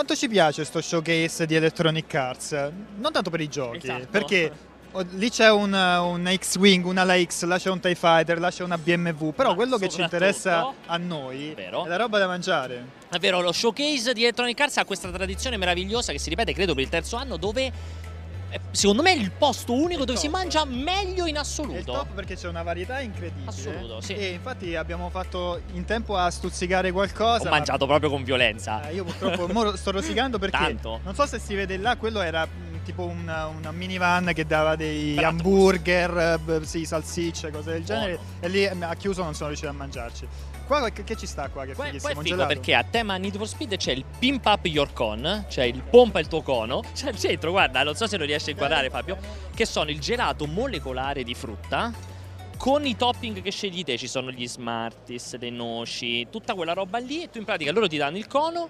quanto ci piace sto showcase di Electronic Arts? Non tanto per i giochi, Esatto. perché lì c'è un, un X-Wing, una la X, là c'è un TIE Fighter, là c'è una BMW, però Ma quello che ci interessa a noi Vero. è la roba da mangiare. È vero, lo showcase di Electronic Arts ha questa tradizione meravigliosa che si ripete, credo, per il terzo anno, dove secondo me è il posto unico Il dove si top. mangia meglio in È il assoluto. top perché c'è una varietà incredibile. Assoluto, sì. E infatti abbiamo fatto in tempo a stuzzicare qualcosa. Ho ma- mangiato proprio con violenza. Eh, io purtroppo sto rosicando perché Tanto. non so se si vede là, quello era mh, tipo una, una minivan che dava dei Bratwurst. hamburger, eh, sì, salsicce, cose del genere Buono. e lì eh, a chiuso non sono riuscito a mangiarci. Qua che, che ci sta qua che Qua, qua è figo gelato? perché a tema Need for Speed c'è il pimp up your con, cioè il pompa il tuo cono. C'è al centro, guarda, non so se lo riesci a inquadrare Fabio, che sono il gelato molecolare di frutta. Con i topping che scegli te, ci sono gli Smarties, le noci, tutta quella roba lì. E tu in pratica loro ti danno il cono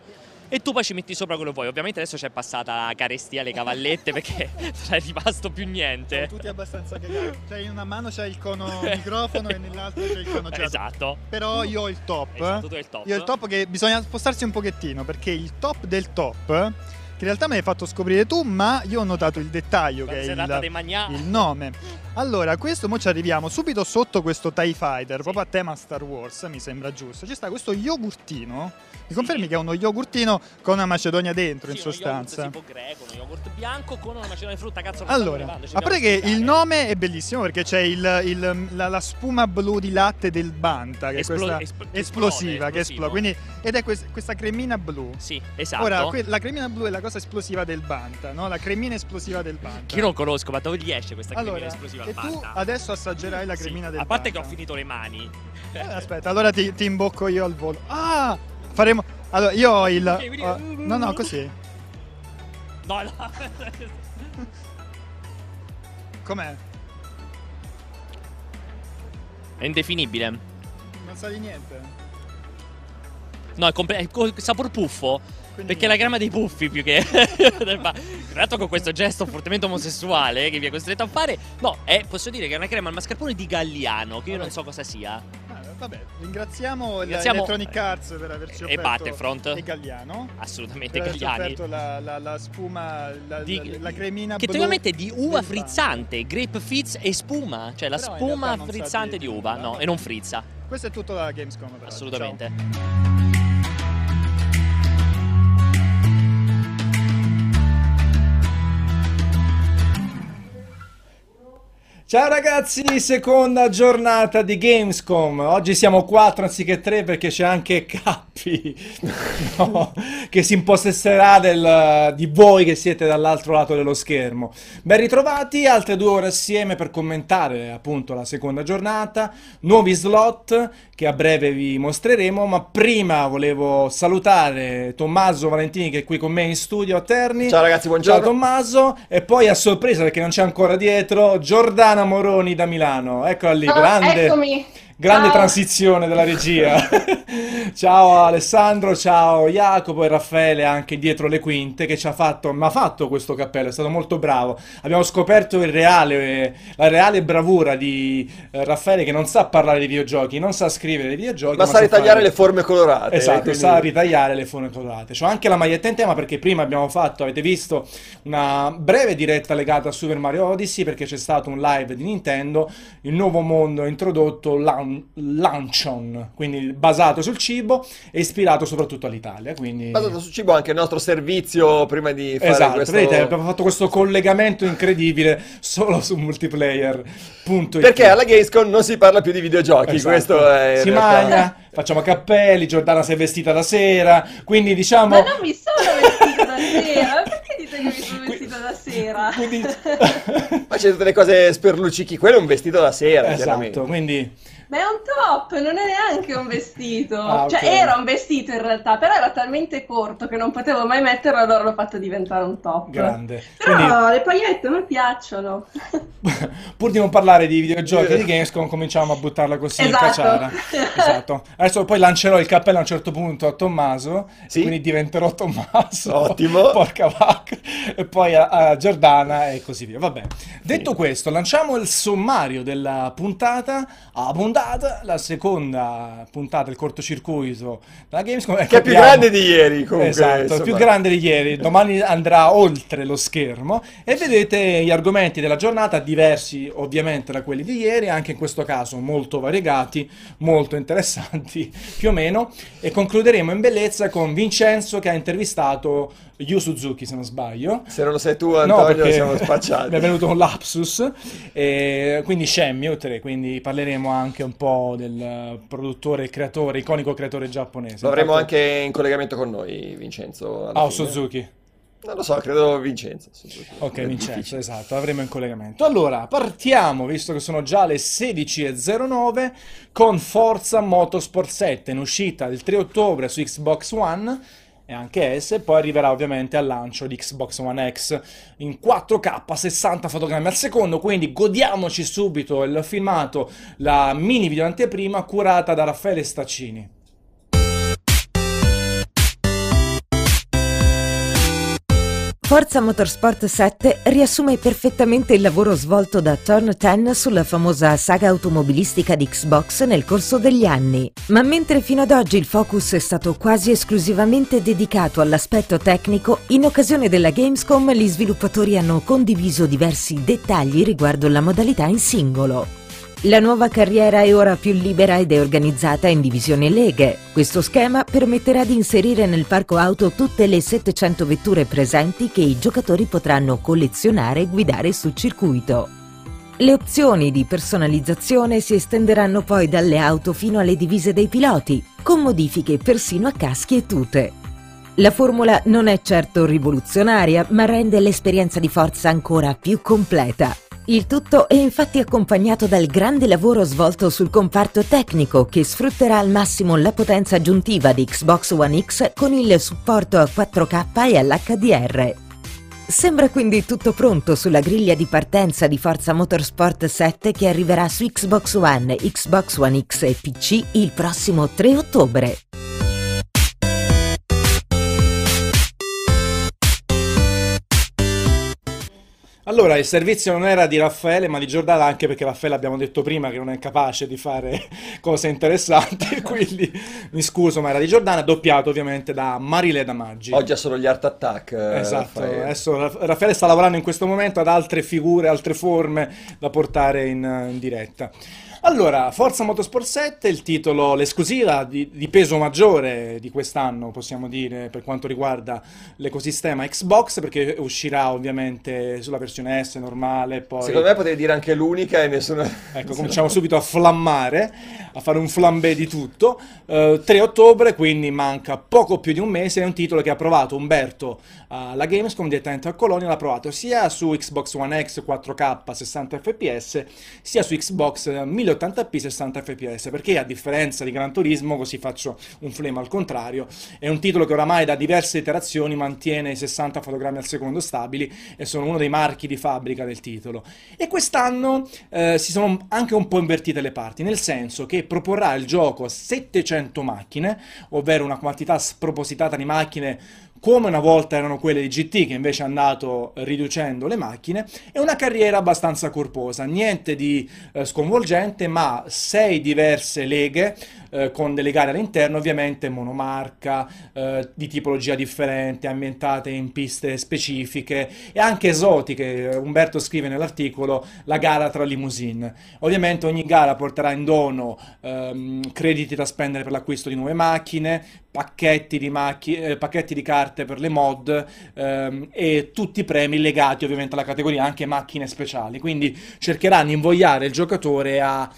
e tu poi ci metti sopra quello che vuoi. Ovviamente adesso c'è passata la carestia alle cavallette perché non è rimasto più Sono niente. tutti abbastanza cagati. Cioè in una mano c'è il cono microfono e nell'altra c'è il cono gelato. Esatto. Però io ho il top. Esatto, tu hai il top. Io ho il top che bisogna spostarsi un pochettino perché il top del top che in realtà me l'hai fatto scoprire tu, ma io ho notato il dettaglio che è il, il nome. Allora, questo mo ci arriviamo subito sotto questo TIE Fighter, proprio a tema Star Wars, mi sembra giusto. Ci sta questo yogurtino. Mi confermi che è uno yogurtino con una macedonia dentro, in Sì, uno sostanza? Yogurt tipo greco, uno yogurt bianco con una macedonia di frutta, cazzo. Allora, a parte che il nome è bellissimo perché c'è il- il- la, la spuma blu di latte del Banta, che Esplo- è questa espl- che esplosiva, esplode, che esplode. Quindi, ed è quest- questa cremina blu. Sì, esatto. Ora, que- la cremina blu è la cosa esplosiva del Banta, no? La cremina esplosiva del Banta. che io non conosco, ma dove gli esce questa cremina Allora, esplosiva e al tu adesso assaggerai la Sì, cremina del A parte che Banta. ho finito le mani. Eh, aspetta, allora ti, ti imbocco io al volo. Ah! Faremo... Allora, io ho il... Ok, quindi- no, no, così. No, no. Com'è? È indefinibile. Non sa di niente. No, è, comple- è co- sapor puffo. Quindi Perché è la crema dei puffi più che. Tra l'altro, con questo gesto fortemente omosessuale che vi è costretto a fare. No, è, posso dire che è una crema al mascarpone di Galliano. Che io non so cosa sia. Vabbè, ringraziamo, Ringraziamo- Electronic Arts per averci e offerto Battlefront. e Galliano. Assolutamente Per averci Galliani. offerto la, la- la spuma, la, Di- la- cremina Che è di uva frizzante, grape fizz e spuma. Cioè la Però spuma frizzante di di uva. No, e non frizza. Questo è tutto da Gamescom. per oggi. Assolutamente. Ciao ragazzi, seconda giornata di Gamescom. Oggi siamo quattro anziché tre perché c'è anche Cappi no, che si impossesserà del- di voi che siete dall'altro lato dello schermo. Ben ritrovati, altre due ore assieme per commentare appunto la seconda giornata, nuovi slot che a breve vi mostreremo, ma prima volevo salutare Tommaso Valentini che è qui con me in studio a Terni. Ciao ragazzi, Ciao buongiorno. Tommaso e poi a sorpresa perché non c'è ancora dietro Giordana Moroni da Milano. Eccola lì, Ah, grande, eccomi. Grande Ciao. transizione della regia. ciao Alessandro, ciao Jacopo e Raffaele anche dietro le quinte che ci ha fatto, mi ha fatto questo cappello, è stato molto bravo. Abbiamo scoperto il reale, la reale bravura di eh, Raffaele che non sa parlare di videogiochi, non sa scrivere di videogiochi, Ma sa ritagliare fare- le forme colorate. Esatto, quindi- sa ritagliare le forme colorate. C'ho anche la maglietta in tema perché prima abbiamo fatto, avete visto, una breve diretta legata a Super Mario Odyssey perché c'è stato un live di Nintendo, il nuovo mondo introdotto, Lan- Luncheon, quindi basato sul cibo e ispirato soprattutto all'Italia. Quindi... Basato sul cibo anche il nostro servizio prima di fare Esatto, questo... vedete, abbiamo fatto questo collegamento incredibile solo su multiplayer. Punto Perché alla Gamescom non si parla più di videogiochi, Esatto. questo è... Si realtà- magna, facciamo cappelli, Giordana si è vestita da sera, quindi diciamo... Ma non mi sono vestita da sera. Perché dite che mi sono vestita da sera? Quindi... Ma c'è tutte le cose sperluccichi, quello è un vestito da sera, chiaramente. esatto, quindi... Ma è un top, non è neanche un vestito. Ah, ok. Cioè, era un vestito in realtà, però era talmente corto che non potevo mai metterlo, allora l'ho fatto diventare un top. Grande. Però Quindi, le pagliette mi piacciono. pur di non parlare di videogiochi e di Gamescom, cominciamo a buttarla così in Esatto. cacciara. Esatto. Adesso poi lancerò il cappello a un certo punto a Tommaso, Sì. quindi diventerò Tommaso. Ottimo. Porca vacca. E poi a, a Giordana e così via. Vabbè. Detto questo, lanciamo il sommario della puntata. Abbondante puntata, la seconda puntata, il cortocircuito della Gamescom. Che è più grande di ieri, comunque. Esatto, insomma. più grande di ieri. Domani andrà oltre lo schermo e vedete gli argomenti della giornata, diversi ovviamente da quelli di ieri, anche in questo caso molto variegati, molto interessanti più o meno. E concluderemo in bellezza con Vincenzo che ha intervistato Yu Suzuki, se non sbaglio. Se non lo sai tu, Antonio, perché siamo spacciati. Mi è venuto un lapsus, e quindi Shenmue 3, quindi parleremo anche un po' del produttore, creatore, iconico creatore giapponese. Lo avremo Infatti- anche in collegamento con noi, Vincenzo. Ah, o fine. Suzuki. Non lo so, credo Vincenzo. Ok, Vincenzo, esatto, avremo in collegamento. Allora, partiamo, visto che sono già le 16.09, con Forza Motorsport 7, in uscita il 3 ottobre su Xbox One e anche S, e poi arriverà ovviamente al lancio di Xbox One X in 4K, 60 fotogrammi al secondo, quindi godiamoci subito il filmato, la mini video anteprima curata da Raffaele Staccini. Forza Motorsport 7 riassume perfettamente il lavoro svolto da Turn 10 sulla famosa saga automobilistica di Xbox nel corso degli anni. Ma mentre fino ad oggi il focus è stato quasi esclusivamente dedicato all'aspetto tecnico, in occasione della Gamescom gli sviluppatori hanno condiviso diversi dettagli riguardo la modalità in singolo. La nuova carriera è ora più libera ed è organizzata in divisioni leghe. Questo schema permetterà di inserire nel parco auto tutte le 700 vetture presenti che i giocatori potranno collezionare e guidare sul circuito. Le opzioni di personalizzazione si estenderanno poi dalle auto fino alle divise dei piloti, con modifiche persino a caschi e tute. La formula non è certo rivoluzionaria, ma rende l'esperienza di forza ancora più completa. Il tutto è infatti accompagnato dal grande lavoro svolto sul comparto tecnico che sfrutterà al massimo la potenza aggiuntiva di Xbox One X con il supporto a 4K e all'HDR. Sembra quindi tutto pronto sulla griglia di partenza di Forza Motorsport 7 che arriverà su Xbox One, Xbox One X e PC il prossimo 3 ottobre. Allora, il servizio non era di Raffaele, ma di Giordana, anche perché Raffaele abbiamo detto prima che non è capace di fare cose interessanti, quindi mi scuso, ma era di Giordana, doppiato ovviamente da Marile Damaggi. Oggi ha solo gli Art Attack. eh, Esatto, Raffaele. adesso Raff- Raffaele sta lavorando in questo momento ad altre figure, altre forme da portare in, in diretta. Allora, Forza Motorsport 7, il titolo, l'esclusiva di, di peso maggiore di quest'anno, possiamo dire, per quanto riguarda l'ecosistema Xbox, perché uscirà ovviamente sulla versione S normale, poi... Secondo me potevi dire anche l'unica e nessuno... Ecco, cominciamo subito a flammare, a fare un flambé di tutto. Eh, 3 ottobre, quindi manca poco più di un mese, è un titolo che ha provato Umberto alla Gamescom direttamente a Colonia, l'ha provato sia su Xbox One X 4K 60 fps, sia su Xbox 1080p 60 fps, perché a differenza di Gran Turismo, così faccio un flame al contrario, è un titolo che oramai da diverse iterazioni mantiene i 60 fotogrammi al secondo stabili e sono uno dei marchi di fabbrica del titolo. E quest'anno eh, si sono anche un po' invertite le parti, nel senso che proporrà il gioco a 700 macchine, ovvero una quantità spropositata di macchine come una volta erano quelle di GT che invece è andato riducendo le macchine, e una carriera abbastanza corposa, niente di eh, sconvolgente, ma sei diverse leghe eh, con delle gare all'interno, ovviamente monomarca, eh, di tipologia differente, ambientate in piste specifiche e anche esotiche. Umberto scrive nell'articolo la gara tra limousine. Ovviamente ogni gara porterà in dono ehm, crediti da spendere per l'acquisto di nuove macchine, pacchetti di, macchi- eh, pacchetti di carte per le mod ehm, e tutti i premi legati ovviamente alla categoria, anche macchine speciali. Quindi cercheranno di invogliare il giocatore a,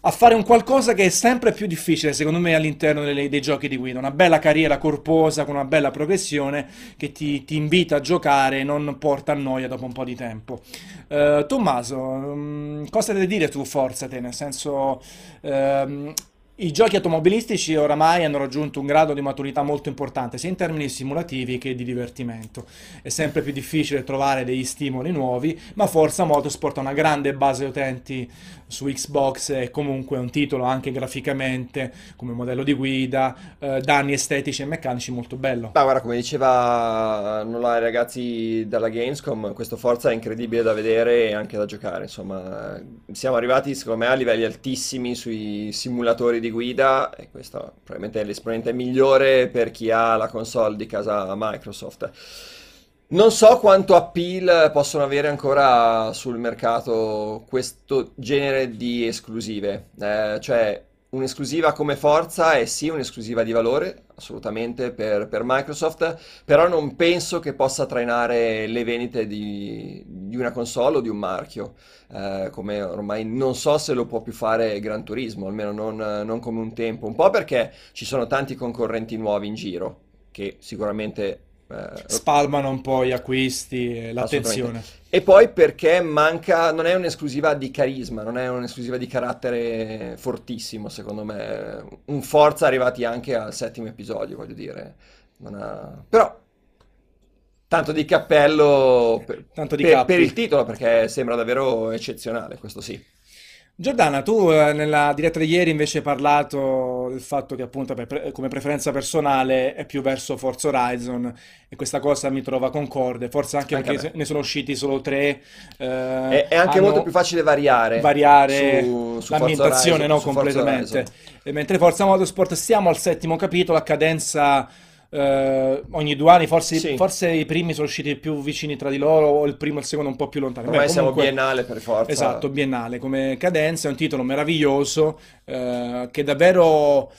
a fare un qualcosa che è sempre più difficile, secondo me, all'interno delle- dei giochi di guida. Una bella carriera corposa con una bella progressione che ti, ti invita a giocare e non porta a noia dopo un po' di tempo. Eh, Tommaso, mm, cosa devi dire tu, Forza, te? Nel senso, ehm, I giochi automobilistici oramai hanno raggiunto un grado di maturità molto importante, sia in termini simulativi che di divertimento. È sempre più difficile trovare degli stimoli nuovi, ma Forza Motorsport ha una grande base utenti su Xbox e comunque è un titolo anche graficamente, come modello di guida, eh, danni estetici e meccanici molto bello. Ma guarda, come diceva Nola ragazzi dalla Gamescom, questo Forza è incredibile da vedere e anche da giocare. Insomma, siamo arrivati secondo me a livelli altissimi sui simulatori di guida e questo probabilmente è l'esponente migliore per chi ha la console di casa Microsoft. Non so quanto appeal possono avere ancora sul mercato questo genere di esclusive, eh, cioè un'esclusiva come Forza è sì un'esclusiva di valore, assolutamente, per, per Microsoft, però non penso che possa trainare le vendite di, di una console o di un marchio, eh, come ormai non so se lo può più fare Gran Turismo, almeno non, non come un tempo, un po' perché ci sono tanti concorrenti nuovi in giro, che sicuramente eh, spalmano un po' gli acquisti e l'attenzione. E poi perché manca, non è un'esclusiva di carisma, non è un'esclusiva di carattere fortissimo, secondo me. Un Forza arrivati anche al settimo episodio, voglio dire. Ha... Però tanto di cappello per, tanto di per, per il titolo, perché sembra davvero eccezionale, questo sì. Giordana, tu eh, nella diretta di ieri invece hai parlato del fatto che appunto per pre- come preferenza personale è più verso Forza Horizon e questa cosa mi trova concorde, forse anche, perché me. ne sono usciti solo tre, eh, È, è anche hanno molto più facile variare, variare su, su Forza l'ambientazione, Horizon- no, su Forza completamente. Horizon. E mentre Forza Motorsport siamo al settimo capitolo, a cadenza eh, ogni due anni, forse, Sì. forse i primi sono usciti più vicini tra di loro o il primo e il secondo un po' più lontani. Ormai Beh, siamo comunque- biennale per Forza. Esatto, biennale come cadenza, è un titolo meraviglioso eh, che davvero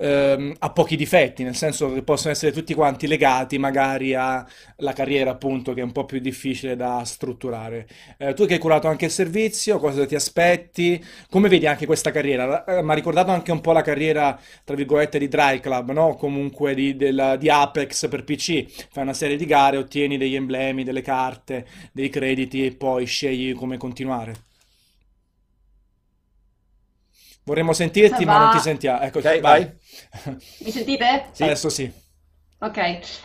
ehm, ha pochi difetti, nel senso che possono essere tutti quanti legati magari alla carriera appunto che è un po' più difficile da strutturare. Eh, tu che hai curato anche il servizio, cosa ti aspetti? Come vedi anche questa carriera? Eh, Mi ha ricordato anche un po' la carriera, tra virgolette, di Dry Club, no? Comunque di, della- di Apex per PC. Fai una serie di gare, ottieni degli emblemi, delle carte, dei crediti e poi scegli come continuare. Vorremmo sentirti, ma non ti sentiamo. Ecco, Ok, vai. vai. Mi sentite? Sì. Adesso sì. Ok,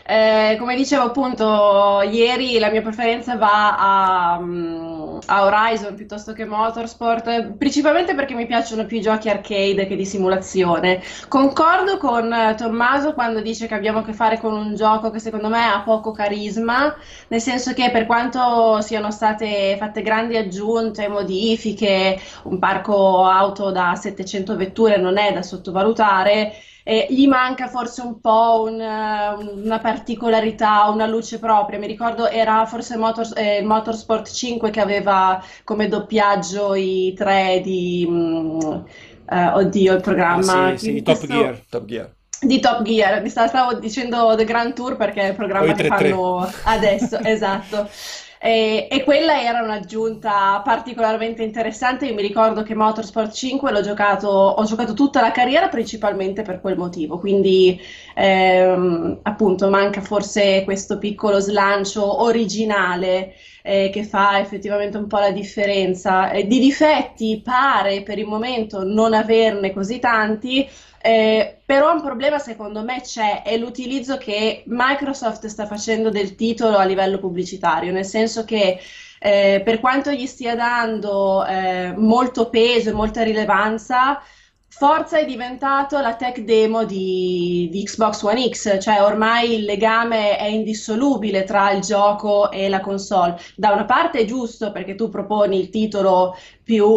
Eh, come dicevo appunto ieri la mia preferenza va a, mm, a Horizon piuttosto che Motorsport, principalmente perché mi piacciono più i giochi arcade che di simulazione. Concordo con Tommaso quando dice che abbiamo a che fare con un gioco che secondo me ha poco carisma, nel senso che per quanto siano state fatte grandi aggiunte, modifiche, un parco auto da 700 vetture non è da sottovalutare. Eh, gli manca forse un po' un, eh, una particolarità, una luce propria. Mi ricordo era forse Motors- eh, il Motorsport 5 che aveva come doppiaggio i tre di... mm, eh, oddio, il Ah, programma. sì, sì, Quindi Top questo- Gear. Top Gear. Di Top Gear, mi sta- stavo dicendo The Grand Tour perché è il programma che 3-3. fanno adesso, esatto. E, e quella era un'aggiunta particolarmente interessante. Io mi ricordo che Motorsport 5 l'ho giocato, ho giocato tutta la carriera principalmente per quel motivo. Quindi, ehm, appunto, manca forse questo piccolo slancio originale eh, che fa effettivamente un po' la differenza. Eh, di difetti pare per il momento non averne così tanti. Eh, però un problema secondo me c'è, è l'utilizzo che Microsoft sta facendo del titolo a livello pubblicitario, nel senso che eh, per quanto gli stia dando eh, molto peso e molta rilevanza, Forza è diventato la tech demo di, di Xbox One X, cioè ormai il legame è indissolubile tra il gioco e la console. Da una parte è giusto perché tu proponi il titolo più,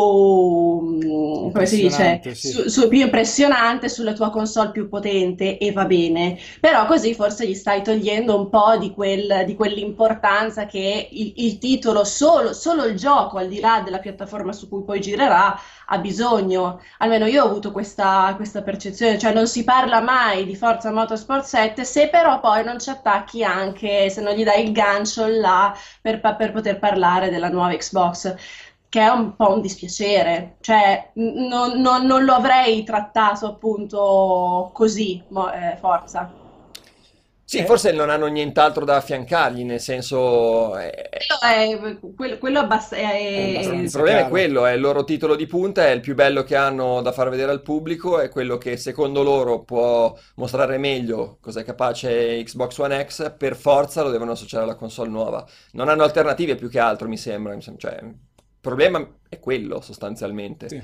mm, come si dice, sì. su- su- più impressionante sulla tua console più potente e va bene, però così forse gli stai togliendo un po' di, quel- di quell'importanza che il, il titolo, solo, solo il gioco, al di là della piattaforma su cui poi girerà, ha bisogno. Almeno io ho avuto questa, questa percezione, cioè non si parla mai di Forza Motorsport 7 se però poi non ci attacchi anche, se non gli dai il gancio là per, per poter parlare della nuova Xbox che è un po' un dispiacere, cioè n- non, non- non lo avrei trattato appunto così, mo- eh, Forza. Sì, Eh. forse non hanno nient'altro da affiancargli, nel senso... eh, Quello è, quello, quello è abbast- è- Eh, Il problema è chiaro. quello, è il loro titolo di punta, è il più bello che hanno da far vedere al pubblico, è quello che secondo loro può mostrare meglio cosa è capace Xbox One X, per forza lo devono associare alla console nuova. Non hanno alternative più che altro, mi sembra, cioè, problema è quello sostanzialmente. Sì.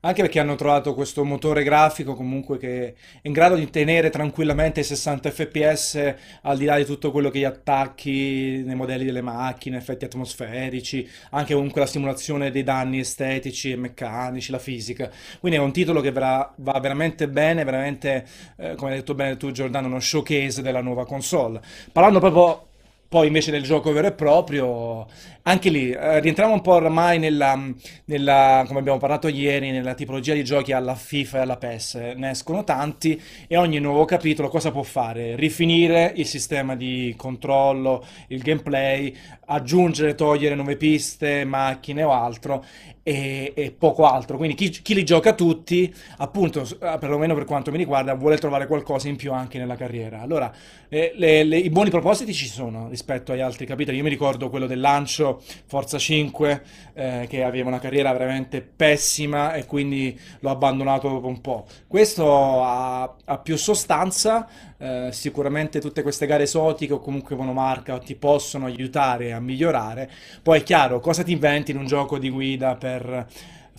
Anche perché hanno trovato questo motore grafico comunque che è in grado di tenere tranquillamente i 60 fps al di là di tutto quello che gli attacchi nei modelli delle macchine, effetti atmosferici, anche comunque la simulazione dei danni estetici e meccanici, la fisica. Quindi è un titolo che verrà- va veramente bene, veramente, eh, come hai detto bene tu Giordano, uno showcase della nuova console. Parlando proprio poi invece del gioco vero e proprio, anche lì eh, rientriamo un po' ormai nella, nella, come abbiamo parlato ieri, nella tipologia di giochi alla FIFA e alla PES. Ne escono tanti e ogni nuovo capitolo cosa può fare? Rifinire il sistema di controllo, il gameplay, aggiungere, togliere nuove piste, macchine o altro e, e poco altro. Quindi chi, chi li gioca tutti, appunto, eh, perlomeno per quanto mi riguarda, vuole trovare qualcosa in più anche nella carriera. Allora, eh, le- le- i buoni propositi ci sono rispetto agli altri capitoli. Io mi ricordo quello del lancio Forza 5, eh, che aveva una carriera veramente pessima e quindi l'ho abbandonato dopo un po'. Questo ha, ha più sostanza. Eh, sicuramente tutte queste gare esotiche o comunque monomarca ti possono aiutare a migliorare. Poi è chiaro, cosa ti inventi in un gioco di guida per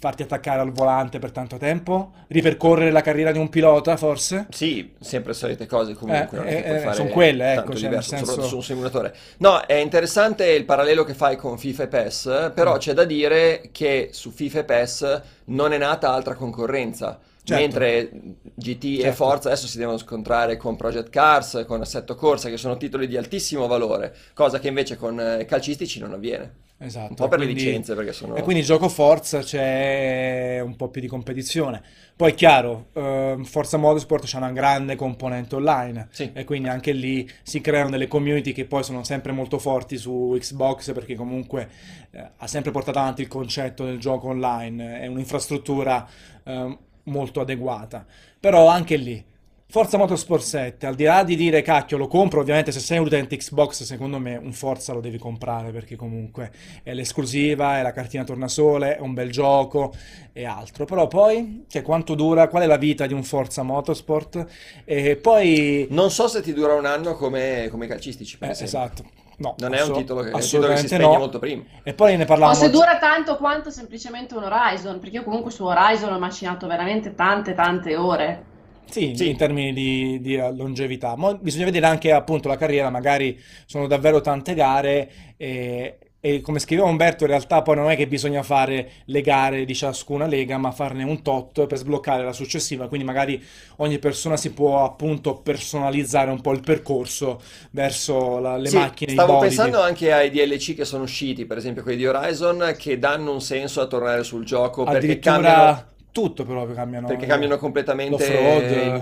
farti attaccare al volante per tanto tempo? Ripercorrere la carriera di un pilota, forse? Sì, sempre solite cose comunque, Eh, eh, eh, fare son quelle, ecco, cioè, diverso, senso- su un simulatore. No, è interessante il parallelo che fai con FIFA e PES, però Mm. c'è da dire che su FIFA e PES non è nata altra concorrenza. Certo. Mentre GT e Certo. Forza adesso si devono scontrare con Project Cars, con Assetto Corsa, che sono titoli di altissimo valore, cosa che invece con eh, calcistici non avviene. Esatto. Un po' per le quindi- licenze, perché sono... E quindi gioco Forza c'è un po' più di competizione. Poi è chiaro, ehm, Forza Motorsport c'è una grande componente online Sì. e quindi anche lì si creano delle community che poi sono sempre molto forti su Xbox perché comunque eh, ha sempre portato avanti il concetto del gioco online, è un'infrastruttura ehm, molto adeguata. Però anche lì, Forza Motorsport 7, al di là di dire cacchio lo compro, ovviamente se sei un utente Xbox secondo me un Forza lo devi comprare perché comunque è l'esclusiva, è la cartina tornasole, è un bel gioco e altro. Però poi, cioè, quanto dura, qual è la vita di un Forza Motorsport? E poi... Non so se ti dura un anno come, come calcistici, per eh, esatto. No, Non è un titolo che, è un titolo che si assolutamente spegne no. molto prima. E poi ne parlavamo se dura tanto quanto semplicemente un Horizon, perché io comunque su Horizon ho macinato veramente tante tante ore. Sì, Sì. in termini di, di longevità, ma bisogna vedere anche appunto la carriera, magari sono davvero tante gare e, e come scriveva Umberto, in realtà poi non è che bisogna fare le gare di ciascuna lega, ma farne un tot per sbloccare la successiva, quindi magari ogni persona si può appunto personalizzare un po' il percorso verso la- le Sì, macchine, stavo pensando anche ai DLC che sono usciti, per esempio quelli di Horizon, che danno un senso a tornare sul gioco perché Addirittura cambiano, tutto proprio cambiano. perché cambiano completamente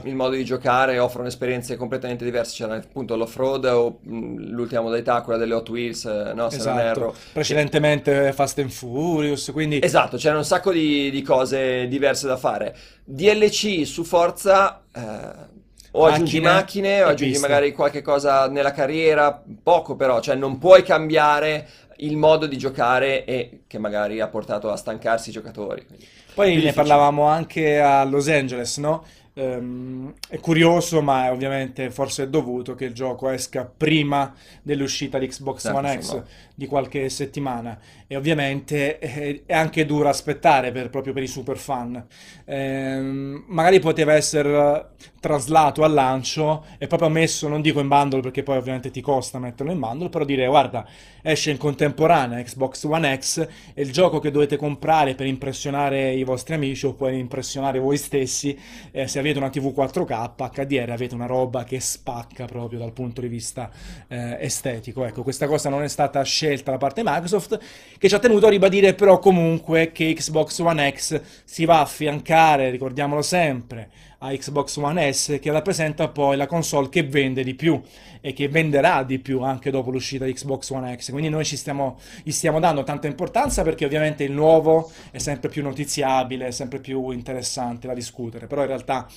il, il modo di giocare, offrono esperienze completamente diverse. C'era appunto l'off-road o mh, l'ultima modalità, quella delle Hot Wheels, eh, no, se non erro. Esatto, precedentemente Fast and Furious, quindi Esatto, c'erano un sacco di, di cose diverse da fare. DLC su Forza, eh, o aggiungi Macchine macchine, o aggiungi piste. magari qualche cosa nella carriera, poco però, cioè non puoi cambiare il modo di giocare e che magari ha portato a stancarsi i giocatori. quindi Poi ne parlavamo anche a Los Angeles, no? Ehm, è curioso, ma è ovviamente forse è dovuto che il gioco esca prima dell'uscita di Xbox Certo, One insomma. X di qualche settimana e ovviamente eh, è anche duro aspettare per- proprio per i super fan. Ehm, magari poteva essere traslato al lancio e proprio messo, non dico in bundle perché poi ovviamente ti costa metterlo in bundle, però dire guarda, esce in contemporanea Xbox One X e il gioco che dovete comprare per impressionare i vostri amici o per impressionare voi stessi, eh, se avete una TV 4K HDR avete una roba che spacca proprio dal punto di vista eh, estetico. Ecco, questa cosa non è stata scelta da parte Microsoft, che ci ha tenuto a ribadire però comunque che Xbox One X si va a affiancare, ricordiamolo sempre, a Xbox One S che rappresenta poi la console che vende di più e che venderà di più anche dopo l'uscita di Xbox One X. Quindi noi ci stiamo, gli stiamo dando tanta importanza perché ovviamente il nuovo è sempre più notiziabile, è sempre più interessante da discutere, però in realtà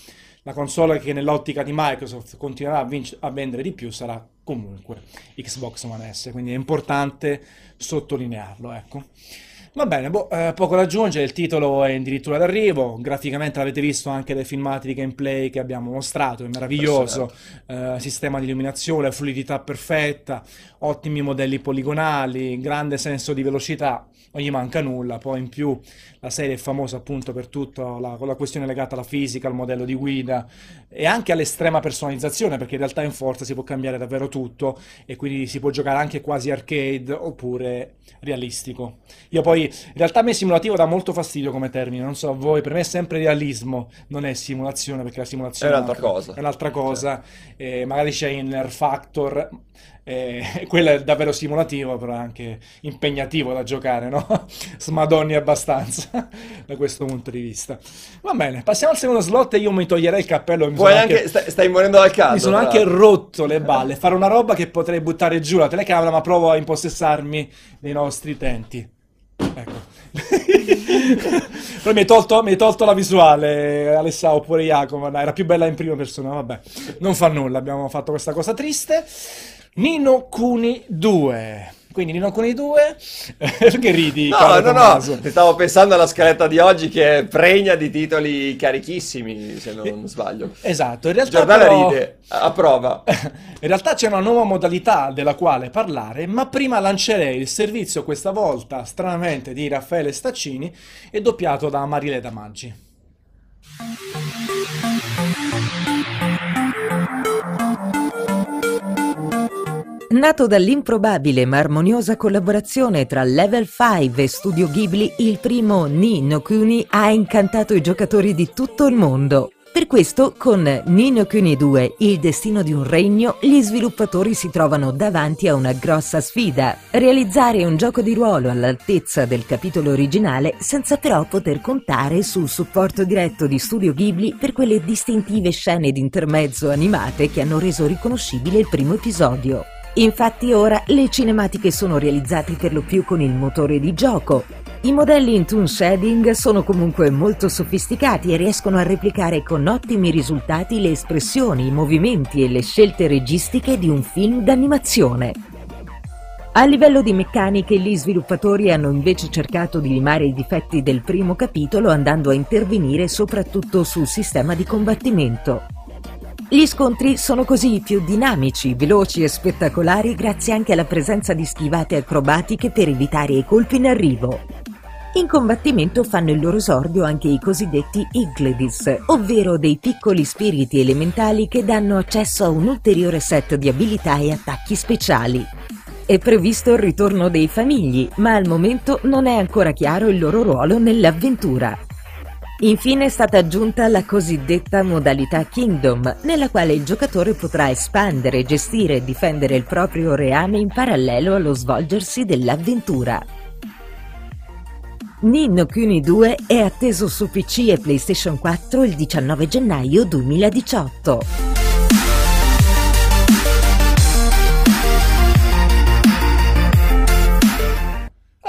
la console che nell'ottica di Microsoft continuerà a, vinc- a vendere di più sarà comunque Xbox One S, quindi è importante sottolinearlo, ecco. Va bene, boh, eh, poco da aggiungere, il titolo è addirittura d'arrivo, graficamente l'avete visto anche dai filmati di gameplay che abbiamo mostrato, è meraviglioso, eh, sistema di illuminazione, fluidità perfetta, ottimi modelli poligonali, grande senso di velocità, non gli manca nulla, poi in più la serie è famosa appunto per tutta la, la questione legata alla fisica, al modello di guida e anche all'estrema personalizzazione, perché in realtà in Forza si può cambiare davvero tutto e quindi si può giocare anche quasi arcade oppure realistico. Io poi in realtà a me simulativo dà molto fastidio come termine, non so a voi, per me è sempre realismo, non è simulazione perché la simulazione è un'altra cosa. È un'altra cosa, eh, magari c'è in Factor, eh, quello è davvero simulativo, però anche impegnativo da giocare, no? Smadonni abbastanza da questo punto di vista. Va bene, passiamo al secondo slot e io mi toglierei il cappello. Mi Puoi anche, anche, stai, morendo dal caldo. Mi sono anche rotto le balle, fare una roba che potrei buttare giù la telecamera, ma provo a impossessarmi dei nostri utenti. Ecco. Però mi hai, tolto, mi hai tolto la visuale, Alessà, oppure Jacopo. Era più bella in prima persona. Vabbè, non fa nulla. Abbiamo fatto questa cosa triste. Nino Cuni 2. Quindi Nino Kuni 2, perché ridi? No, no, no, stavo pensando alla scaletta di oggi che è pregna di titoli carichissimi, se non eh, sbaglio. Esatto, in realtà Giordana però... ride, a prova. In realtà c'è una nuova modalità della quale parlare, ma prima lancerei il servizio questa volta, stranamente, di Raffaele Staccini e doppiato da Marile Damaggi. Nato dall'improbabile ma armoniosa collaborazione tra Level 5 e Studio Ghibli, il primo Ni no Kuni ha incantato i giocatori di tutto il mondo. Per questo, con Ni no Kuni 2, Il destino di un regno, gli sviluppatori si trovano davanti a una grossa sfida. Realizzare un gioco di ruolo all'altezza del capitolo originale, senza però poter contare sul supporto diretto di Studio Ghibli per quelle distintive scene d'intermezzo animate che hanno reso riconoscibile il primo episodio. Infatti ora le cinematiche sono realizzate per lo più con il motore di gioco. I modelli in toon shading sono comunque molto sofisticati e riescono a replicare con ottimi risultati le espressioni, i movimenti e le scelte registiche di un film d'animazione. A livello di meccaniche, gli sviluppatori hanno invece cercato di limare i difetti del primo capitolo andando a intervenire soprattutto sul sistema di combattimento. Gli scontri sono così più dinamici, veloci e spettacolari grazie anche alla presenza di schivate acrobatiche per evitare i colpi in arrivo. In combattimento fanno il loro esordio anche i cosiddetti Igledis, ovvero dei piccoli spiriti elementali che danno accesso a un ulteriore set di abilità e attacchi speciali. È previsto il ritorno dei famigli, ma al momento non è ancora chiaro il loro ruolo nell'avventura. Infine è stata aggiunta la cosiddetta modalità Kingdom, nella quale il giocatore potrà espandere, gestire e difendere il proprio reame in parallelo allo svolgersi dell'avventura. Ninno Kuni 2 è atteso su PC e PlayStation 4 il 19 gennaio 2018.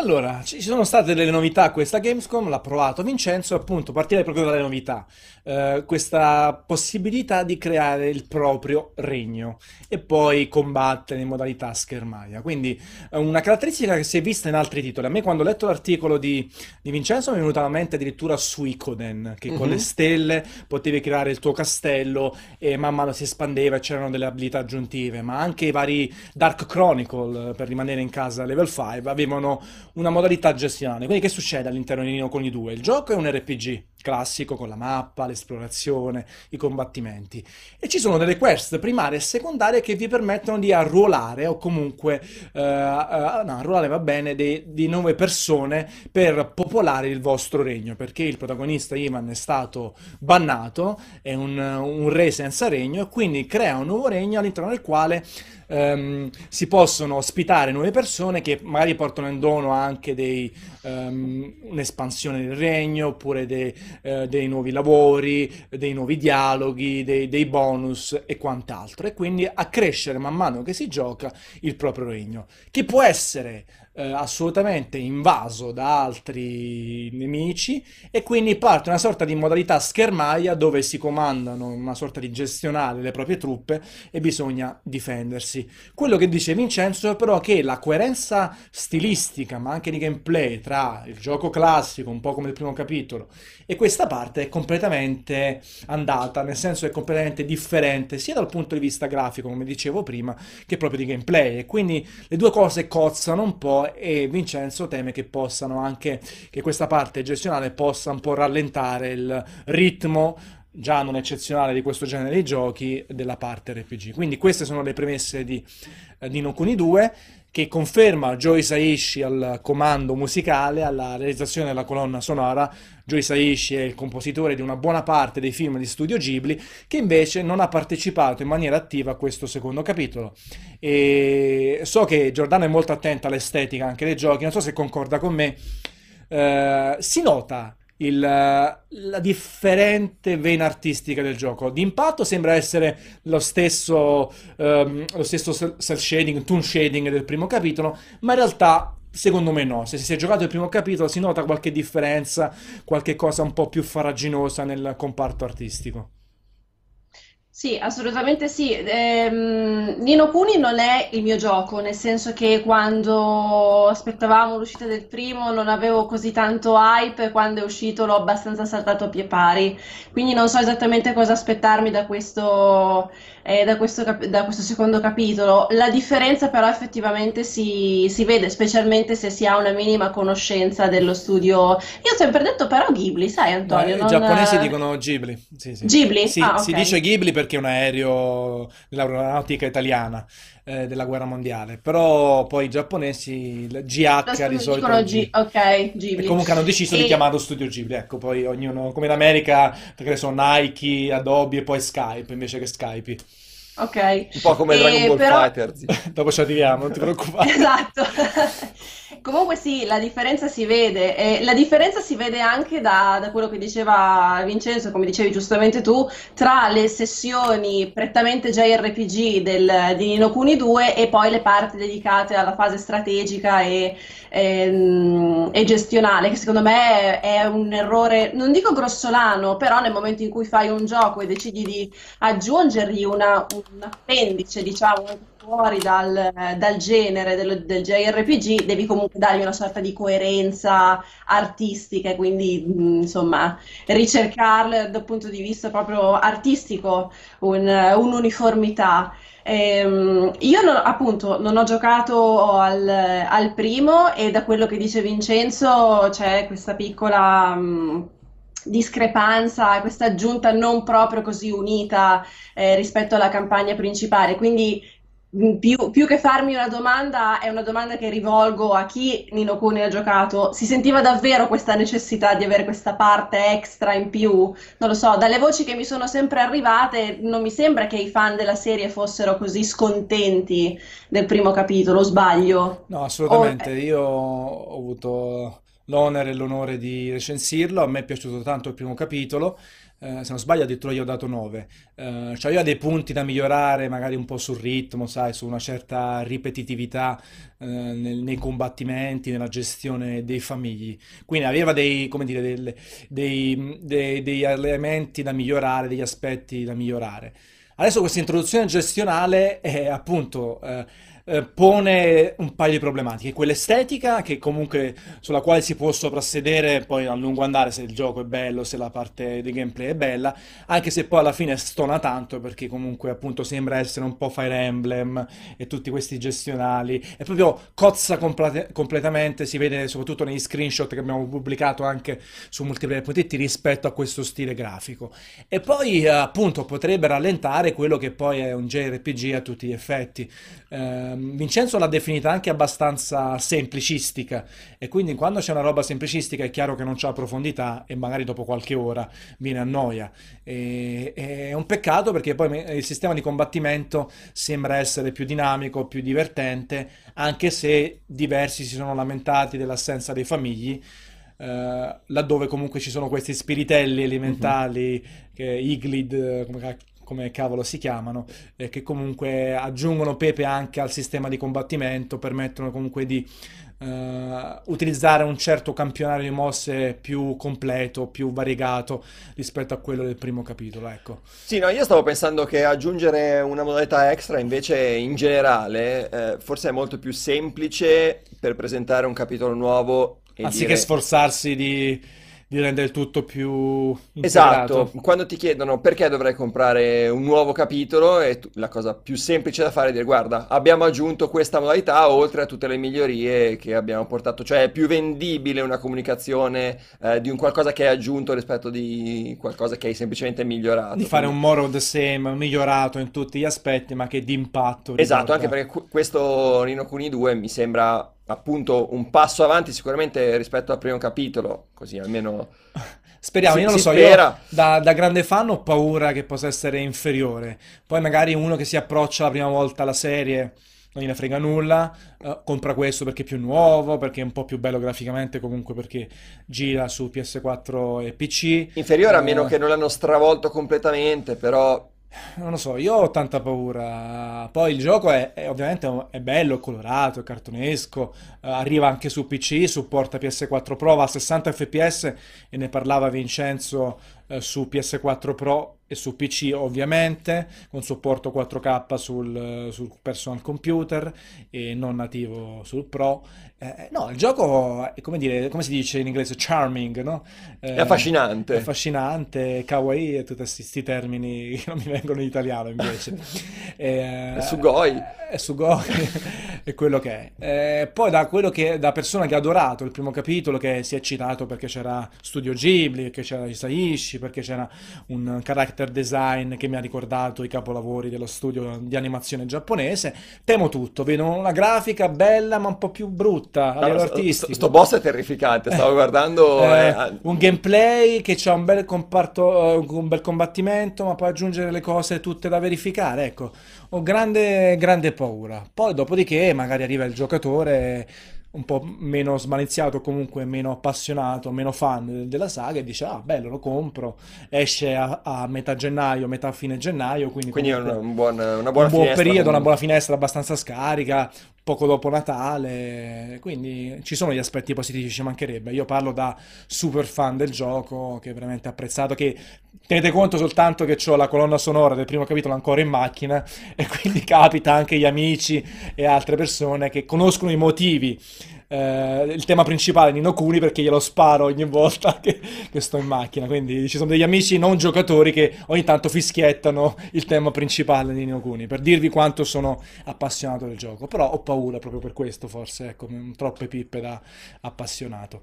Allora, ci sono state delle novità a questa Gamescom, l'ha provato Vincenzo, appunto, partire proprio dalle novità. Eh, questa possibilità di creare il proprio regno e poi combattere in modalità schermaia. Quindi una caratteristica che si è vista in altri titoli. A me quando ho letto l'articolo di, di Vincenzo mi è venuta alla mente addirittura Suicoden, che mm-hmm. con le mhm. stelle potevi creare il tuo castello e man mano si espandeva e c'erano delle abilità aggiuntive, ma anche i vari Dark Chronicle, per rimanere in casa level 5, avevano una modalità gestionale. Quindi che succede all'interno di Nino Kuni 2? Il gioco è un RPG classico con la mappa, l'esplorazione, i combattimenti. E ci sono delle quest primarie e secondarie che vi permettono di arruolare o comunque uh, uh, no, arruolare va bene di, di nuove persone per popolare il vostro regno perché il protagonista Ivan è stato bannato, è un, un re senza regno e quindi crea un nuovo regno all'interno del quale ehm, si possono ospitare nuove persone che magari portano in dono anche dei, ehm, un'espansione del regno, oppure dei, eh, dei nuovi lavori, dei nuovi dialoghi, dei, dei bonus e quant'altro. E quindi accrescere man mano che si gioca il proprio regno, che può essere eh, assolutamente invaso da altri nemici e quindi parte una sorta di modalità schermaglia dove si comandano una sorta di gestionale le proprie truppe e bisogna difendersi. Quello che dice Vincenzo è però che la coerenza stilistica ma anche di gameplay tra il gioco classico, un po' come il primo capitolo, e questa parte è completamente andata, nel senso è completamente differente sia dal punto di vista grafico, come dicevo prima, che proprio di gameplay e quindi le due cose cozzano un po' e Vincenzo teme che possano anche, che questa parte gestionale possa un po' rallentare il ritmo già non eccezionale di questo genere di giochi della parte RPG. Quindi queste sono le premesse di, eh, di Nokuni 2 che conferma Joe Hisaishi al comando musicale, alla realizzazione della colonna sonora. Joe Hisaishi è il compositore di una buona parte dei film di studio Ghibli, che invece non ha partecipato in maniera attiva a questo secondo capitolo. E so che Giordano è molto attenta all'estetica anche dei giochi, non so se concorda con me. Eh, si nota il, la differente vena artistica del gioco. D'impatto sembra essere lo stesso, um, lo stesso cell shading, toon shading del primo capitolo, ma in realtà Secondo me no, se si è giocato il primo capitolo si nota qualche differenza, qualche cosa un po' più faraginosa nel comparto artistico. Sì, assolutamente sì. Ehm, Nino Kuni non è il mio gioco, nel senso che quando aspettavamo l'uscita del primo non avevo così tanto hype, quando è uscito l'ho abbastanza saltato a pie pari, quindi non so esattamente cosa aspettarmi da questo, eh, da questo, cap- da questo secondo capitolo. La differenza però effettivamente si, si vede, specialmente se si ha una minima conoscenza dello studio. Io ho sempre detto però Ghibli, sai Antonio? No, I non... giapponesi dicono Ghibli. Sì, sì. Ghibli? Sì, ah, si okay. dice Ghibli perché è un aereo dell'aeronautica italiana eh, della guerra mondiale, però poi i giapponesi, il GH di solito... Dicono G- ok, Ghibli. E comunque hanno deciso e... di chiamarlo Studio Ghibli, ecco, poi ognuno, come in America, perché sono Nike, Adobe e poi Skype invece che Skype. Ok. Un po' come E Dragon Ball però- Fighters. Dopo ci arriviamo, non ti preoccupare. Esatto. Comunque sì, la differenza si vede. E la differenza si vede anche da, da quello che diceva Vincenzo, come dicevi giustamente tu, tra le sessioni prettamente JRPG del, di Nino Kuni 2 e poi le parti dedicate alla fase strategica e, ehm, e gestionale, che secondo me è un errore, non dico grossolano, però nel momento in cui fai un gioco e decidi di aggiungergli una, un appendice, diciamo, fuori dal, dal genere del, del JRPG, devi comunque dargli una sorta di coerenza artistica e quindi mh, insomma ricercarle dal punto di vista proprio artistico un- un'uniformità. Ehm, io non- appunto non ho giocato al, al primo e da quello che dice Vincenzo c'è questa piccola mh, discrepanza, questa aggiunta non proprio così unita eh, rispetto alla campagna principale. Quindi più, più che farmi una domanda, è una domanda che rivolgo a chi Nino Kuni ha giocato. Si sentiva davvero questa necessità di avere questa parte extra in più? Non lo so, dalle voci che mi sono sempre arrivate, non mi sembra che i fan della serie fossero così scontenti del primo capitolo, o sbaglio? No, assolutamente. Io ho avuto l'onere e l'onore di recensirlo. A me è piaciuto tanto il primo capitolo. Eh, se non sbaglio, addirittura io ho dato 9. Eh, cioè, io ho dei punti da migliorare, magari un po' sul ritmo, sai, su una certa ripetitività eh, nel- nei combattimenti, nella gestione dei famigli. Quindi aveva dei, come dire, delle- dei, dei- degli elementi da migliorare, degli aspetti da migliorare. Adesso questa introduzione gestionale è appunto eh, eh, pone un paio di problematiche, quella estetica che comunque sulla quale si può soprassedere poi a lungo andare se il gioco è bello, se la parte di gameplay è bella, anche se poi alla fine stona tanto perché comunque appunto sembra essere un po' Fire Emblem e tutti questi gestionali, è proprio cozza complete- completamente, si vede soprattutto negli screenshot che abbiamo pubblicato anche su multiplayer.it rispetto a questo stile grafico. E poi eh, appunto potrebbe rallentare quello che poi è un JRPG a tutti gli effetti. Eh, Ehm, Vincenzo l'ha definita anche abbastanza semplicistica e quindi quando c'è una roba semplicistica è chiaro che non c'ha profondità e magari dopo qualche ora viene a noia. E- è un peccato perché poi il sistema di combattimento sembra essere più dinamico, più divertente, anche se diversi si sono lamentati dell'assenza dei famigli. eh, laddove comunque ci sono questi spiritelli elementali, che Iglid, eh, come, come cavolo si chiamano, eh, che comunque aggiungono pepe anche al sistema di combattimento, permettono comunque di eh, utilizzare un certo campionario di mosse più completo, più variegato rispetto a quello del primo capitolo, ecco. Sì, no, io stavo pensando che aggiungere una modalità extra invece in generale eh, forse è molto più semplice per presentare un capitolo nuovo Anziché dire... sforzarsi di, di rendere il tutto più Esatto, integrato. quando ti chiedono perché dovrei comprare un nuovo capitolo, tu- la cosa più semplice da fare è dire guarda, abbiamo aggiunto questa modalità oltre a tutte le migliorie che abbiamo portato, cioè è più vendibile una comunicazione eh, di un qualcosa che hai aggiunto rispetto di qualcosa che hai semplicemente migliorato. Di fare Quindi- un more of the same, migliorato in tutti gli aspetti, ma che d'impatto Esatto, anche perché qu- questo Nino Kuni 2 mi sembra appunto un passo avanti sicuramente rispetto al primo capitolo, così almeno Speriamo, si, io non lo so, io spera. da, da grande fan ho paura che possa essere inferiore. Poi magari uno che si approccia la prima volta alla serie non gliene frega nulla, eh, compra questo perché è più nuovo, perché è un po' più bello graficamente, comunque perché gira su PS4 e PC. Inferiore a meno Eh, che non l'hanno stravolto completamente, però Non lo so, io ho tanta paura. Poi il gioco è, è- ovviamente è bello, è colorato, è cartonesco, eh, arriva anche su PC, supporta PS4 Pro, va a 60 fps e ne parlava Vincenzo eh, su PS4 Pro e su PC ovviamente, con supporto 4K sul, sul personal computer e non nativo sul Pro. Eh, no, il gioco è come dire, come si dice in inglese, charming, no? è Eh, affascinante. è affascinante, kawaii e tutti questi termini che non mi vengono in italiano invece. E, È sugoi. È sugoi, è quello che è. Eh, poi da quello che, da persona che ha adorato il primo capitolo, che si è eccitato perché c'era Studio Ghibli, perché c'era Isaishi, perché c'era un character design che mi ha ricordato i capolavori dello studio di animazione giapponese, temo tutto, vedo una grafica bella ma un po' più brutta a No, livello artistico. sto boss è terrificante, stavo guardando... Eh, eh, un gameplay che c'ha un bel comparto, eh, un bel combattimento, ma poi aggiungere le cose tutte da verificare. Ecco, ho grande, grande paura. Poi, dopodiché, magari arriva il giocatore un po' meno smaliziato, comunque meno appassionato, meno fan de- della saga e dice: Ah, bello, lo compro. Esce a, a metà gennaio, metà fine gennaio, quindi quindi è un, comunque un buon- una un buona buon finestra periodo, una comunque. buona finestra abbastanza scarica, poco dopo Natale, quindi ci sono gli aspetti positivi, ci mancherebbe. Io parlo da super fan del gioco, che veramente apprezzato, che tenete conto soltanto che ho la colonna sonora del primo capitolo ancora in macchina e quindi capita anche gli amici e altre persone che conoscono i motivi. Eh, il tema principale di Nokuni perché glielo sparo ogni volta che, che sto in macchina. Quindi ci sono degli amici non giocatori che ogni tanto fischiettano il tema principale di Nokuni per dirvi quanto sono appassionato del gioco. Però ho paura proprio per questo, forse, ecco, troppe pippe da appassionato.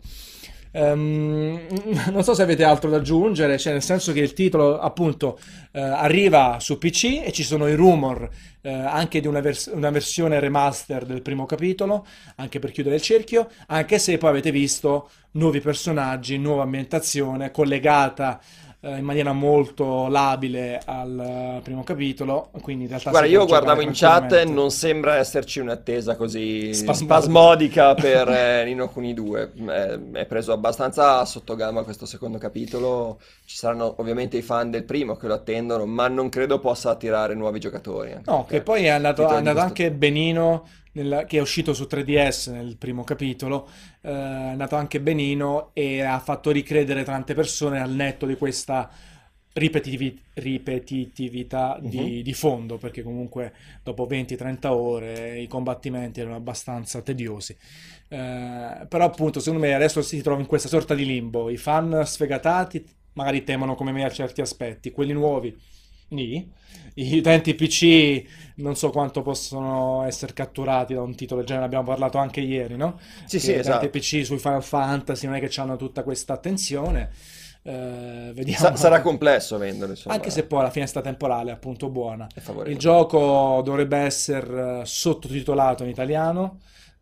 Ehm, non so se avete altro da aggiungere, cioè nel senso che il titolo appunto eh, arriva su PC e ci sono i rumor eh, anche di una, vers- una versione remaster del primo capitolo, anche per chiudere il cerchio, anche se poi avete visto nuovi personaggi, nuova ambientazione collegata in maniera molto labile al eh, primo capitolo, quindi in realtà Guarda, io guardavo in chat e non sembra esserci un'attesa così Spasmodica. spasmodica per eh, Nino Kuni 2. È, è preso abbastanza sotto gamma questo secondo capitolo. Ci saranno ovviamente i fan del primo che lo attendono, ma non credo possa attirare nuovi giocatori. No, che poi è andato, è andato questo- anche benino, nel- che è uscito su 3DS nel primo capitolo, eh, è andato anche benino e ha fatto ricredere tante persone al netto di questa ripetivi- ripetitività di, Mhm. di fondo, perché comunque dopo 20-30 ore i combattimenti erano abbastanza tediosi. Eh, però appunto, secondo me adesso si trova in questa sorta di limbo. I fan sfegatati magari temono come me a certi aspetti, quelli nuovi Nì. I utenti PC non so quanto possono essere catturati da un titolo del genere, abbiamo parlato anche ieri, no? Sì, Che sì, i utenti esatto. PC sui Final Fantasy non è che hanno tutta questa attenzione. Eh. Sa- sarà complesso venderlo, insomma. Anche se poi la finestra temporale è appunto buona. Il gioco dovrebbe essere eh, sottotitolato in italiano.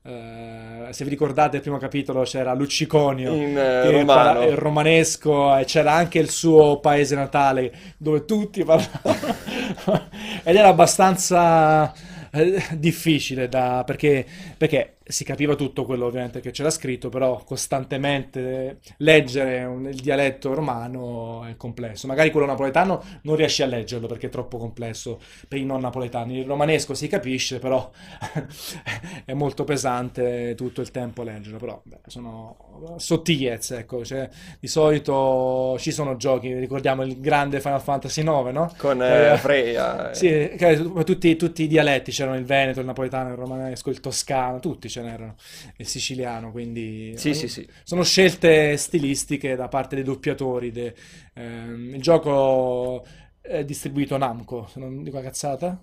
Eh, se vi ricordate il primo capitolo c'era Lucciconio In, eh, romano. il romanesco e c'era anche il suo paese natale dove tutti parlavano ed era abbastanza eh, difficile da, perché, perché si capiva tutto quello ovviamente che c'era scritto, però costantemente leggere un- il dialetto romano è complesso. Magari quello napoletano non riesci a leggerlo perché è troppo complesso per i non napoletani. Il romanesco si capisce, però è molto pesante tutto il tempo leggerlo. Però beh, sono sottigliezze, ecco. Cioè, di solito ci sono giochi, ricordiamo il grande Final Fantasy IX, no? Con eh, Eh, Freya. eh. Sì, tutti, tutti i dialetti, c'erano il veneto, il napoletano, il romanesco, il toscano, tutti ce n'erano, il siciliano, quindi Sì, sì, sì. sono scelte stilistiche da parte dei doppiatori. de- ehm, il gioco è distribuito Namco, se non dico una cazzata.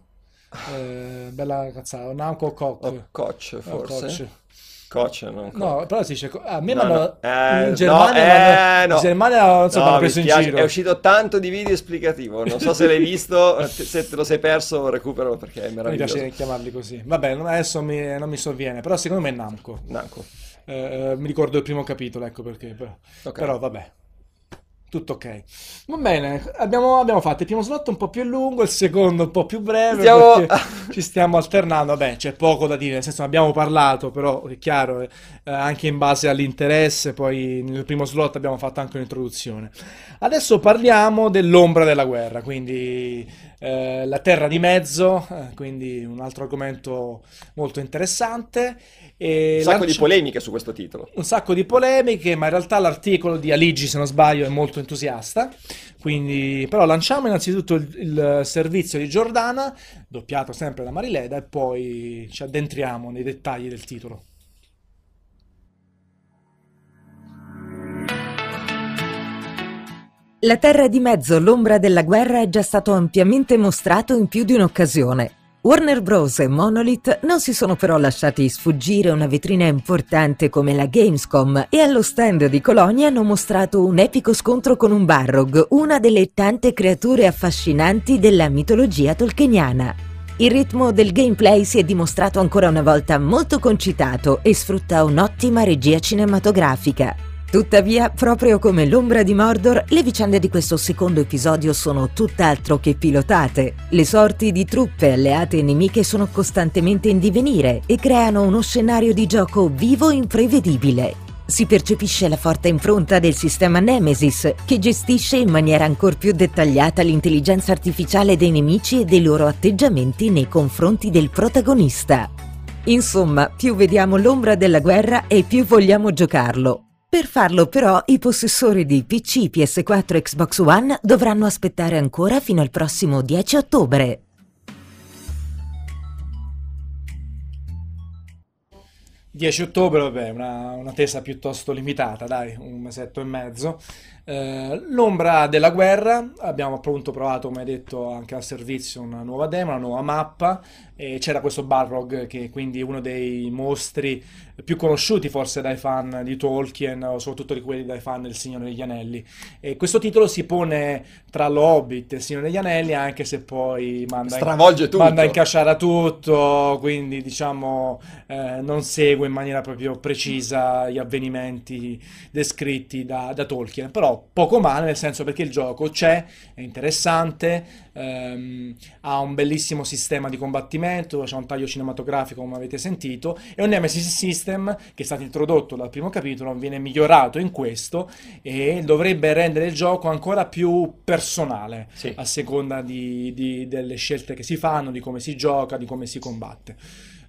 Eh, bella cazzata, Namco o Koch? O Koch, O forse. Koch. Koch, non. No, però si dice, a me No, no. Eh, in Germania, no, m'hanno- eh, no. in Germania non so, No, mi mi preso in giro. È uscito tanto di video esplicativo. Non so se l'hai visto. Se te lo sei perso, recuperalo perché è Mi meraviglioso. piace chiamarli così. Vabbè, adesso mi- non mi sovviene, però secondo me è Namco. Namco. Eh, mi ricordo il primo capitolo, ecco perché. Però, Ok. però vabbè, tutto ok. Va bene, abbiamo, abbiamo fatto il primo slot un po' più lungo, il secondo un po' più breve. Stiamo- ci stiamo alternando. Vabbè, c'è poco da dire, nel senso abbiamo parlato, però è chiaro, eh, anche in base all'interesse. Poi nel primo slot abbiamo fatto anche un'introduzione. Adesso parliamo dell'ombra della guerra, quindi eh, la terra di mezzo, eh, quindi un altro argomento molto interessante. E Un sacco di polemiche su questo titolo. un sacco di polemiche, ma in realtà l'articolo di Aligi, se non sbaglio, è molto entusiasta. Quindi, però lanciamo innanzitutto il, il servizio di Giordana, doppiato sempre da Marileda, e poi ci addentriamo nei dettagli del titolo. La terra di mezzo, l'ombra della guerra, è già stato ampiamente mostrato in più di un'occasione. Warner Bros. e Monolith non si sono però lasciati sfuggire una vetrina importante come la Gamescom e allo stand di Colonia hanno mostrato un epico scontro con un Barrog, una delle tante creature affascinanti della mitologia tolkieniana. Il ritmo del gameplay si è dimostrato ancora una volta molto concitato e sfrutta un'ottima regia cinematografica. Tuttavia, proprio come l'ombra di Mordor, le vicende di questo secondo episodio sono tutt'altro che pilotate. Le sorti di truppe alleate e nemiche sono costantemente in divenire e creano uno scenario di gioco vivo e imprevedibile. Si percepisce la forte impronta del sistema Nemesis, che gestisce in maniera ancor più dettagliata l'intelligenza artificiale dei nemici e dei loro atteggiamenti nei confronti del protagonista. Insomma, più vediamo l'ombra della guerra e più vogliamo giocarlo. Per farlo però i possessori di PC, PS4 e Xbox One dovranno aspettare ancora fino al prossimo 10 ottobre. Il 10 ottobre, vabbè, una, una tesa piuttosto limitata, dai, un mesetto e mezzo. Eh, l'ombra della guerra, abbiamo appunto provato, come detto, anche al servizio una nuova demo, una nuova mappa, e c'era questo Balrog che quindi è uno dei mostri più conosciuti forse dai fan di Tolkien o soprattutto di quelli dai fan del Signore degli Anelli. E questo titolo si pone tra lo Hobbit e il Signore degli Anelli, anche se poi manda in- Stravolge tutto. manda in casciara tutto, quindi diciamo eh, non segue in maniera proprio precisa gli avvenimenti descritti da, da Tolkien, però poco male nel senso perché il gioco c'è, è interessante, ehm, ha un bellissimo sistema di combattimento, c'è un taglio cinematografico come avete sentito e un Nemesis System che è stato introdotto dal primo capitolo viene migliorato in questo e dovrebbe rendere il gioco ancora più personale Sì. a seconda di- di- delle scelte che si fanno, di come si gioca, di come si combatte.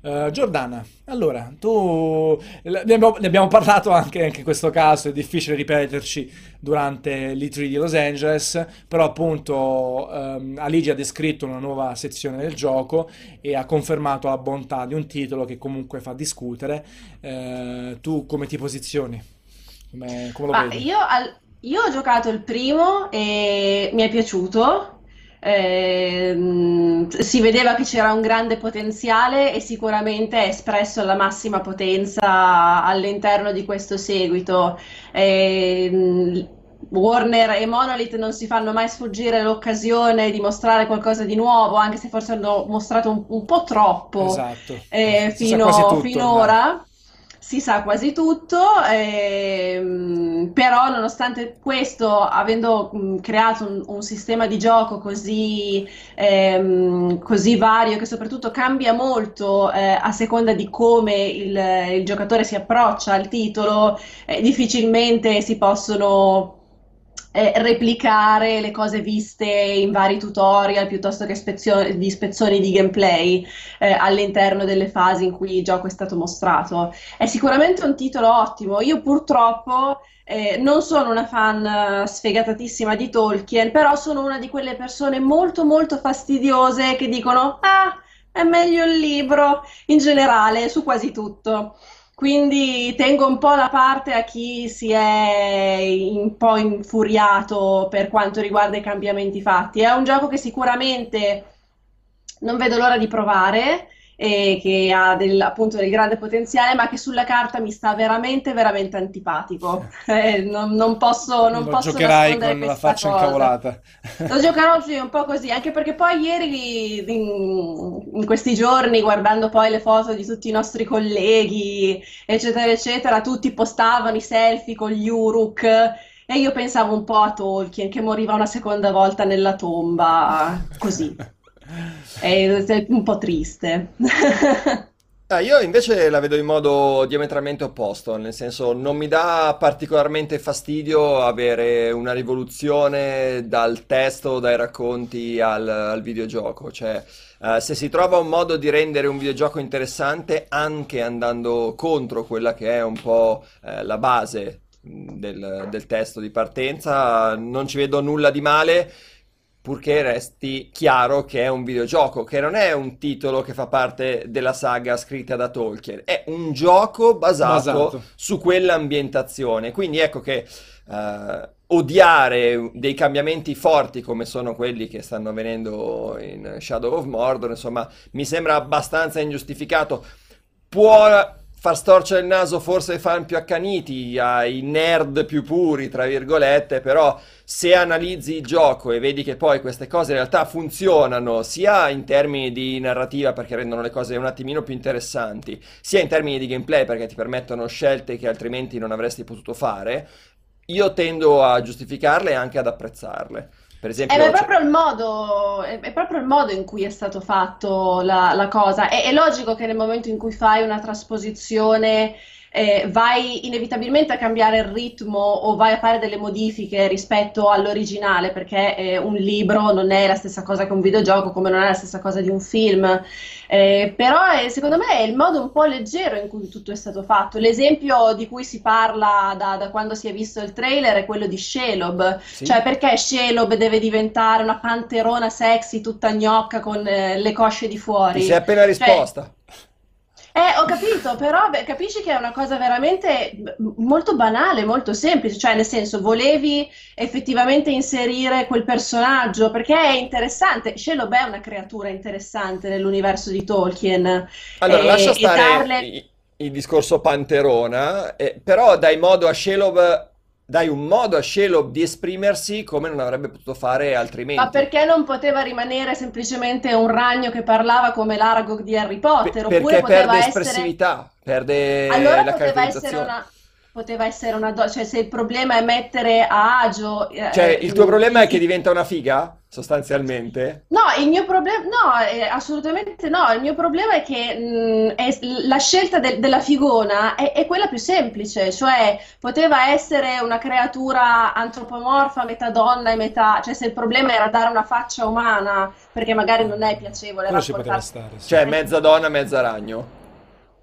Eh, Giordana, allora, tu ne abbiamo, ne abbiamo parlato anche, anche in questo caso, è difficile ripeterci durante l'E3 di Los Angeles, però appunto ehm, Aligi ha descritto una nuova sezione del gioco e ha confermato la bontà di un titolo che comunque fa discutere. Eh, tu come ti posizioni? Come, come lo Ma vedi? io, al- io ho giocato il primo e mi è piaciuto. Ehm, si vedeva che c'era un grande potenziale e sicuramente è espresso alla massima potenza all'interno di questo seguito. Ehm, Warner e Monolith non si fanno mai sfuggire l'occasione di mostrare qualcosa di nuovo, anche se forse hanno mostrato un, un po' troppo Esatto. eh, fino, tutto finora. Si sa quasi tutto, ehm, però nonostante questo, avendo mh, creato un, un sistema di gioco così, ehm, così vario, che soprattutto cambia molto eh, a seconda di come il, il giocatore si approccia al titolo, eh, difficilmente si possono eh, replicare le cose viste in vari tutorial piuttosto che spezio- di spezzoni di gameplay eh, all'interno delle fasi in cui il gioco è stato mostrato. È sicuramente un titolo ottimo. Io purtroppo eh, non sono una fan eh, sfegatatissima di Tolkien, però sono una di quelle persone molto molto fastidiose che dicono ah, è meglio il libro in generale su quasi tutto. Quindi tengo un po' la parte a chi si è un po' infuriato per quanto riguarda i cambiamenti fatti. È un gioco che sicuramente non vedo l'ora di provare e che ha del, appunto del grande potenziale, ma che sulla carta mi sta veramente, veramente antipatico. Eh, non, non posso, non Lo posso giocherai con la faccia cosa. incavolata. Lo giocherò sì, un po' così, anche perché poi ieri, in, in questi giorni, guardando poi le foto di tutti i nostri colleghi, eccetera, eccetera, tutti postavano i selfie con gli Uruk e io pensavo un po' a Tolkien che moriva una seconda volta nella tomba, così. È, un po' triste. Ah, io invece la vedo in modo diametralmente opposto, nel senso non mi dà particolarmente fastidio avere una rivoluzione dal testo, dai racconti al, al videogioco, cioè eh, se si trova un modo di rendere un videogioco interessante anche andando contro quella che è un po' eh, la base mh, del, del testo di partenza, non ci vedo nulla di male. Purché resti chiaro che è un videogioco, che non è un titolo che fa parte della saga scritta da Tolkien, è un gioco basato, Basato. su quell'ambientazione. Quindi ecco che eh, odiare dei cambiamenti forti come sono quelli che stanno avvenendo in Shadow of Mordor, insomma, mi sembra abbastanza ingiustificato. Può far storcere il naso forse ai fan più accaniti, ai nerd più puri, tra virgolette, però se analizzi il gioco e vedi che poi queste cose in realtà funzionano sia in termini di narrativa perché rendono le cose un attimino più interessanti, sia in termini di gameplay perché ti permettono scelte che altrimenti non avresti potuto fare, io tendo a giustificarle e anche ad apprezzarle. Per Eh, esempio, ma è proprio il modo, è, è proprio il modo in cui è stato fatto la, la cosa. È, è logico che nel momento in cui fai una trasposizione eh, vai inevitabilmente a cambiare il ritmo o vai a fare delle modifiche rispetto all'originale, perché eh, un libro non è la stessa cosa che un videogioco, come non è la stessa cosa di un film. Eh, però eh, secondo me è il modo un po' leggero in cui tutto è stato fatto. L'esempio di cui si parla da, da quando si è visto il trailer è quello di Shelob. Sì. Cioè, perché Shelob deve diventare una panterona sexy tutta gnocca con eh, le cosce di Ti fuori? sei appena Cioè, risposta. Eh, ho capito, però beh, capisci che è una cosa veramente molto banale, molto semplice, cioè nel senso volevi effettivamente inserire quel personaggio? Perché è interessante. Shelob è una creatura interessante nell'universo di Tolkien. Allora, e, lascia stare darle... i- il discorso Panterona, eh, però dai modo a Shelob, dai un modo a Shelob di esprimersi come non avrebbe potuto fare Ma altrimenti. perché non poteva rimanere semplicemente un ragno che parlava come l'Aragog di Harry Potter? Oppure perché perde essere... espressività, perde Allora la poteva essere una, poteva essere una do- cioè se il problema è mettere a agio... eh, Cioè, il tuo mm, problema è che diventa una figa, sostanzialmente? No, il mio problema, no, eh, assolutamente no. Il mio problema è che mh, è- la scelta del- della figona è, è quella più semplice, cioè poteva essere una creatura antropomorfa, metà donna e metà, cioè se il problema era dare una faccia umana, perché magari non è piacevole Quello ci poteva stare. sì. Cioè, mezza donna, mezza ragno.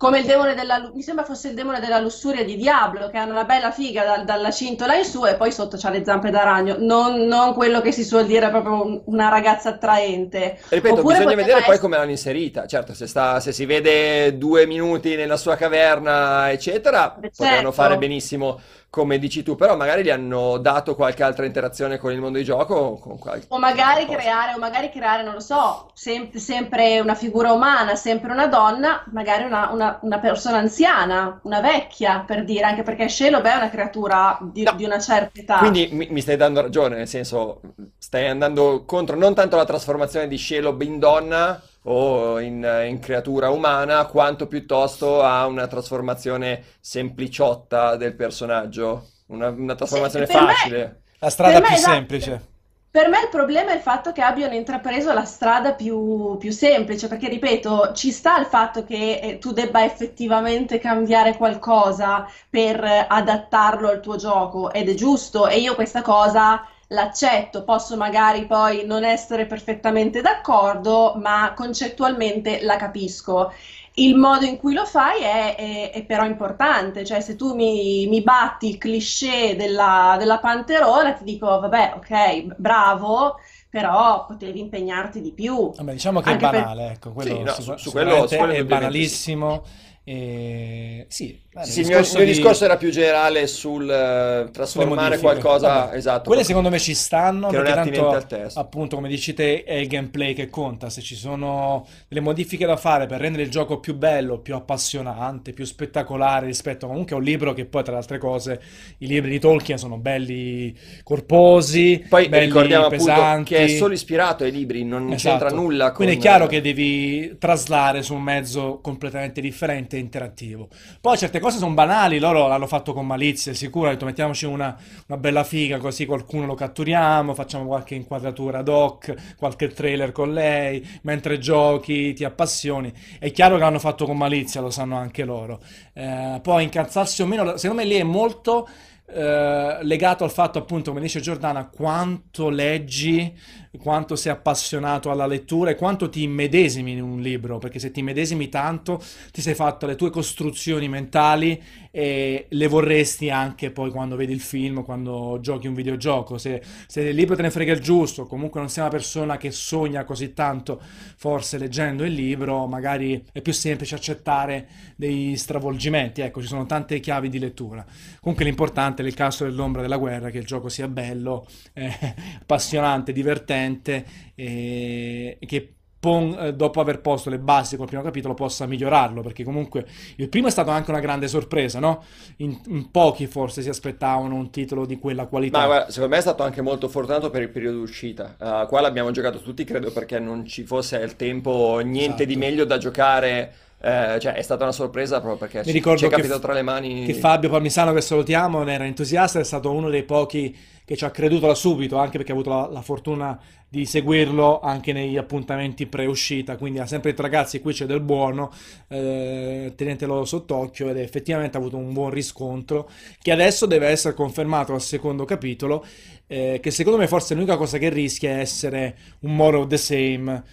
Come il demone della, mi sembra fosse il demone della lussuria di Diablo, che ha una bella figa dal- dalla cintola in su e poi sotto c'ha le zampe da ragno, non, non quello che si suol dire proprio un- una ragazza attraente. Ripeto, Oppure bisogna vedere poi essere- come l'hanno inserita. Certo, se, sta, se si vede due minuti nella sua caverna, eccetera, Beh, certo. fare benissimo come dici tu, però magari gli hanno dato qualche altra interazione con il mondo di gioco o con qualche O magari creare, o magari creare, non lo so, sem- sempre una figura umana, sempre una donna, magari una, una- una persona anziana, una vecchia, per dire, anche perché Shelob è una creatura di, No. di una certa età. Quindi mi, mi stai dando ragione, nel senso, stai andando contro non tanto la trasformazione di Shelob in donna o in, in creatura umana, quanto piuttosto a una trasformazione sempliciotta del personaggio, una, una trasformazione me- facile. La strada me più esatto. semplice. Per me il problema è il fatto che abbiano intrapreso la strada più, più semplice, perché ripeto, ci sta il fatto che eh, tu debba effettivamente cambiare qualcosa per adattarlo al tuo gioco ed è giusto e io questa cosa l'accetto, posso magari poi non essere perfettamente d'accordo, ma concettualmente la capisco. Il modo in cui lo fai è, è- è però importante, cioè se tu mi, mi batti il cliché della, della panterona, ti dico, vabbè, ok, bravo, però potevi impegnarti di più. Vabbè, diciamo che Anche è per- banale, ecco, quello Sì, no, su- su quello- su quello è banalissimo. E... Sì, beh, Sì, il mio, il mio di- discorso era più generale sul eh, sulle trasformare qualcosa, Vabbè, esatto, Quelle secondo me ci stanno, che non è tanto, al testo. appunto, come dici te, è il gameplay che conta. Se ci sono delle modifiche da fare per rendere il gioco più bello, più appassionante, più spettacolare rispetto comunque a un libro che poi, tra le altre cose, i libri di Tolkien sono belli corposi, Poi belli ricordiamo pesanti. che è solo ispirato ai libri, non Esatto. c'entra nulla con... Quindi è chiaro che devi traslare su un mezzo completamente differente e interattivo. Poi certe cose sono banali, loro l'hanno fatto con malizia, sicuro, hanno detto mettiamoci una, una bella figa così qualcuno lo catturiamo, facciamo qualche inquadratura ad hoc, qualche trailer con lei, mentre giochi ti appassioni. È chiaro che l'hanno fatto con malizia, lo sanno anche loro. Eh, poi incazzarsi o meno, secondo me lì è molto eh, legato al fatto, appunto, come dice Giordana, quanto leggi, quanto sei appassionato alla lettura e quanto ti immedesimi in un libro, perché se ti immedesimi tanto, ti sei fatto le tue costruzioni mentali e le vorresti anche poi quando vedi il film, quando giochi un videogioco. Se, se il libro te ne frega il giusto, comunque non sei una persona che sogna così tanto, forse leggendo il libro, magari è più semplice accettare dei stravolgimenti. Ecco, ci sono tante chiavi di lettura. Comunque l'importante nel caso dell'ombra della guerra è che il gioco sia bello, eh, appassionante, divertente e che pon- eh, dopo aver posto le basi col primo capitolo possa migliorarlo, perché comunque il primo è stato anche una grande sorpresa, no? In, in pochi forse si aspettavano un titolo di quella qualità. Ma guarda, secondo me è stato anche molto fortunato per il periodo d'uscita. Uh, qua l'abbiamo giocato tutti, credo, perché non ci fosse al tempo niente di Esatto. meglio da giocare. Eh, cioè, è stata una sorpresa proprio perché Mi ci, ricordo ci è capitato tra le mani. che Fabio Palmisano, che salutiamo, ne era entusiasta, è stato uno dei pochi che ci ha creduto da subito, anche perché ha avuto la, la fortuna di seguirlo anche negli appuntamenti pre-uscita, quindi ha sempre detto ragazzi qui c'è del buono, eh, tenetelo sott'occhio ed effettivamente ha avuto un buon riscontro che adesso deve essere confermato al secondo capitolo, eh, che secondo me forse l'unica cosa che rischia è essere un more of the same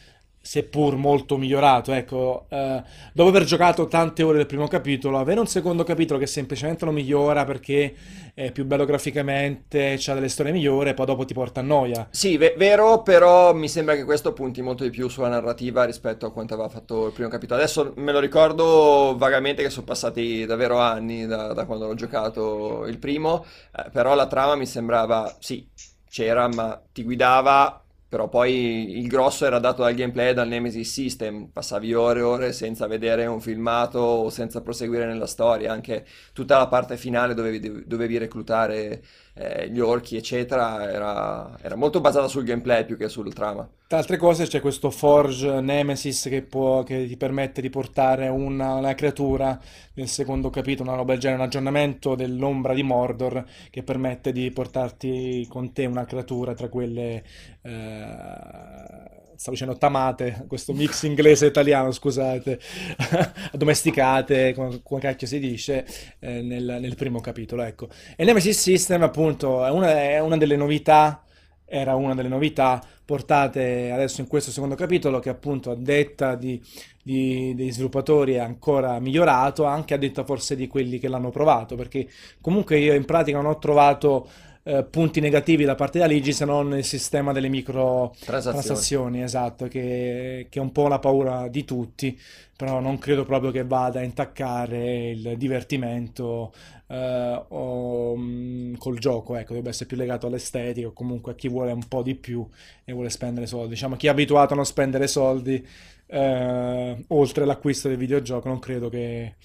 seppur molto migliorato. Ecco, eh, dopo aver giocato tante ore del primo capitolo, avere un secondo capitolo che semplicemente lo migliora perché è più bello graficamente, ha delle storie migliori, poi dopo ti porta a noia. Sì, ve- vero, però mi sembra che questo punti molto di più sulla narrativa rispetto a quanto aveva fatto il primo capitolo. Adesso me lo ricordo vagamente che sono passati davvero anni da, da quando l'ho giocato il primo, eh, però la trama mi sembrava, sì, c'era, ma ti guidava, però poi il grosso era dato dal gameplay e dal Nemesis System. Passavi ore e ore senza vedere un filmato o senza proseguire nella storia, anche tutta la parte finale dovevi, dovevi reclutare eh, gli orchi, eccetera, era, era molto basata sul gameplay più che sul trama. Tra altre cose c'è questo Forge Nemesis che, può- che ti permette di portare una, una creatura nel secondo capitolo, una roba del genere, un aggiornamento dell'ombra di Mordor che permette di portarti con te una creatura tra quelle, eh, stavo dicendo tamate, questo mix inglese-italiano, scusate, addomesticate, come, come cacchio si dice, eh, nel, nel primo capitolo, ecco. E Nemesis System appunto è una, è una delle novità era una delle novità portate adesso in questo secondo capitolo che appunto a detta di, di- dei sviluppatori è ancora migliorato, anche a detta forse di quelli che l'hanno provato, perché comunque io in pratica non ho trovato eh, punti negativi da parte della Ligi se non il sistema delle micro Transazioni. transazioni, esatto, che, che è un po' la paura di tutti, però non credo proprio che vada a intaccare il divertimento eh, o, mh, col gioco, ecco, dovrebbe essere più legato all'estetica o comunque a chi vuole un po' di più e vuole spendere soldi. Diciamo, chi è abituato a non spendere soldi eh, oltre l'acquisto del videogioco, non credo che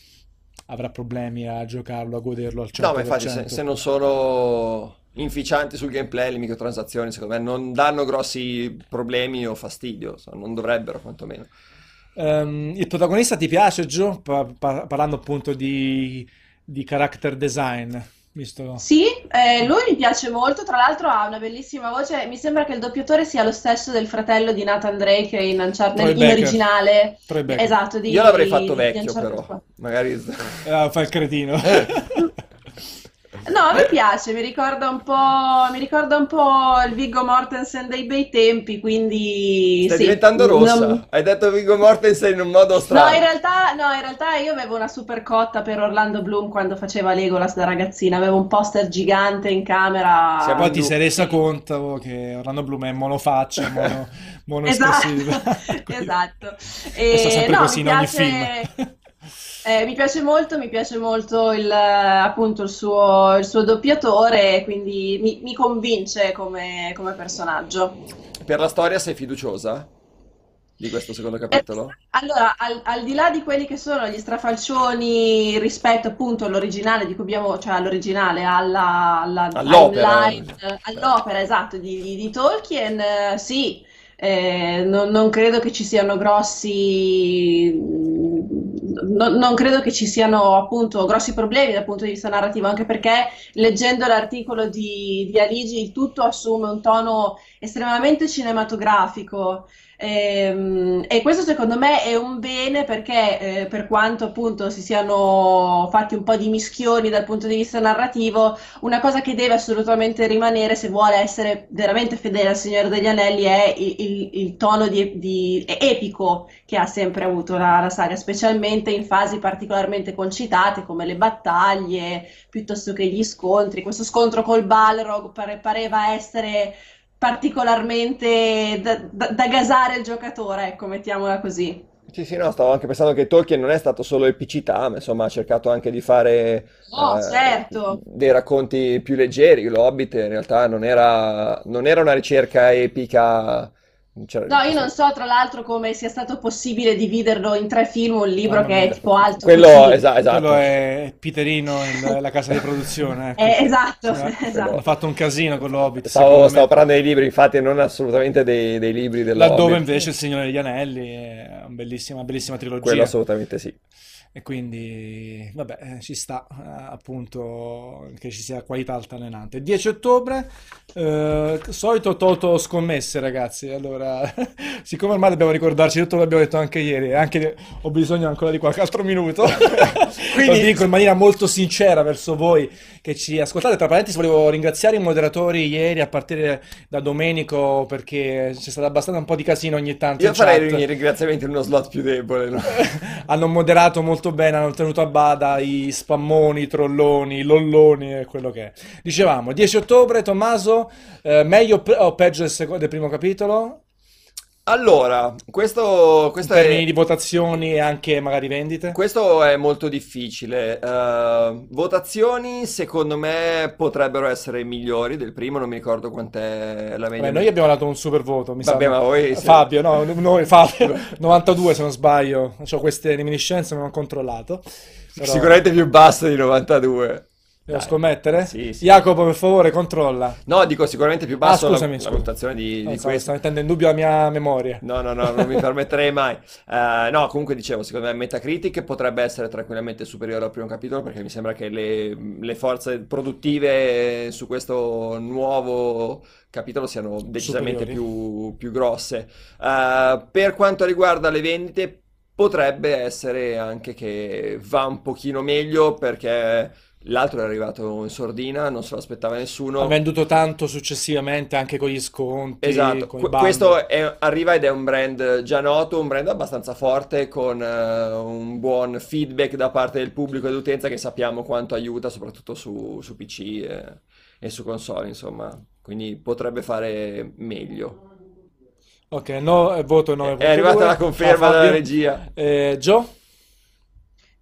avrà problemi a giocarlo, a goderlo al No, ma infatti se, 100%. se non sono inficianti sul gameplay, le microtransazioni, secondo me non danno grossi problemi o fastidio, so- non dovrebbero quantomeno. Ehm, il protagonista ti piace, Gio? Pa- pa- parlando appunto di, di character design, visto... Sì, eh, lui mi piace molto, tra l'altro ha una bellissima voce, mi sembra che il doppiatore sia lo stesso del fratello di Nathan Drake in Uncharted, Troy in originale, esatto, di, Io l'avrei fatto di vecchio Uncharted però, 4. magari... Eh, fa il cretino. No, a me piace, mi ricorda un po', mi ricorda un po' il Viggo Mortensen dei bei tempi, quindi Stai sì, diventando rossa. non- Hai detto Viggo Mortensen in un modo No, strano. in realtà, no, in realtà io avevo una super cotta per Orlando Bloom quando faceva Legolas da ragazzina, avevo un poster gigante in camera. Siamo Poi ti sei resa conto che Orlando Bloom è monofaccia, mono, mono Esatto, esatto. E sta sempre no, così mi in ogni piace, film. Eh, mi piace molto, mi piace molto il, eh, appunto il suo, il suo doppiatore, quindi mi, mi convince come, come personaggio. Per la storia sei fiduciosa di questo secondo capitolo? Allora, al, al di là di quelli che sono gli strafalcioni rispetto appunto all'originale di cui abbiamo, cioè all'originale, alla, alla All'opera. timeline, eh, all'opera, esatto, di, di- di Tolkien, eh, sì, eh, non, non credo che ci siano grossi, non, non credo che ci siano appunto grossi problemi dal punto di vista narrativo, anche perché leggendo l'articolo di, di Aligi il tutto assume un tono estremamente cinematografico. Ehm, E, questo secondo me è un bene perché eh, per quanto appunto si siano fatti un po' di mischioni dal punto di vista narrativo, una cosa che deve assolutamente rimanere se vuole essere veramente fedele al Signore degli Anelli è il, il- il tono di, di- epico che ha sempre avuto la, la saga, specialmente in fasi particolarmente concitate come le battaglie piuttosto che gli scontri. Questo scontro col Balrog pare- pareva essere particolarmente da, da- da gasare il giocatore, ecco, mettiamola così. Sì, sì, no, stavo anche pensando che Tolkien non è stato solo epicità, ma insomma ha cercato anche di fare Oh, eh, certo. dei racconti più leggeri. L'Hobbit in realtà non era, non era una ricerca epica. Cioè- No, io non so tra l'altro come sia stato possibile dividerlo in tre film, un libro Mamma che è tipo alto Quello, così. esa- esatto. Quello è Piterino, il- la casa di produzione. ecco. Eh, esatto, Eh, esatto. Ha fatto un casino con l'Hobbit, Stavo, stavo parlando dei libri, infatti, non assolutamente dei, dei libri Laddove dell'Hobbit. invece Il Signore degli Anelli è una bellissima, bellissima Quello trilogia. assolutamente sì. E quindi, vabbè, eh, ci sta eh, appunto che ci sia qualità altalenante. 10 ottobre, eh, solito Toto scommesse, ragazzi. Allora, siccome ormai dobbiamo ricordarci tutto quello che abbiamo detto anche ieri, anche ho bisogno ancora di qualche altro minuto, Quindi- lo dico in maniera molto sincera verso voi che ci ascoltate. Tra parentesi, volevo ringraziare i moderatori ieri a partire da Domenico perché c'è stato abbastanza un po' di casino ogni tanto Io farei chat i ringraziamenti in uno slot più debole. no? hanno moderato molto bene, hanno tenuto a bada i spammoni, i trolloni, i lolloni e quello che è. Dicevamo, 10 ottobre, Tommaso, eh, meglio o peggio del, seco- del primo capitolo? Allora, questo, In questo termini è, di votazioni e anche magari vendite? questo è molto difficile. Eh, votazioni, secondo me, potrebbero essere migliori del primo, non mi ricordo quant'è la media. Vabbè, noi abbiamo dato un super voto, mi Vabbè, sa. ma voi- Fabio, no, noi, Fabio, 92 se non sbaglio, ho queste reminiscenze, non ho controllato. Però- Sicuramente più basso di 92. Devo Dai. scommettere? Sì, sì. Jacopo, per favore, controlla. No, dico sicuramente più basso Ah, la- scusami, la, scusa. votazione di, Non di questo. sto mettendo in dubbio la mia memoria. No, no, no, non mi permetterei mai. Eh, no, comunque dicevo, secondo me Metacritic potrebbe essere tranquillamente superiore al primo capitolo perché mi sembra che le, le forze produttive su questo nuovo capitolo siano decisamente più, più grosse. Eh, per quanto riguarda le vendite, potrebbe essere anche che va un pochino meglio perché l'altro è arrivato in sordina, non se lo aspettava nessuno. Ha venduto tanto successivamente anche con gli sconti, Esatto, bundle. questo è- arriva ed è un brand già noto, un brand abbastanza forte con eh, un buon feedback da parte del pubblico e dell'utenza che sappiamo quanto aiuta soprattutto su, su PC e, e su console, insomma. Quindi potrebbe fare meglio. Ok, no, eh, voto 9.2. È arrivata la conferma Ah, Fabio? regia. Eh, Gio?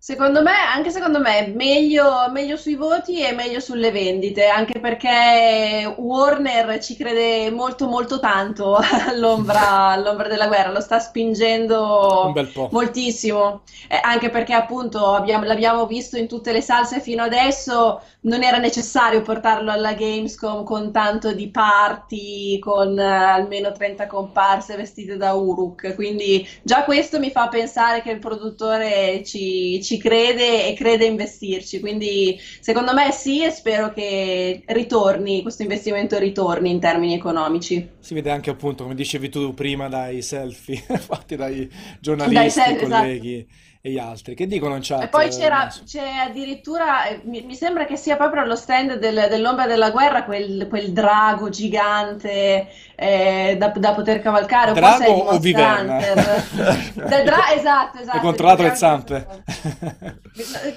Secondo me, anche secondo me, meglio, meglio sui voti e meglio sulle vendite, anche perché Warner ci crede molto molto tanto all'ombra, all'ombra della guerra, lo sta spingendo moltissimo, Eh, anche perché appunto abbiamo- l'abbiamo visto in tutte le salse fino adesso, non era necessario portarlo alla Gamescom con tanto di party, con eh, almeno 30 comparse vestite da Uruk, quindi già questo mi fa pensare che il produttore ci, ci crede e crede a investirci, quindi secondo me sì e spero che ritorni, questo investimento ritorni in termini economici. Si vede anche appunto, come dicevi tu prima, dai selfie fatti dai Dai giornalisti, selfie, esatto. E gli altri. Che dicono in chat? E poi eh, c'era, c'è addirittura, eh, mi, mi sembra che sia proprio allo stand del- dell'Ombra della Guerra quel, quel drago gigante eh, da, da poter cavalcare, o Drago o Monster Viverna? Dra- esatto, esatto. Hai controllato le zampe?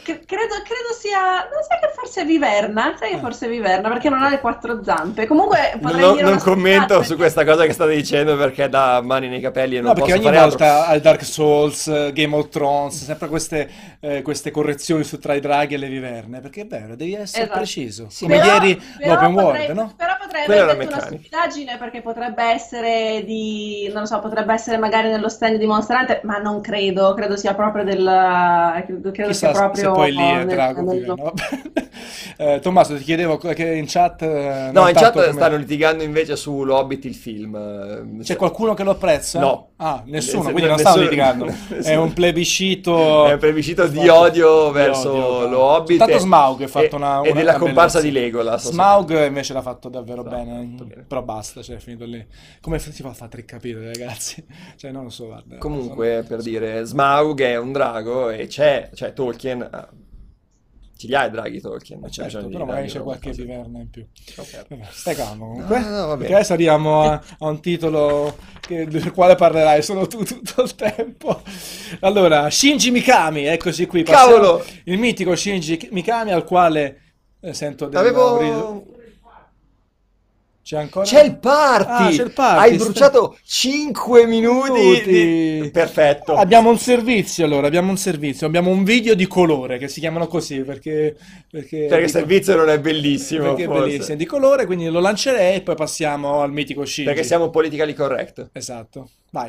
Cre- Credo, credo sia, non sai che forse è Viverna, sai che Ah. forse è Viverna perché non ha le quattro zampe. Comunque Non, potrei non- dire non una commento su questa cosa che state dicendo perché da mani nei capelli e non No, perché posso ogni fare altro. volta al Dark Souls, eh, Game of Thrones, sempre queste, eh, queste correzioni su tra i draghi e le viverne, perché è vero, devi essere Esatto. preciso. Sì, Come Però- ieri però l'open potrei, world, no? Però potrei Quella aver detto una stupidaggine perché potrebbe essere di, non lo so, potrebbe essere magari nello stand di Monster Hunter, ma non credo, credo sia proprio del, credo, credo Chissà sia proprio se poi lì è nel- drago nel- bene. Eh, Tommaso, ti chiedevo che in chat... eh, No, non in chat come- stanno litigando invece su L'Hobbit il film. Eh, C'è qualcuno che lo apprezza? No. Ah, nessuno, quindi non nessuno- stanno litigando. È un plebiscito... È un plebiscito di odio verso odio, lo Hobbit. Tanto e- Smaug ha fatto e- una, e una- della una comparsa di Legolas. Smaug invece l'ha fatto davvero Esatto, bene, bene. però basta, cioè è finito lì. Come si fa a fare capire, ragazzi? Cioè, non lo so, guarda. Comunque, per dire, Smaug è un drago e c'è, cioè Tolkien, ce li ha i draghi Tolkien. C'è certo, però magari draghi c'è per qualche viverna in più. Ok. Vabbè, stai calmo comunque. No, no, adesso arriviamo a, a un titolo che- del quale parlerai solo tu tutto il tempo. Allora, Shinji Mikami, eccoci qui. Cavolo! Il mitico Shinji Mikami al quale eh, sento del Avevo... C'è ancora? C'è il party! Ah, c'è il party, Hai sta- bruciato 5 minuti Minuti. di- Perfetto. Abbiamo un servizio allora, abbiamo un servizio, abbiamo un video di colore che si chiamano così perché... Perché, Perché il servizio non è bellissimo, perché è forse. bellissimo, di colore, quindi lo lancerei e poi passiamo al mitico Shinji. Perché siamo politically correct. Esatto, vai.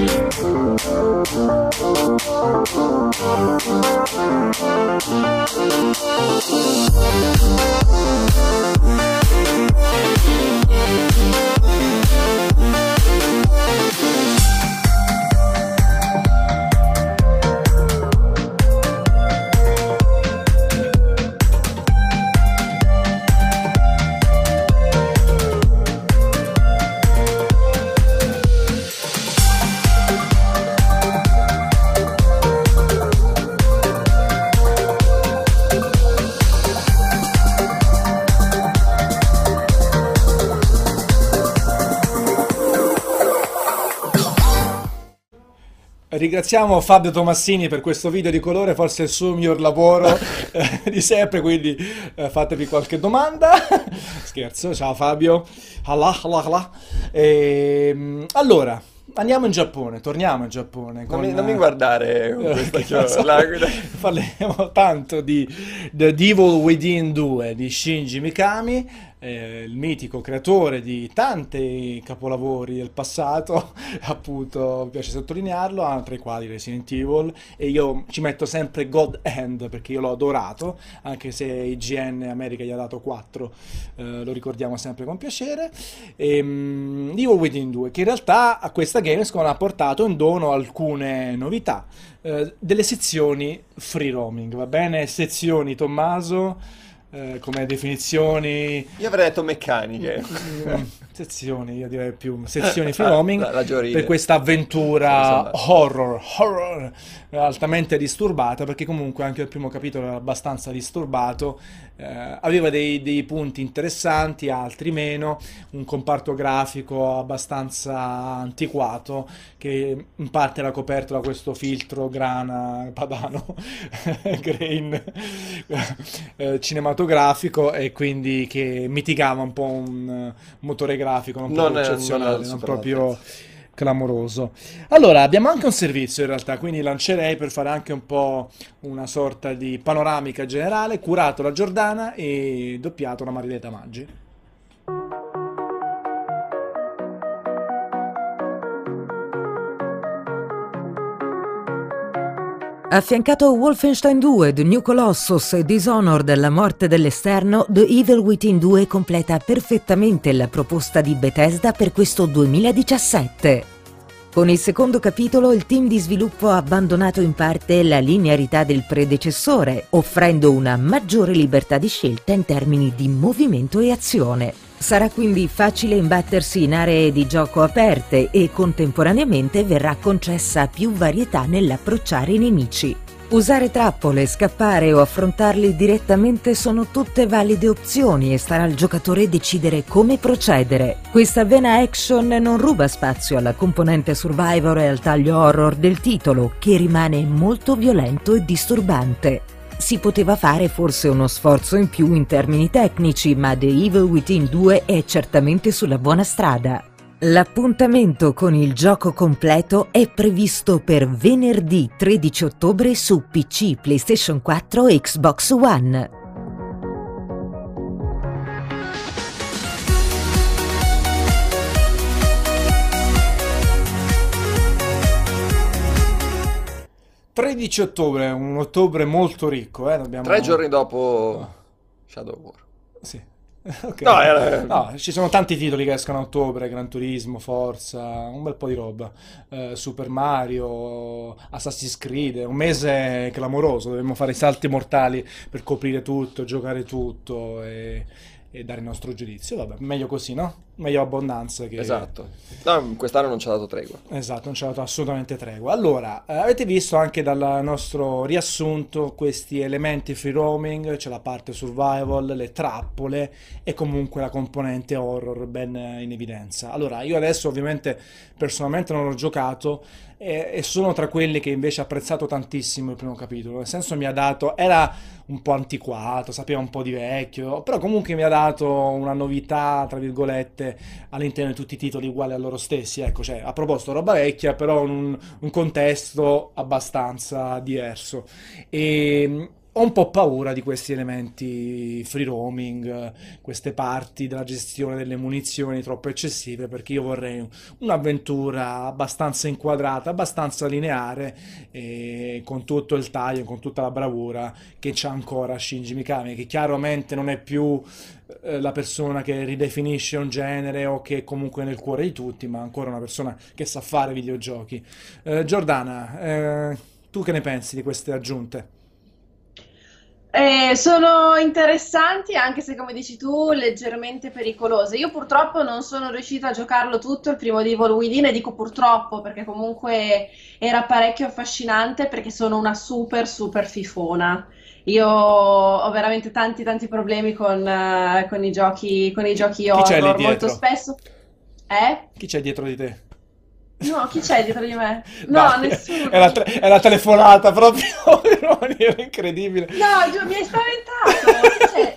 Thank Ringraziamo Fabio Tomassini per questo video di colore, forse il suo miglior lavoro eh, di sempre, quindi eh, fatevi qualche domanda. Scherzo, ciao Fabio. Allah, Allah, Allah. Ehm, allora, Andiamo in Giappone, torniamo in Giappone. Non con- mi, non mi guardare con Eh, questa chiosa. Parliamo tanto di The Devil Within 2 di Shinji Mikami, eh, il mitico creatore di tanti capolavori del passato, appunto, mi piace sottolinearlo, tra i quali Resident Evil, e io ci metto sempre God Hand perché io l'ho adorato, anche se IGN America gli ha dato 4, eh, lo ricordiamo sempre con piacere. E, mm, Evil Within 2, che in realtà a questa Gamescom ha portato in dono alcune novità, eh, delle sezioni free roaming, va bene? Sezioni Tommaso, eh, come definizioni... Io avrei detto meccaniche. Mm, sezioni, io direi più sezioni free roaming La- la per questa avventura horror, horror altamente disturbata perché comunque anche il primo capitolo era abbastanza disturbato eh, aveva dei, dei punti interessanti altri meno. Un comparto grafico abbastanza antiquato che in parte era coperto da questo filtro grana padano grain eh, cinematografico e quindi che mitigava un po' un motore grafico non Non proprio non eccezionale, non super proprio clamoroso. Allora, abbiamo anche un servizio in realtà, quindi lancerei per fare anche un po' una sorta di panoramica generale, curato da Giordana e doppiato da Marileta Maggi. Affiancato Wolfenstein 2, The New Colossus e Dishonored La morte dell'esterno, The Evil Within 2 completa perfettamente la proposta di Bethesda per questo 2017. Con il secondo capitolo il team di sviluppo ha abbandonato in parte la linearità del predecessore, offrendo una maggiore libertà di scelta in termini di movimento e azione. Sarà quindi facile imbattersi in aree di gioco aperte e contemporaneamente verrà concessa più varietà nell'approcciare i nemici. Usare trappole, scappare o affrontarli direttamente sono tutte valide opzioni e starà al giocatore decidere come procedere. Questa vena action non ruba spazio alla componente survivor e al taglio horror del titolo, che rimane molto violento e disturbante. Si poteva fare forse uno sforzo in più in termini tecnici, ma The Evil Within 2 è certamente sulla buona strada. L'appuntamento con il gioco completo è previsto per venerdì 13 ottobre su PC, PlayStation 4 e Xbox One. 13 ottobre, un ottobre molto ricco, eh? Dobbiamo... Tre giorni dopo Shadow War. Sì. Ok. No, era- No, ci sono tanti titoli che escono a ottobre, Gran Turismo, Forza, un bel po' di roba. Eh, Super Mario, Assassin's Creed, un mese clamoroso, dobbiamo fare i salti mortali per coprire tutto, giocare tutto e, e dare il nostro giudizio. Vabbè, meglio così, no? Meglio abbondanza che... Esatto. No, quest'anno non ci ha dato tregua. Esatto, non ci ha dato assolutamente tregua. Allora, eh, avete visto anche dal nostro riassunto questi elementi free roaming, c'è la parte survival, le trappole e comunque la componente horror ben in evidenza. Allora, io adesso ovviamente personalmente non ho giocato e, sono tra quelli che invece ha apprezzato tantissimo il primo capitolo, nel senso mi ha dato, era un po' antiquato, sapeva un po' di vecchio, però comunque mi ha dato una novità, tra virgolette, all'interno di tutti i titoli uguali a loro stessi, ecco, cioè ha proposto roba vecchia, però in un, un contesto abbastanza diverso. E ho un po' paura di questi elementi free roaming, queste parti della gestione delle munizioni troppo eccessive, perché io vorrei un'avventura abbastanza inquadrata, abbastanza lineare, con tutto il taglio, con tutta la bravura che c'ha ancora Shinji Mikami, che chiaramente non è più eh, la persona che ridefinisce un genere o che comunque è nel cuore di tutti, ma ancora una persona che sa fare videogiochi. Eh, Giordana, eh, tu che ne pensi di queste aggiunte? Eh, sono interessanti, anche se come dici tu, leggermente pericolose. Io purtroppo non sono riuscita a giocarlo tutto il primo di Evil Within e dico purtroppo perché comunque era parecchio affascinante perché sono una super super fifona. Io ho veramente tanti tanti problemi con, eh, con i giochi, con i giochi Chi c'è lì horror, dietro? molto spesso. Eh? Chi c'è dietro di te? No, chi c'è dietro di me? No, nessuno. È la, te- è la telefonata proprio in maniera incredibile. No, mi hai spaventato. Chi c'è?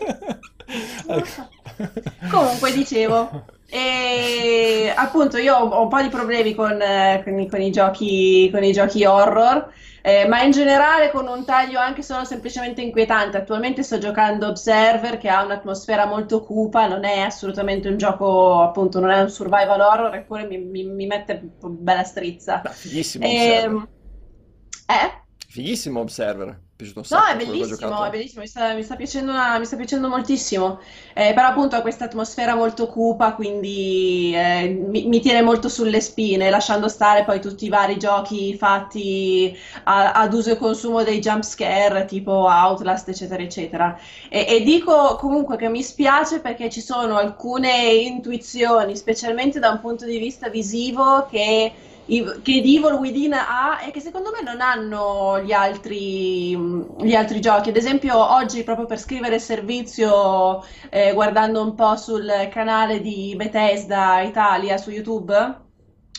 Lo so. Comunque dicevo, e appunto io ho, un po' di problemi con, eh, con i, con i giochi, con i giochi horror, eh, ma in generale con un taglio anche solo semplicemente inquietante. Attualmente sto giocando Observer che ha un'atmosfera molto cupa, non è assolutamente un gioco, appunto, non è un survival horror, eppure mi, mi, mi mette bella strizza. Beh, fighissimo Ehm, Observer. eh? Fighissimo Observer. Piaciuto un No, sacco è che ho bellissimo, è bellissimo, mi sta, mi sta piacendo, una- mi sta piacendo moltissimo, Eh, però appunto ha questa atmosfera molto cupa, quindi eh, mi, mi tiene molto sulle spine, lasciando stare poi tutti i vari giochi fatti a- ad uso e consumo dei jump scare, tipo Outlast, eccetera, eccetera. E, e dico comunque che mi spiace perché ci sono alcune intuizioni, specialmente da un punto di vista visivo, che che Evil Within ha e che secondo me non hanno gli altri, gli altri giochi. Ad esempio, oggi, proprio per scrivere servizio, eh, guardando un po' sul canale di Bethesda Italia su YouTube,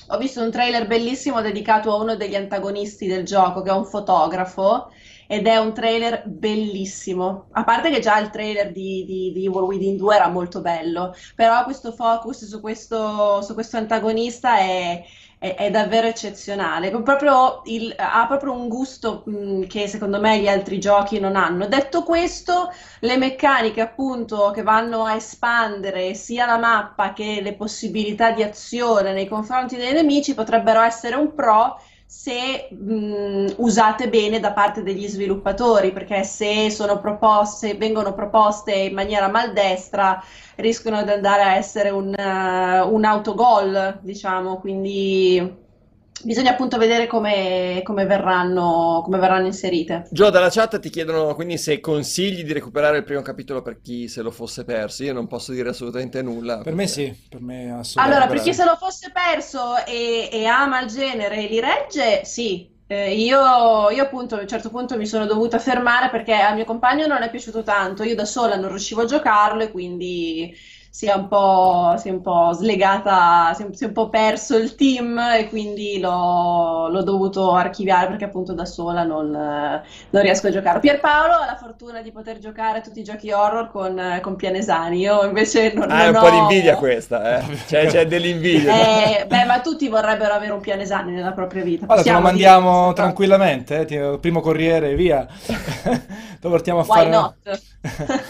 ho visto un trailer bellissimo dedicato a uno degli antagonisti del gioco, che è un fotografo. Ed è un trailer bellissimo. A parte che già il trailer di, di, di Evil Within 2 era molto bello, però questo focus su questo, su questo antagonista è, è- è davvero eccezionale. Proprio il- ha proprio un gusto mh, che secondo me gli altri giochi non hanno. Detto questo, le meccaniche appunto che vanno a espandere sia la mappa che le possibilità di azione nei confronti dei nemici potrebbero essere un pro se mh, usate bene da parte degli sviluppatori, perché se proposte, vengono proposte in maniera maldestra, rischiano di andare a essere un, eh, un autogol, diciamo, quindi bisogna appunto vedere come, come verranno, come verranno inserite. Gio, dalla chat ti chiedono quindi se consigli di recuperare il primo capitolo per chi se lo fosse perso. Io non posso dire assolutamente nulla. Per me perché- sì, per me assolutamente. Allora, per chi se lo fosse perso e, e ama il genere e li regge, sì. Eh, io, io appunto a un certo punto mi sono dovuta fermare perché al mio compagno non è piaciuto tanto, io da sola non riuscivo a giocarlo e quindi si è un po', si è un po' slegata, si è, si è un po' perso il team e quindi l'ho l'ho dovuto archiviare perché appunto da sola non, non riesco a giocare. Pierpaolo ha la fortuna di poter giocare a tutti i giochi horror con, con Pianesani, io invece non, Ah, è un non po' di ho- invidia questa, eh. C'è, c'è dell'invidia. eh, beh, ma tutti vorrebbero avere un Pianesani nella propria vita. Guarda, te lo Possiamo dire mandiamo tranquillamente, eh, primo corriere, via. Lo portiamo a Why fare... not?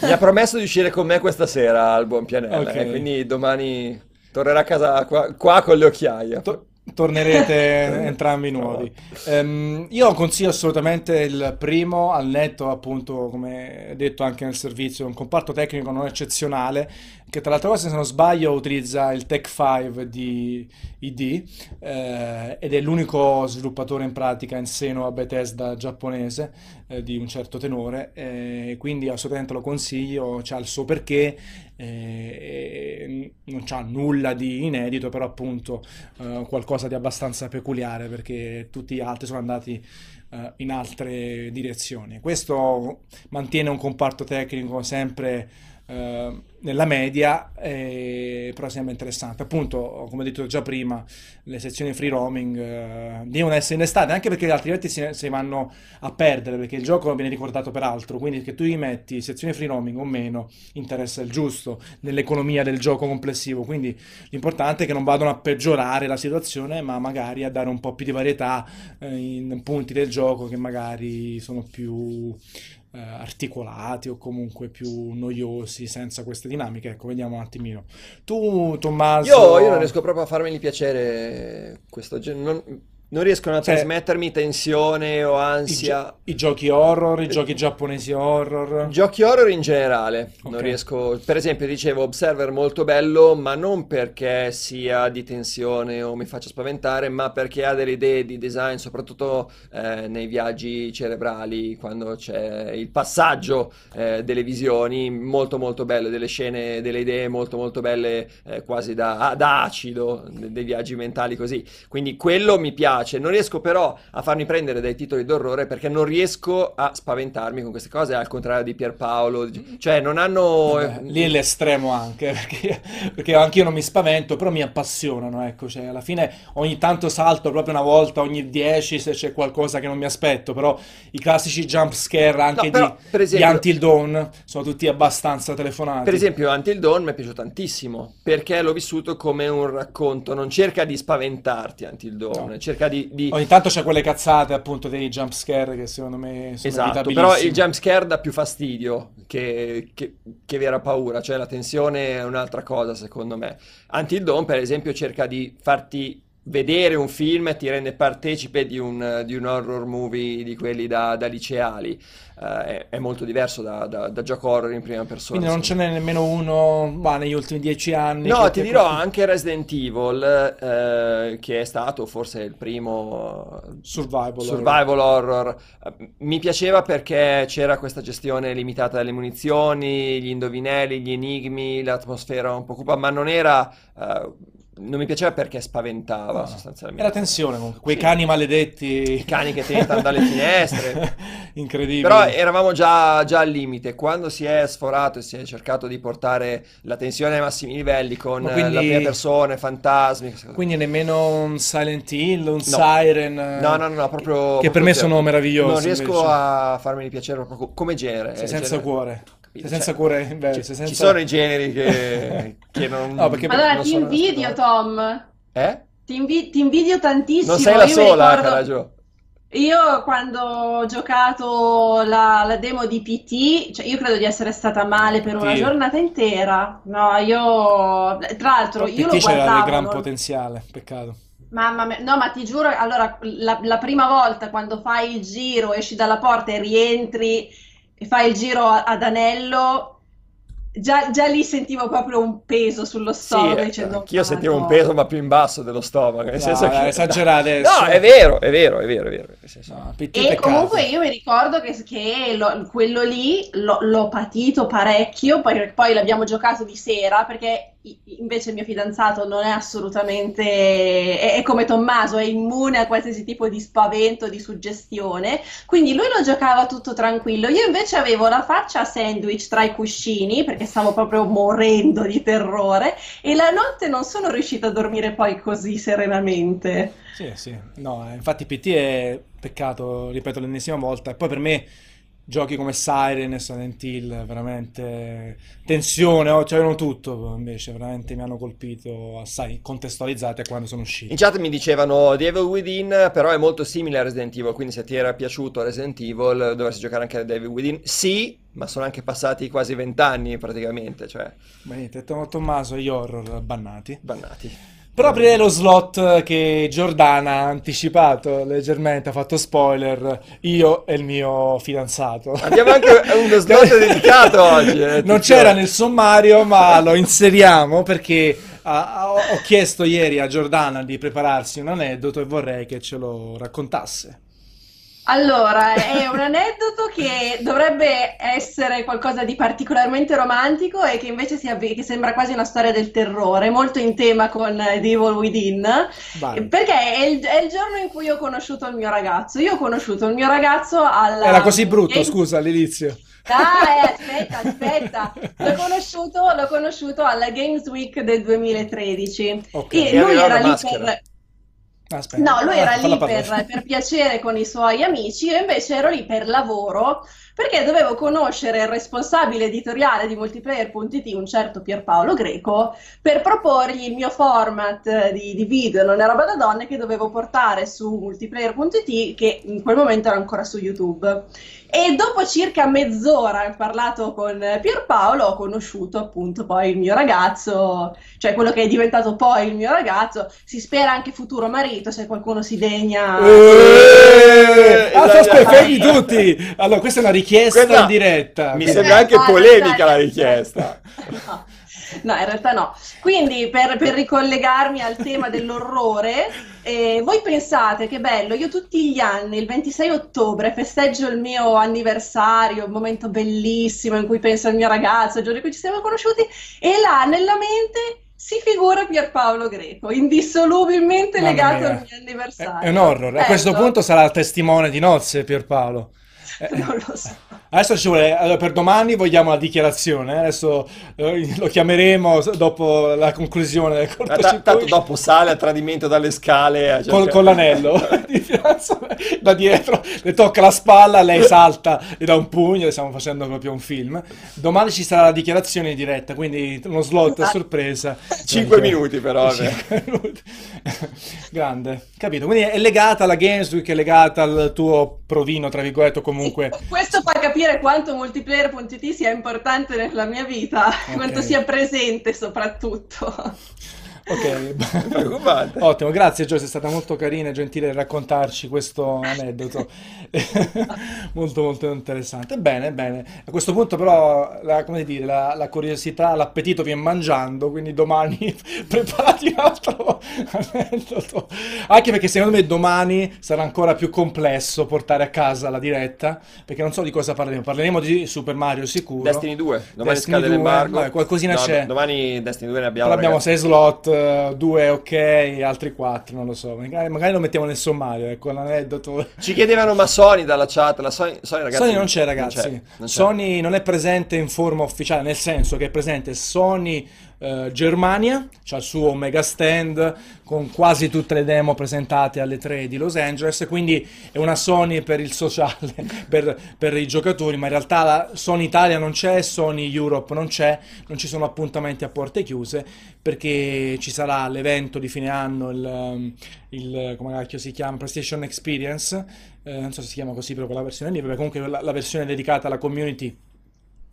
Mi ha promesso di uscire con me questa sera al Buon Pianella, Ok. eh, quindi domani tornerà a casa qua, qua con le occhiaie. To- tornerete entrambi nuovi. Ehm, io consiglio assolutamente il primo, al netto appunto, come detto anche nel servizio, un comparto tecnico non eccezionale, che tra l'altra cosa, se non sbaglio, utilizza il Tech 5 di ID eh, ed è l'unico sviluppatore in pratica in seno a Bethesda giapponese eh, di un certo tenore, eh, quindi assolutamente lo consiglio, c'ha il suo perché, eh, non c'ha nulla di inedito, però appunto eh, qualcosa di abbastanza peculiare perché tutti gli altri sono andati eh, in altre direzioni. Questo mantiene un comparto tecnico sempre eh, nella media, eh, però sembra interessante. Appunto, come detto già prima, le sezioni free roaming eh, devono essere innestate, anche perché altrimenti si, si vanno a perdere, perché il gioco viene ricordato per altro, quindi che tu gli metti sezioni free roaming o meno, interessa il giusto nell'economia del gioco complessivo, quindi l'importante è che non vadano a peggiorare la situazione, ma magari a dare un po' più di varietà eh, in punti del gioco che magari sono più eh, articolati o comunque più noiosi senza queste dinamiche. Ecco, vediamo un attimino. Tu, Tommaso... Io, io non riesco proprio a farmi piacere questo genere. Non, non riescono a Cioè- trasmettermi tensione o I, ansia. gio- i giochi horror, i giochi giapponesi horror. Giochi horror in generale, non Ok. riesco, per esempio dicevo Observer molto bello, ma non perché sia di tensione o mi faccia spaventare, ma perché ha delle idee di design, soprattutto eh, nei viaggi cerebrali, quando c'è il passaggio eh, delle visioni, molto molto bello, delle scene, delle idee molto molto belle, eh, quasi da, da acido, de- dei viaggi mentali così. Quindi quello mi piace piace, non riesco però a farmi prendere dai titoli d'orrore perché non riesco a spaventarmi con queste cose, al contrario di Pierpaolo, cioè non hanno... Vabbè, lì è l'estremo anche, perché, perché anch'io non mi spavento, però mi appassionano, ecco, cioè alla fine ogni tanto salto proprio una volta ogni 10 se c'è qualcosa che non mi aspetto, però i classici jump scare anche No, però, di, per di esempio- Until Dawn sono tutti abbastanza telefonati. Per esempio, Until Dawn mi è piaciuto tantissimo perché l'ho vissuto come un racconto. Non cerca di spaventarti Until Dawn, No. cerca di. di- Ogni tanto c'è quelle cazzate appunto dei jump scare che secondo me sono Esatto, però il jumpscare dà più fastidio che, che, che vera paura, cioè la tensione è un'altra cosa secondo me. Until Dawn, per esempio, cerca di farti vedere un film e ti rende partecipe di un, di un horror movie di quelli da, da liceali. Eh, è, è molto diverso da, da, da gioco horror in prima persona. Quindi non ce n'è nemmeno uno ma, negli ultimi dieci anni. No, ti dirò anche Resident Evil, eh, che è stato forse il primo Survival. survival horror. Eh, Mi piaceva perché c'era questa gestione limitata delle munizioni, gli indovinelli, gli enigmi, l'atmosfera un po' cupa, ma non era... non mi piaceva perché spaventava No, sostanzialmente. Era tensione comunque, quei Sì. cani maledetti. I cani che tentano dalle finestre. Incredibile. Però eravamo già, già al limite. Quando si è sforato e si è cercato di portare la tensione ai massimi livelli con quindi- la prima persona, fantasmi. queste cose. Quindi nemmeno un Silent Hill, un Siren. eh, No, no, no, no, proprio... Che per proprio me zero. sono meravigliosi. Non riesco invece. a farmi piacere proprio co- come genere. Eh, senza genere- cuore. Sei senza Cioè, cuore, beh, ci, sei senza- ci sono i generi che, che non... No, perché- Allora non ti sono invidio, Tom. Eh? Ti, invi- ti invidio tantissimo. Non sei la Io sola, ricordo-. Io quando ho giocato la, la demo di PT, cioè io credo di essere stata male per una Sì. giornata intera. No, io tra l'altro io lo PT c'era del guardavo. gran non- potenziale, peccato. Mamma mia, no, ma ti giuro, allora la, la prima volta quando fai il giro, esci dalla porta e rientri e fai il giro ad anello, già, già lì sentivo proprio un peso sullo Sì, stomaco eh, dicendo anch'io sentivo un "Madonna". peso ma più in basso dello stomaco, nel No, senso che... esagera adesso. No, è vero, è vero, è vero, è vero. nel senso- No, E peccato. comunque io mi ricordo che, che lo- quello lì l'ho l'ho patito parecchio, poi, poi l'abbiamo giocato di sera perché invece il mio fidanzato non è assolutamente, è, è come Tommaso, è immune a qualsiasi tipo di spavento, di suggestione, quindi lui lo giocava tutto tranquillo. Io invece avevo la faccia a sandwich tra i cuscini perché stavo proprio morendo di terrore e la notte non sono riuscita a dormire poi così serenamente. Sì, sì. No, infatti PT è peccato, ripeto l'ennesima volta. E poi per me giochi come Siren e Silent Hill, veramente tensione, oh, c'avevano tutto, invece veramente mi hanno colpito assai contestualizzati a quando sono In usciti. chat mi dicevano The Evil Within, però è molto simile a Resident Evil, quindi se ti era piaciuto Resident Evil dovresti giocare anche a The Evil Within. Sì, ma sono anche passati quasi vent'anni praticamente, cioè Ma niente, Tom- Tommaso, gli horror bannati. bannati. Però aprirei lo slot che Giordana ha anticipato leggermente, ha fatto spoiler, io e il mio fidanzato. Abbiamo anche uno slot dedicato oggi. eh, Non c'era nel sommario, ma lo inseriamo perché ah, ho ho chiesto ieri a Giordana di prepararsi un aneddoto e vorrei che ce lo raccontasse. Allora, è un aneddoto che dovrebbe essere qualcosa di particolarmente romantico e che invece si avvi- che sembra quasi una storia del terrore, molto in tema con eh, The Evil Within, Vai. perché è il, è il giorno in cui ho conosciuto il mio ragazzo. Io ho conosciuto il mio ragazzo alla... Era così brutto, Game- scusa, all'inizio. Ah, eh, aspetta, aspetta. L'ho conosciuto, l'ho conosciuto alla Games Week del 2013. Ok. E E lui era lì per... Aspetta. No, lui era Ah, lì per, per piacere con i suoi amici, io invece ero lì per lavoro perché dovevo conoscere il responsabile editoriale di multiplayer.it, un certo Pierpaolo Greco, per proporgli il mio format di, di video Non è roba da donne che dovevo portare su multiplayer.it, che in quel momento era ancora su YouTube. E dopo circa mezz'ora parlato con Pierpaolo, ho conosciuto appunto poi il mio ragazzo, cioè quello che è diventato poi il mio ragazzo, si spera anche futuro marito, se qualcuno si degna. Eh, ah, esatto. aspetta, fermi tutti. Allora, questa è una richiesta Questa in diretta. Mi sembra anche Ah, polemica la richiesta. No. No, in realtà no. Quindi per, per ricollegarmi al tema dell'orrore, eh, voi pensate che bello, io tutti gli anni, il 26 ottobre, festeggio il mio anniversario, un momento bellissimo in cui penso al mio ragazzo, il giorno in cui ci siamo conosciuti, e là nella mente si figura Pierpaolo Greco, indissolubilmente Mamma legato mia. al mio È, anniversario. è un horror. A questo punto sarà il testimone di nozze, Pierpaolo. Eh, Non lo so. Adesso ci vuole, allora, per domani vogliamo la dichiarazione. eh. Adesso eh, lo chiameremo dopo la conclusione del cortocircuito. tanto dopo sale a tradimento dalle scale. a Col, cercare- con l'anello di da dietro, le tocca la spalla, lei salta e dà un pugno. Stiamo facendo proprio un film. Domani ci sarà la dichiarazione in diretta, quindi uno slot a sorpresa. Cinque Perché- minuti però. vabbè. Cinque minuti. Grande, capito? Quindi è legata alla Games Week, è legata al tuo provino, tra virgolette, o comunque. Questo fa capire quanto multiplayer.it sia importante nella mia vita, quanto sia presente soprattutto. Ok, Preoccupante. ottimo, grazie Gio, sei stata molto carina e gentile nel raccontarci questo aneddoto, molto molto interessante. Bene, bene, a questo punto però, la, come dire, la, la curiosità, l'appetito viene mangiando, quindi domani preparati un altro aneddoto, anche perché secondo me domani sarà ancora più complesso portare a casa la diretta, perché non so di cosa parleremo, parleremo di Super Mario sicuro. Destiny 2, domani Destiny scade 2, l'embargo. vabbè, qualcosina No, c'è. Domani Destiny 2 ne abbiamo. Però abbiamo ragazzi. 6 slot, 2 ok, altri 4, non lo so. Magari, magari lo mettiamo nel sommario, ecco, l'aneddoto. Ci chiedevano ma Sony dalla chat, la Sony, Sony, ragazzi, Sony non c'è, ragazzi. non c'è. Sony non è presente in forma ufficiale, nel senso che è presente Sony eh, Germania, c'ha il suo mega stand con quasi tutte le demo presentate alle 3 di Los Angeles, quindi è una Sony per il sociale, per, per i giocatori, ma in realtà la Sony Italia non c'è, Sony Europe non c'è, non ci sono appuntamenti a porte chiuse perché ci sarà l'evento di fine anno, il, um, il come cacchio si chiama, PlayStation Experience, eh, non so se si chiama così proprio la versione lì, comunque la, la versione dedicata alla community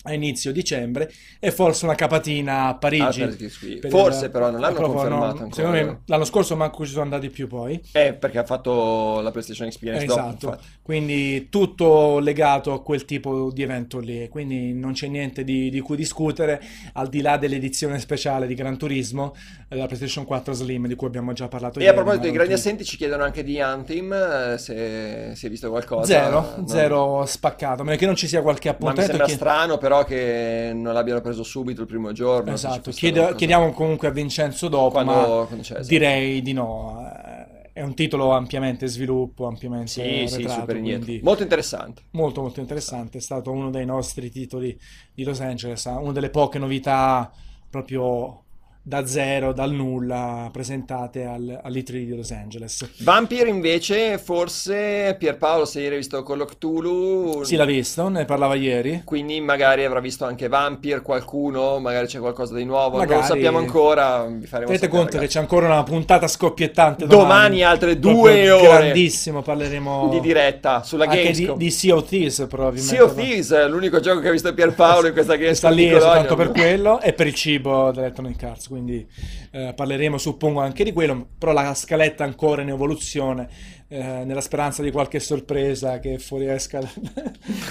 a inizio dicembre e forse una capatina a Parigi. Ah, per- forse il- però non l'hanno proprio confermato no, ancora. Secondo me l'anno scorso manco ci sono andati più poi. Eh, perché ha fatto la PlayStation Experience dopo, Esatto, infatti. quindi tutto legato a quel tipo di evento lì, quindi non c'è niente di, di cui discutere al di là dell'edizione speciale di Gran Turismo, eh, la PlayStation 4 Slim di cui abbiamo già parlato E a ieri, proposito ma dei grandi assenti, ci chiedono anche di Anthem, eh, se si è visto qualcosa. Zero, No. zero spaccato, a meno che non ci sia qualche Ma mi appuntamento. sembra chi- strano però che non l'abbiano preso subito il primo giorno. Esatto, qualcosa. chiediamo comunque a Vincenzo dopo, Quando- ma quando esatto. direi di no. Eh, È un titolo ampiamente sviluppo, ampiamente Sì, sì, arretrato, niente. quindi Molto interessante. molto molto interessante. È stato uno dei nostri titoli di Los Angeles, una delle poche novità proprio da zero, dal nulla, presentate al, all'E3 di Los Angeles. Vampire invece, forse Pierpaolo se ieri hai visto Call of Cthulhu, Sì, l'ha visto, ne parlava ieri. quindi magari avrà visto anche Vampire qualcuno, magari c'è qualcosa di nuovo, non lo Magari- sappiamo ancora, vi faremo Tenete sapere, conto che ragazzi. c'è ancora una puntata scoppiettante Domani altre Proprio due ore Grandissimo, parleremo di diretta sulla anche di, Gamescom. di Sea of Thieves probabilmente. Sea of Thieves, l'unico gioco che ha visto Pierpaolo in questa Sta Gamescom lì di Colonia. soltanto per quello e per il cibo dell'Electronic Arts, quindi eh, parleremo suppongo anche di quello, però la scaletta ancora in evoluzione, eh, nella speranza di qualche sorpresa che fuoriesca da-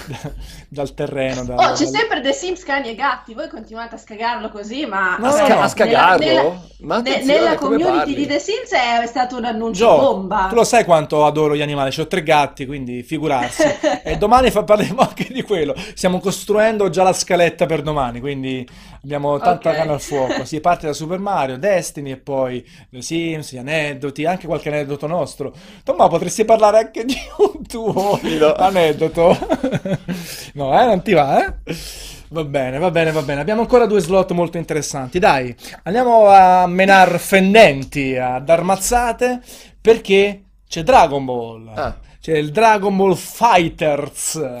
da- dal terreno. da- Oh, c'è dal- sempre The Sims cani e gatti, voi continuate a scagarlo così, ma No, A, no, sca- no. a scagarlo? nella- Ma ne- nella community parli? di The Sims è stato un annuncio Gio, bomba. tu lo sai quanto adoro gli animali, ho tre gatti, quindi figurarsi. e domani fa- parleremo anche di quello. Stiamo costruendo già la scaletta per domani, quindi abbiamo tanta Ok. canna al fuoco. Si parte da Super Mario, Destiny e poi The Sims, gli aneddoti, anche qualche aneddoto nostro. Tommaso, potresti parlare anche di un tuo Dillo. aneddoto? no, eh, non ti va, eh? Va bene, va bene, va bene. Abbiamo ancora due slot molto interessanti. Dai, andiamo a menar fendenti, a dar mazzate, perché c'è Dragon Ball. Ah. C'è il Dragon Ball Fighters.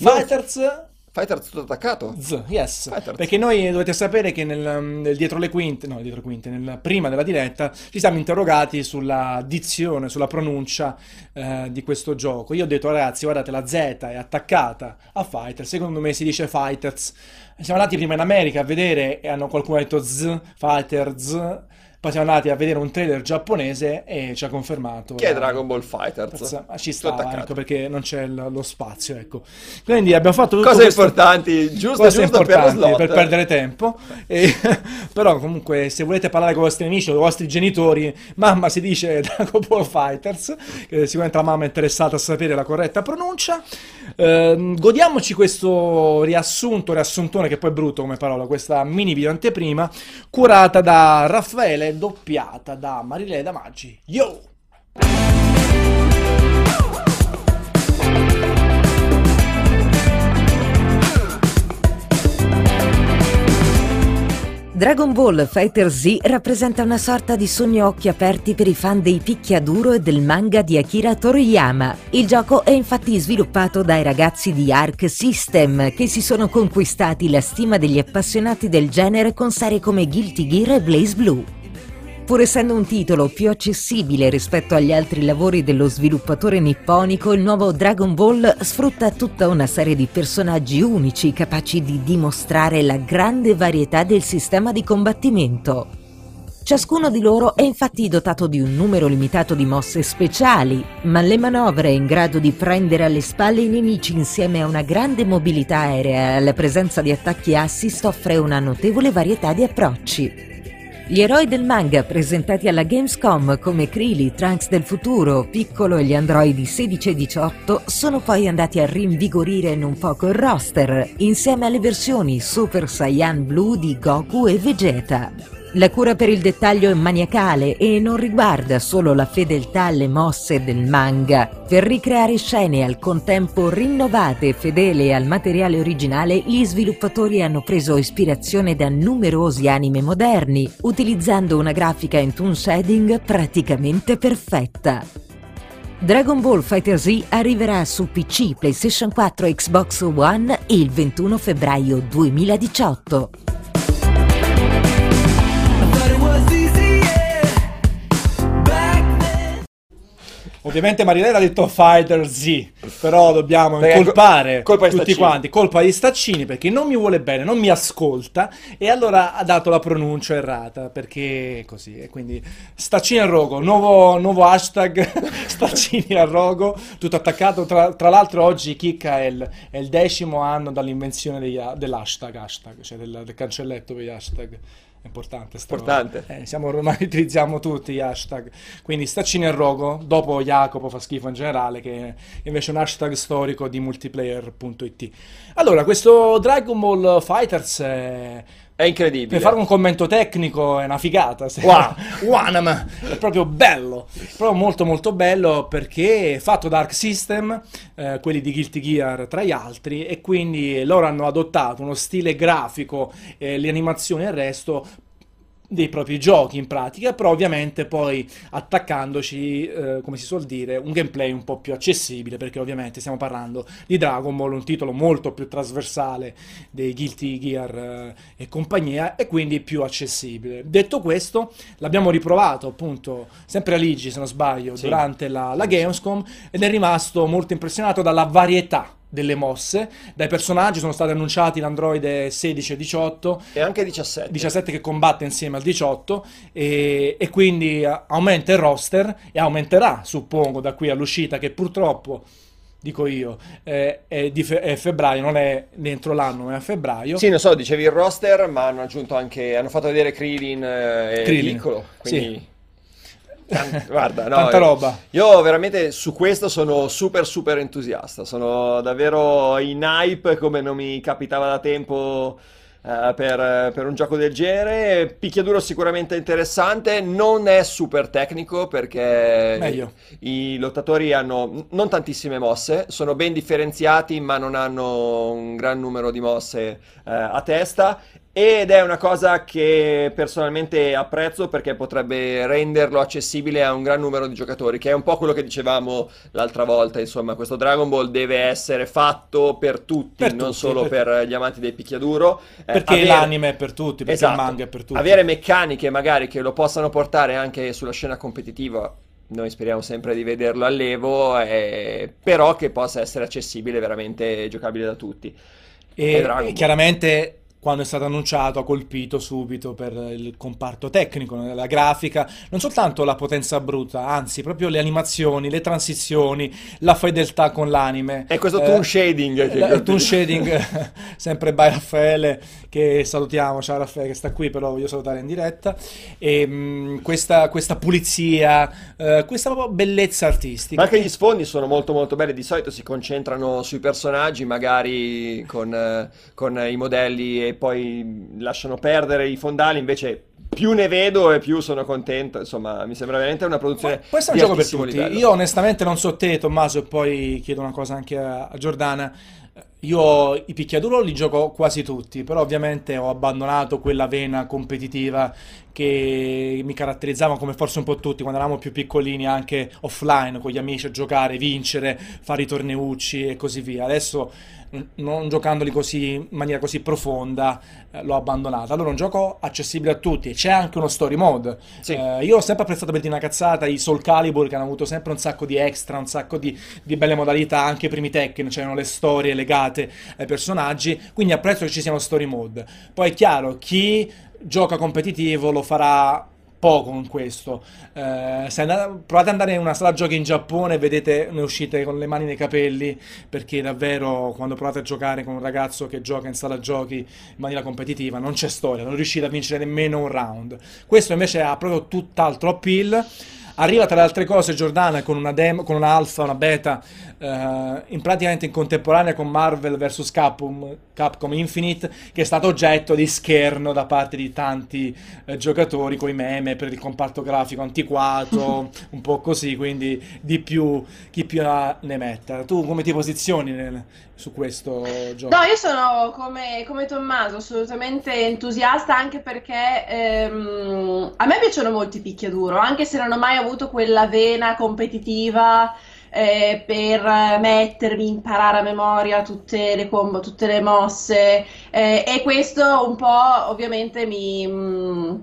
Fighter Z. Fighters Fighter Z attaccato. Z, yes. Fighters. Perché noi dovete sapere che nel, nel dietro le quinte, no, dietro le quinte, nel, prima della diretta, ci siamo interrogati sulla dizione, sulla pronuncia eh, di questo gioco. Io ho detto, ragazzi, guardate, la Z è attaccata a Fighter, secondo me si dice Fighters. Siamo andati prima in America a vedere e hanno qualcuno ha detto Z, Fighter Z. Poi siamo andati a vedere un trailer giapponese e ci ha confermato. Che è Dragon Ball Fighters. Ci attaccato. ecco, perché non c'è lo spazio, ecco. Quindi abbiamo fatto tutto Cose questo- importanti, giusto, cose giusto per importanti slot. per perdere tempo. E- però comunque se volete parlare con i vostri amici o con i vostri genitori, mamma si dice Dragon Ball Fighters, che sicuramente la mamma è interessata a sapere la corretta pronuncia. Ehm, godiamoci questo riassunto, riassuntone che poi è brutto come parola, questa mini video anteprima, curata da Raffaele, doppiata da Marilena Maggi. Yo! Dragon Ball Fighter Z rappresenta una sorta di sogno occhi aperti per i fan dei picchiaduro e del manga di Akira Toriyama. Il gioco è infatti sviluppato dai ragazzi di Arc System, che si sono conquistati la stima degli appassionati del genere con serie come Guilty Gear e Blaze Blue. Pur essendo un titolo più accessibile rispetto agli altri lavori dello sviluppatore nipponico, il nuovo Dragon Ball sfrutta tutta una serie di personaggi unici capaci di dimostrare la grande varietà del sistema di combattimento. Ciascuno di loro è infatti dotato di un numero limitato di mosse speciali, ma le manovre in grado di prendere alle spalle i nemici insieme a una grande mobilità aerea e alla presenza di attacchi assist offre una notevole varietà di approcci. Gli eroi del manga presentati alla Gamescom come Krillin, Trunks del futuro, Piccolo e gli androidi 16 e 18 sono poi andati a rinvigorire non poco il roster, insieme alle versioni Super Saiyan Blue di Goku e Vegeta. La cura per il dettaglio è maniacale e non riguarda solo la fedeltà alle mosse del manga. Per ricreare scene al contempo rinnovate e fedele al materiale originale, gli sviluppatori hanno preso ispirazione da numerosi anime moderni, utilizzando una grafica in toon shading praticamente perfetta. Dragon Ball Fighter Z arriverà su PC, PlayStation 4 e Xbox One il 21 febbraio 2018. Ovviamente Marilena ha detto Fighter Z, però dobbiamo Perché incolpare co- colpa tutti Staccini. quanti, colpa di Staccini perché non mi vuole bene, non mi ascolta e allora ha dato la pronuncia errata perché così e quindi Staccini al rogo, nuovo, nuovo hashtag Staccini al rogo, tutto attaccato, tra, tra l'altro oggi Chicca è il, è il decimo anno dall'invenzione degli ha- dell'hashtag, hashtag, cioè del, del cancelletto per gli hashtag. È importante. Importante. Eh, siamo ormai utilizziamo tutti gli hashtag. Quindi staccini al rogo, dopo Jacopo fa schifo in generale, che è invece un hashtag storico di multiplayer.it. Allora, questo Dragon Ball Fighters è... È incredibile. Per fare un commento tecnico è una figata. se- Wow. Wanam. È proprio bello. Proprio molto molto bello perché è fatto da Arc System, eh, quelli di Guilty Gear tra gli altri, e quindi loro hanno adottato uno stile grafico, eh, le animazioni e il resto dei propri giochi in pratica, però ovviamente poi attaccandoci, eh, come si suol dire, un gameplay un po' più accessibile, perché ovviamente stiamo parlando di Dragon Ball, un titolo molto più trasversale dei Guilty Gear eh, e compagnia, e quindi più accessibile. Detto questo, l'abbiamo riprovato appunto sempre a Ligi, se non sbaglio, Sì. durante la, la Gamescom, ed è rimasto molto impressionato dalla varietà delle mosse, dai personaggi sono stati annunciati l'androide 16 e 18, E anche 17. 17 che combatte insieme al 18 e, e quindi eh, aumenta il roster e aumenterà, suppongo, da qui all'uscita che purtroppo, dico io, eh, è, fe- è febbraio, non è dentro l'anno, ma è a febbraio. Sì, non so, dicevi il roster, ma hanno aggiunto anche, hanno fatto vedere Krillin eh, e Krillin, Piccolo, sì. Quindi... Tan- Guarda, no, Tanta roba. Io veramente su questo sono super super entusiasta, sono davvero in hype come non mi capitava da tempo eh, per, per un gioco del genere. Picchiaduro sicuramente interessante, non è super tecnico perché Meglio. i lottatori hanno non tantissime mosse, sono ben differenziati ma non hanno un gran numero di mosse eh, a testa ed è una cosa che personalmente apprezzo perché potrebbe renderlo accessibile a un gran numero di giocatori, che è un po' quello che dicevamo l'altra volta, insomma, questo Dragon Ball deve essere fatto per tutti, Per non tutti, solo per- per gli amanti dei picchiaduro. Eh, Perché avere- l'anime è per tutti, perché Esatto. il manga è per tutti. Avere meccaniche magari che lo possano portare anche sulla scena competitiva, noi speriamo sempre di vederlo all'evo, eh, però che possa essere accessibile, veramente giocabile da tutti. E, e chiaramente quando è stato annunciato ha colpito subito per il comparto tecnico, la grafica, non soltanto la potenza bruta, anzi proprio le animazioni, le transizioni, la fedeltà con l'anime. E questo toon shading. Che Eh, il toon shading, sempre by Raffaele, che salutiamo, ciao Raffaele che sta qui, però voglio salutare in diretta, e mh, questa, questa pulizia, eh, questa bellezza artistica. Ma anche gli sfondi sono molto molto belli, di solito si concentrano sui personaggi, magari con, eh, con i modelli e poi lasciano perdere i fondali, invece più ne vedo e più sono contento, insomma mi sembra veramente una produzione Questo è un gioco per tutti. livello. Io onestamente non so te, Tommaso, e poi chiedo una cosa anche a, a Giordana. Io i picchiaduro li gioco quasi tutti, però ovviamente ho abbandonato quella vena competitiva che mi caratterizzava come forse un po' tutti quando eravamo più piccolini, anche offline con gli amici a giocare, vincere, fare i torneucci e così via. Adesso non giocandoli così in maniera così profonda, l'ho abbandonato. Allora, un gioco accessibile a tutti. C'è anche uno story mode. Sì. Eh, io ho sempre apprezzato per una cazzata i Soul Calibur che hanno avuto sempre un sacco di extra, un sacco di, di belle modalità, anche i primi Tekken, c'erano le storie legate ai personaggi, quindi apprezzo che ci siano story mode. Poi è chiaro, chi gioca competitivo lo farà poco in questo. Eh, se andate- provate ad andare in una sala giochi in Giappone vedete ne uscite con le mani nei capelli, perché davvero quando provate a giocare con un ragazzo che gioca in sala giochi in maniera competitiva non c'è storia, non riuscite a vincere nemmeno un round. Questo invece ha proprio tutt'altro appeal. Arriva tra le altre cose Giordana con una demo, con una alfa, una beta, eh, in praticamente in contemporanea con Marvel vs Capcom, Capcom Infinite, che è stato oggetto di scherno da parte di tanti eh, giocatori con i meme per il comparto grafico antiquato, un po' così, quindi di più chi più ne metta. Tu come ti posizioni nel- su questo gioco? No, io sono come, come Tommaso, assolutamente entusiasta anche perché ehm, a me piacciono molto i picchiaduro, anche se non ho mai avuto quella vena competitiva eh, per mettermi, imparare a memoria tutte le combo, tutte le mosse eh, e questo un po' ovviamente mi... mm,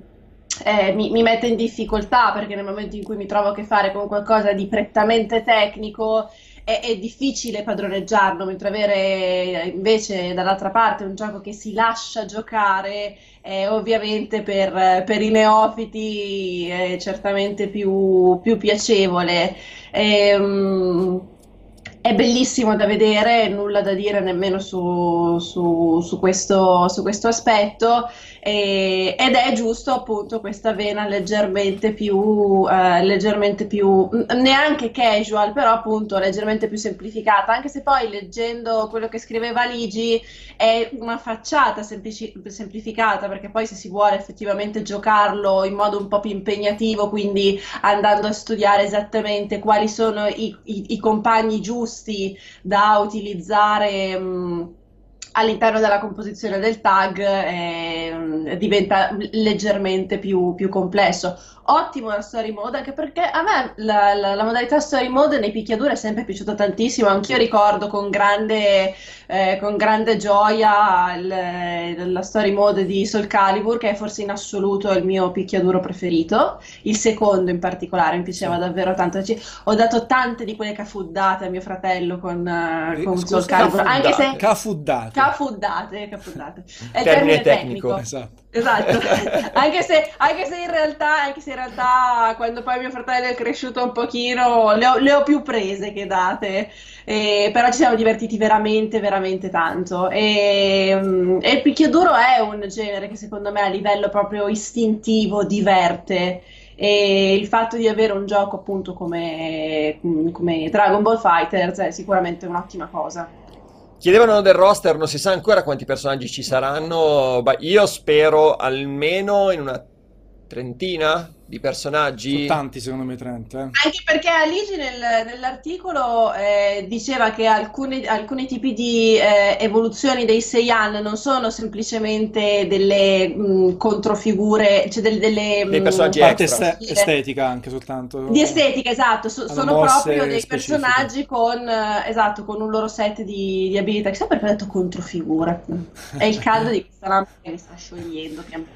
eh, mi, mi mette in difficoltà perché nel momento in cui mi trovo a che fare con qualcosa di prettamente tecnico è, è difficile padroneggiarlo, mentre avere eh, invece dall'altra parte un gioco che si lascia giocare è ovviamente per, per i neofiti è certamente più, più piacevole. Ehm, è bellissimo da vedere, nulla da dire nemmeno su, su- su questo, su questo aspetto, e- ed è giusto appunto questa vena leggermente più, eh, leggermente più, neanche casual, però appunto leggermente più semplificata, anche se poi leggendo quello che scriveva Ligi è una facciata semplici- semplificata, perché poi se si vuole effettivamente giocarlo in modo un po' più impegnativo, quindi andando a studiare esattamente quali sono i, i- i compagni giusti da utilizzare mh, all'interno della composizione del tag, eh, diventa leggermente più, più complesso. Ottimo la story mode, anche perché a me la, la- la modalità story mode nei picchiaduro è sempre piaciuta tantissimo. Anch'io ricordo con grande, eh, con grande gioia il- la story mode di Soul Calibur, che è forse in assoluto il mio picchiaduro preferito. Il secondo in particolare mi piaceva davvero tanto. Ci- Ho dato tante di quelle cafuddate a mio fratello con, eh, con Scusa, Soul Calibur, anche se Cafuddate. Cafuddate, cafuddate. È il Termine termine tecnico. tecnico. Esatto. Esatto, anche se, anche se in realtà, anche se in realtà quando poi mio fratello è cresciuto un pochino le ho, le ho più prese che date, Eh, però ci siamo divertiti veramente, veramente tanto. E, mm, e il picchiaduro è un genere che secondo me a livello proprio istintivo diverte. E il fatto di avere un gioco appunto come, come Dragon Ball Fighters è sicuramente un'ottima cosa. Chiedevano del roster, non si sa ancora quanti personaggi ci saranno. Beh, io spero almeno in una trentina di personaggi. Sono tanti secondo me 30. eh. Anche perché Aligi nel- nell'articolo eh, diceva che alcuni, alcuni tipi di eh, evoluzioni dei Seiyan non sono semplicemente delle mh, controfigure, cioè del- delle, Dei mh, personaggi Parte extra. este- estetica anche soltanto. di estetica, esatto, so- sono proprio dei specifiche. personaggi con, eh, esatto, con un loro set di, di abilità. Chissà perché ho detto controfigure. È il caldo di questa lampada che mi sta sciogliendo pian piano.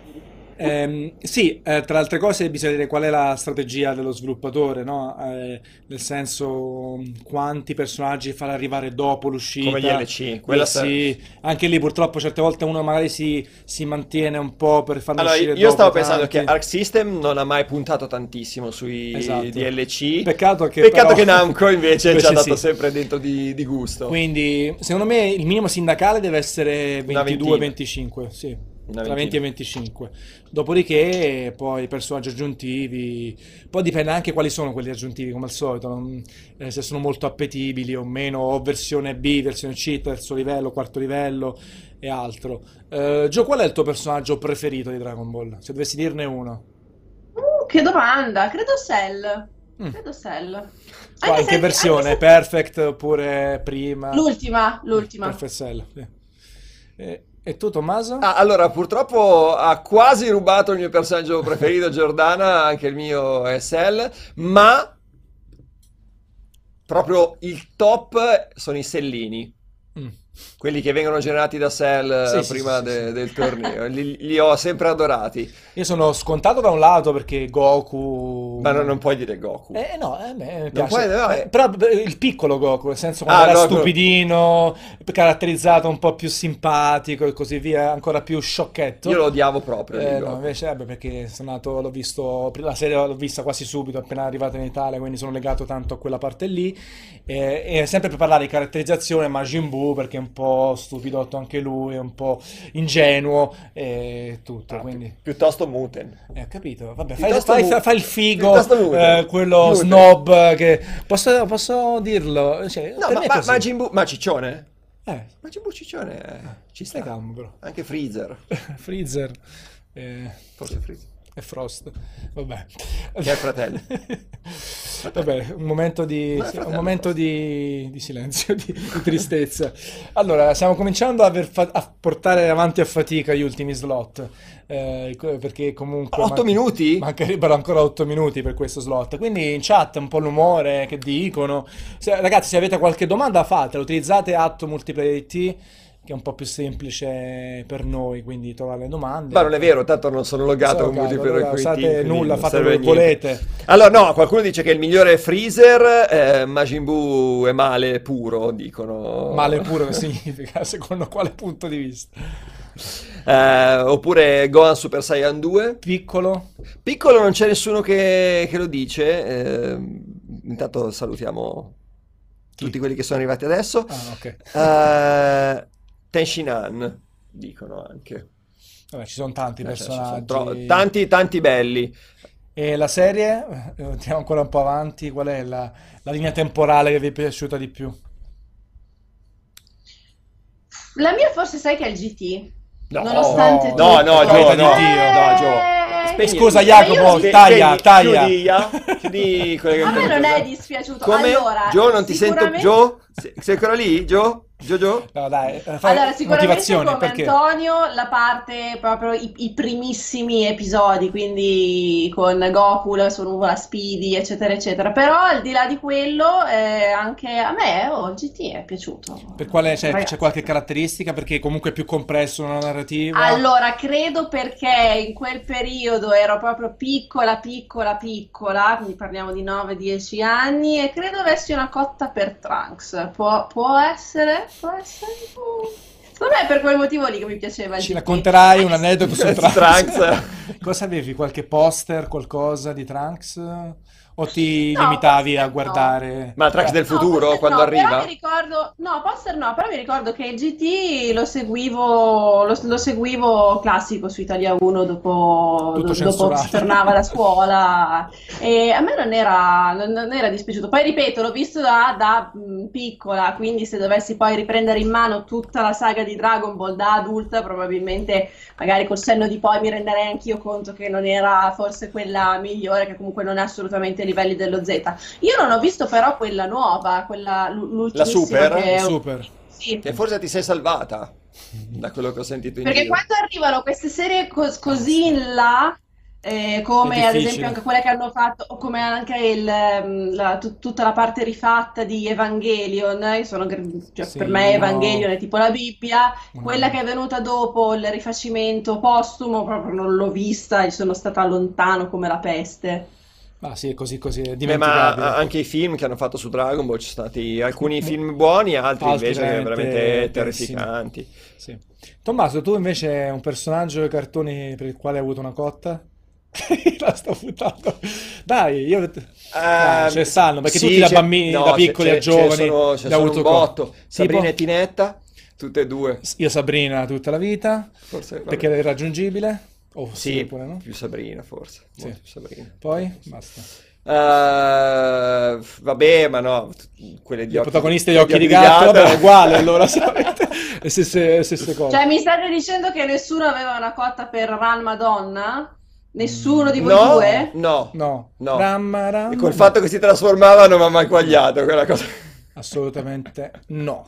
Ehm, sì, eh, tra le altre cose bisogna vedere qual è la strategia dello sviluppatore, no? Eh, nel senso mh, quanti personaggi far arrivare dopo l'uscita. Come gli LC, quella Eh, sì, anche lì purtroppo certe volte uno magari si, si mantiene un po' per farlo Allora, uscire io stavo pensando che Arc System non ha mai puntato tantissimo sui Esatto. DLC. Peccato che Peccato però- che Namco invece ci ha dato sì. sempre dentro di, di gusto. Quindi, secondo me il minimo sindacale deve essere Una ventina. 22-25, sì, tra 20 ventina. e 25. Dopodiché, poi personaggi aggiuntivi, poi dipende anche quali sono quelli aggiuntivi, come al solito, non- eh, se sono molto appetibili o meno, o versione B, versione C, terzo livello, quarto livello e altro. Eh, Gio, qual è il tuo personaggio preferito di Dragon Ball? Se dovessi dirne uno. Uh, che domanda, credo Cell. Mm. Credo Cell. Quale- Anche in che se- versione? anche se- Perfect oppure prima? L'ultima, l'ultima. Perfect Cell, sì. E, e tu, Tommaso? Ah, allora, purtroppo ha quasi rubato il mio personaggio preferito, Giordana, anche il mio Cell, ma proprio il top sono i sellini. Mm. Quelli che vengono generati da Cell Sì, eh, sì, prima sì, de- sì. del torneo, li, li ho sempre adorati. Io sono scontato da un lato perché Goku... Ma non, non puoi dire Goku. Eh no, a me Non piace. puoi- no, Eh, eh. Però eh, il piccolo Goku, nel senso quando Ah, era Goku. stupidino, caratterizzato un po' più simpatico e così via, ancora più sciocchetto. Io lo odiavo proprio. Eh, no, invece, vabbè, perché sono nato, l'ho visto, la serie l'ho vista quasi subito, appena arrivata in Italia, quindi sono legato tanto a quella parte lì. Eh, E, sempre per parlare di caratterizzazione, Majin Buu, perché è un po' stupidotto anche lui, un po' ingenuo e tutto, Ah, quindi... Piuttosto Muten. Eh, ho capito, vabbè, fai, Piuttosto fai- fai- fai il figo, eh, quello Mute. snob che... Posso, posso dirlo? Cioè, No, ma, ma. Majin Buu- ma Ciccione? Eh, Majin Buu Ciccione eh, ci stai sta. calmo però. Anche Freezer. Freezer eh, Forse Freezer. E Frost, vabbè. Che è fratello. Vabbè, un momento di, sì, un fratello, momento di, di silenzio, di, di tristezza. Allora, stiamo cominciando a, fa- a portare avanti a fatica gli ultimi slot, eh, perché comunque... 8 minuti? Mancherebbero ancora 8 minuti per questo slot, quindi in chat un po' l'umore che dicono. Se- ragazzi, se avete qualche domanda fatela, utilizzate Atto Multiplayer IT, che è un po' più semplice per noi, quindi trovare le domande. Ma non è vero, tanto non sono logato Sono con Multiplayer allora, usate quindi nulla, fate quello che volete. Allora, no, qualcuno dice che il migliore è Freezer, eh, Majin Buu è male puro, dicono. Male puro che significa, secondo quale punto di vista? Eh, oppure Gohan Super Saiyan 2. Piccolo? Piccolo non c'è nessuno che, che lo dice. eh, intanto salutiamo Chi? tutti quelli che sono arrivati adesso. Ah, ok. Eh, Tenshinhan, dicono anche. Vabbè, ci sono tanti Eh, cioè, ci sono personaggi. tro- tanti, tanti belli. E la serie? Eh, Andiamo ancora un po' avanti. Qual è la, la linea temporale che vi è piaciuta di più? La mia forse sai che è il GT. No, Nonostante no, tutto. no, no, Gio, Eh, no, no, Gio. Spegni- Scusa, Ma io Jacopo, sì. taglia, Spegni- taglia. Chiudi. Chiudi quelle che A me non è dispiaciuto. Come? Allora, Gio, non ti sento. sicuramente- Gio? Se- Sei ancora lì? Gio? Gio? No, dai, eh, fai Allora, sicuramente motivazione, come perché? Antonio, la parte proprio i, i primissimi episodi, quindi con Goku, la sua nuvola Speedy, eccetera, eccetera. Però al di là di quello, eh, anche a me oh, il GT è piaciuto. Per quale, cioè, c'è qualche caratteristica? Perché comunque è più compresso una narrativa. Allora, credo perché in quel periodo ero proprio piccola, piccola, piccola, quindi parliamo di 9-10 anni, e credo avessi una cotta per Trunks. Può, può essere? Secondo me è per quel motivo lì che mi piaceva Ci racconterai un aneddoto su? Trunks. Cosa avevi? Qualche poster, qualcosa di Trunks? O ti No, limitavi a poster no. guardare? Ma Trunks Eh, del futuro, poster quando no, arriva? Però mi ricordo, no, poster no, però mi ricordo che il GT lo seguivo, lo, lo seguivo classico su Italia 1 dopo, Tutto dopo si tornava da scuola e a me non era, non, non era dispiaciuto. Poi ripeto, l'ho visto da, da, piccola, quindi se dovessi poi riprendere in mano tutta la saga di Dragon Ball da adulta, probabilmente magari col senno di poi mi renderei anch'io conto che non era forse quella migliore, che comunque non è assolutamente ai livelli dello Z. Io non ho visto però quella nuova, quella l- l'ultimissima super? che Super. sì. Che forse ti sei salvata, da quello che ho sentito in Perché giro. quando arrivano queste serie cos- così in là, eh, come ad esempio anche quelle che hanno fatto, o come anche il, ehm, la- tut- tutta la parte rifatta di Evangelion, eh, sono cioè, Sì, per me no. Evangelion è tipo la Bibbia, Una- quella che è venuta dopo il rifacimento postumo, proprio non l'ho vista, e sono stata lontano come la peste. Ah sì, è così così, è ma anche i film che hanno fatto su Dragon Ball, ci sono stati alcuni film buoni, altri Altri invece veramente veramente terrificanti. Sì. Tommaso, tu invece un personaggio dei cartoni per il quale hai avuto una cotta? La sto buttando. Dai, io... Dai, ce ne stanno, perché sì, tutti da bambini, no, da piccoli a ce giovani, sono, ce sono avuto un co- botto. Sabrina Tipo? e Tinetta, tutte e due. Io Sabrina tutta la vita, Forse, perché era irraggiungibile. O Sì, sì, pure no? più Sabrina forse, Sì. molto più Sabrina. Poi, basta. Eh, vabbè, ma no, quelle di occhi, protagonista di Occhi di Gatto, vabbè, è uguale allora, sapete? Le stesse, le stesse cose. Cioè, mi state dicendo che nessuno aveva una cotta per Ran Madonna? Nessuno di voi No, due? no, No, No. Ramma, ramma, E col fatto che si trasformavano mi ha malquagliato quella cosa. Assolutamente no.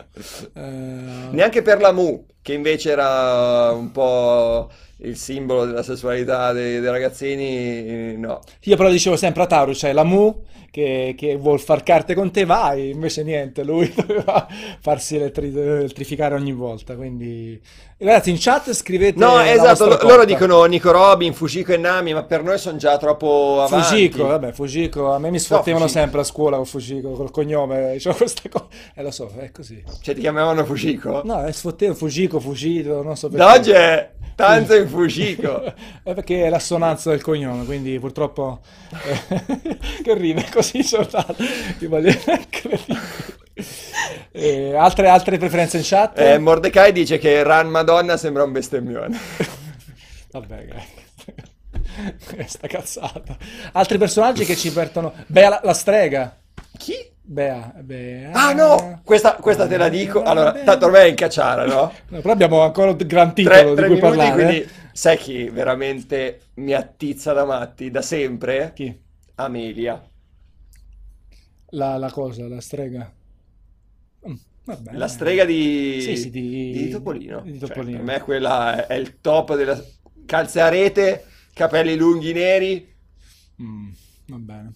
Eh, Neanche per la Mu, che invece era un po' il simbolo della sessualità dei, dei ragazzini, no. Io però dicevo sempre a Tauro, c'è la Mu che, che vuol far carte con te, vai, invece niente, lui doveva farsi elettri- elettrificare ogni volta, quindi... Ragazzi, in chat scrivete No, esatto, loro dicono Nico Robin, Fujiko e Nami, ma per noi sono già troppo avanti. Fujiko, vabbè, Fujiko, a me mi sfottevano Fujiko. sempre a scuola con Fujiko, col cognome, c'ho questa cosa, eh lo so, è così. Cioè ti chiamavano Fujiko? No, è sfottevano Fujiko, Fujito, non so perché. Da in Fujiko. È perché è l'assonanza del cognome, quindi purtroppo eh, che ride così soltanto in maniera incredibile. Eh, altre, altre preferenze in chat? Eh, Mordecai dice che Ran Madonna sembra un bestemmione. Vabbè, questa cazzata. Altri personaggi che ci perdono. Bea la, la strega. Chi? Bea, Bea. Ah no, questa, questa te la dico. Allora, tanto ormai è in cacciara, no? No, però abbiamo ancora un gran titolo Tre, di tre cui minuti, parlare. eh. quindi sai chi veramente mi attizza da matti da sempre? Chi? Amelia. La, la cosa, la strega. Mm, va bene. La strega di, Sì, sì, di- di Topolino. di Cioè, Topolino. per me quella è, è il top della calze a rete, capelli lunghi neri, Mm, va bene.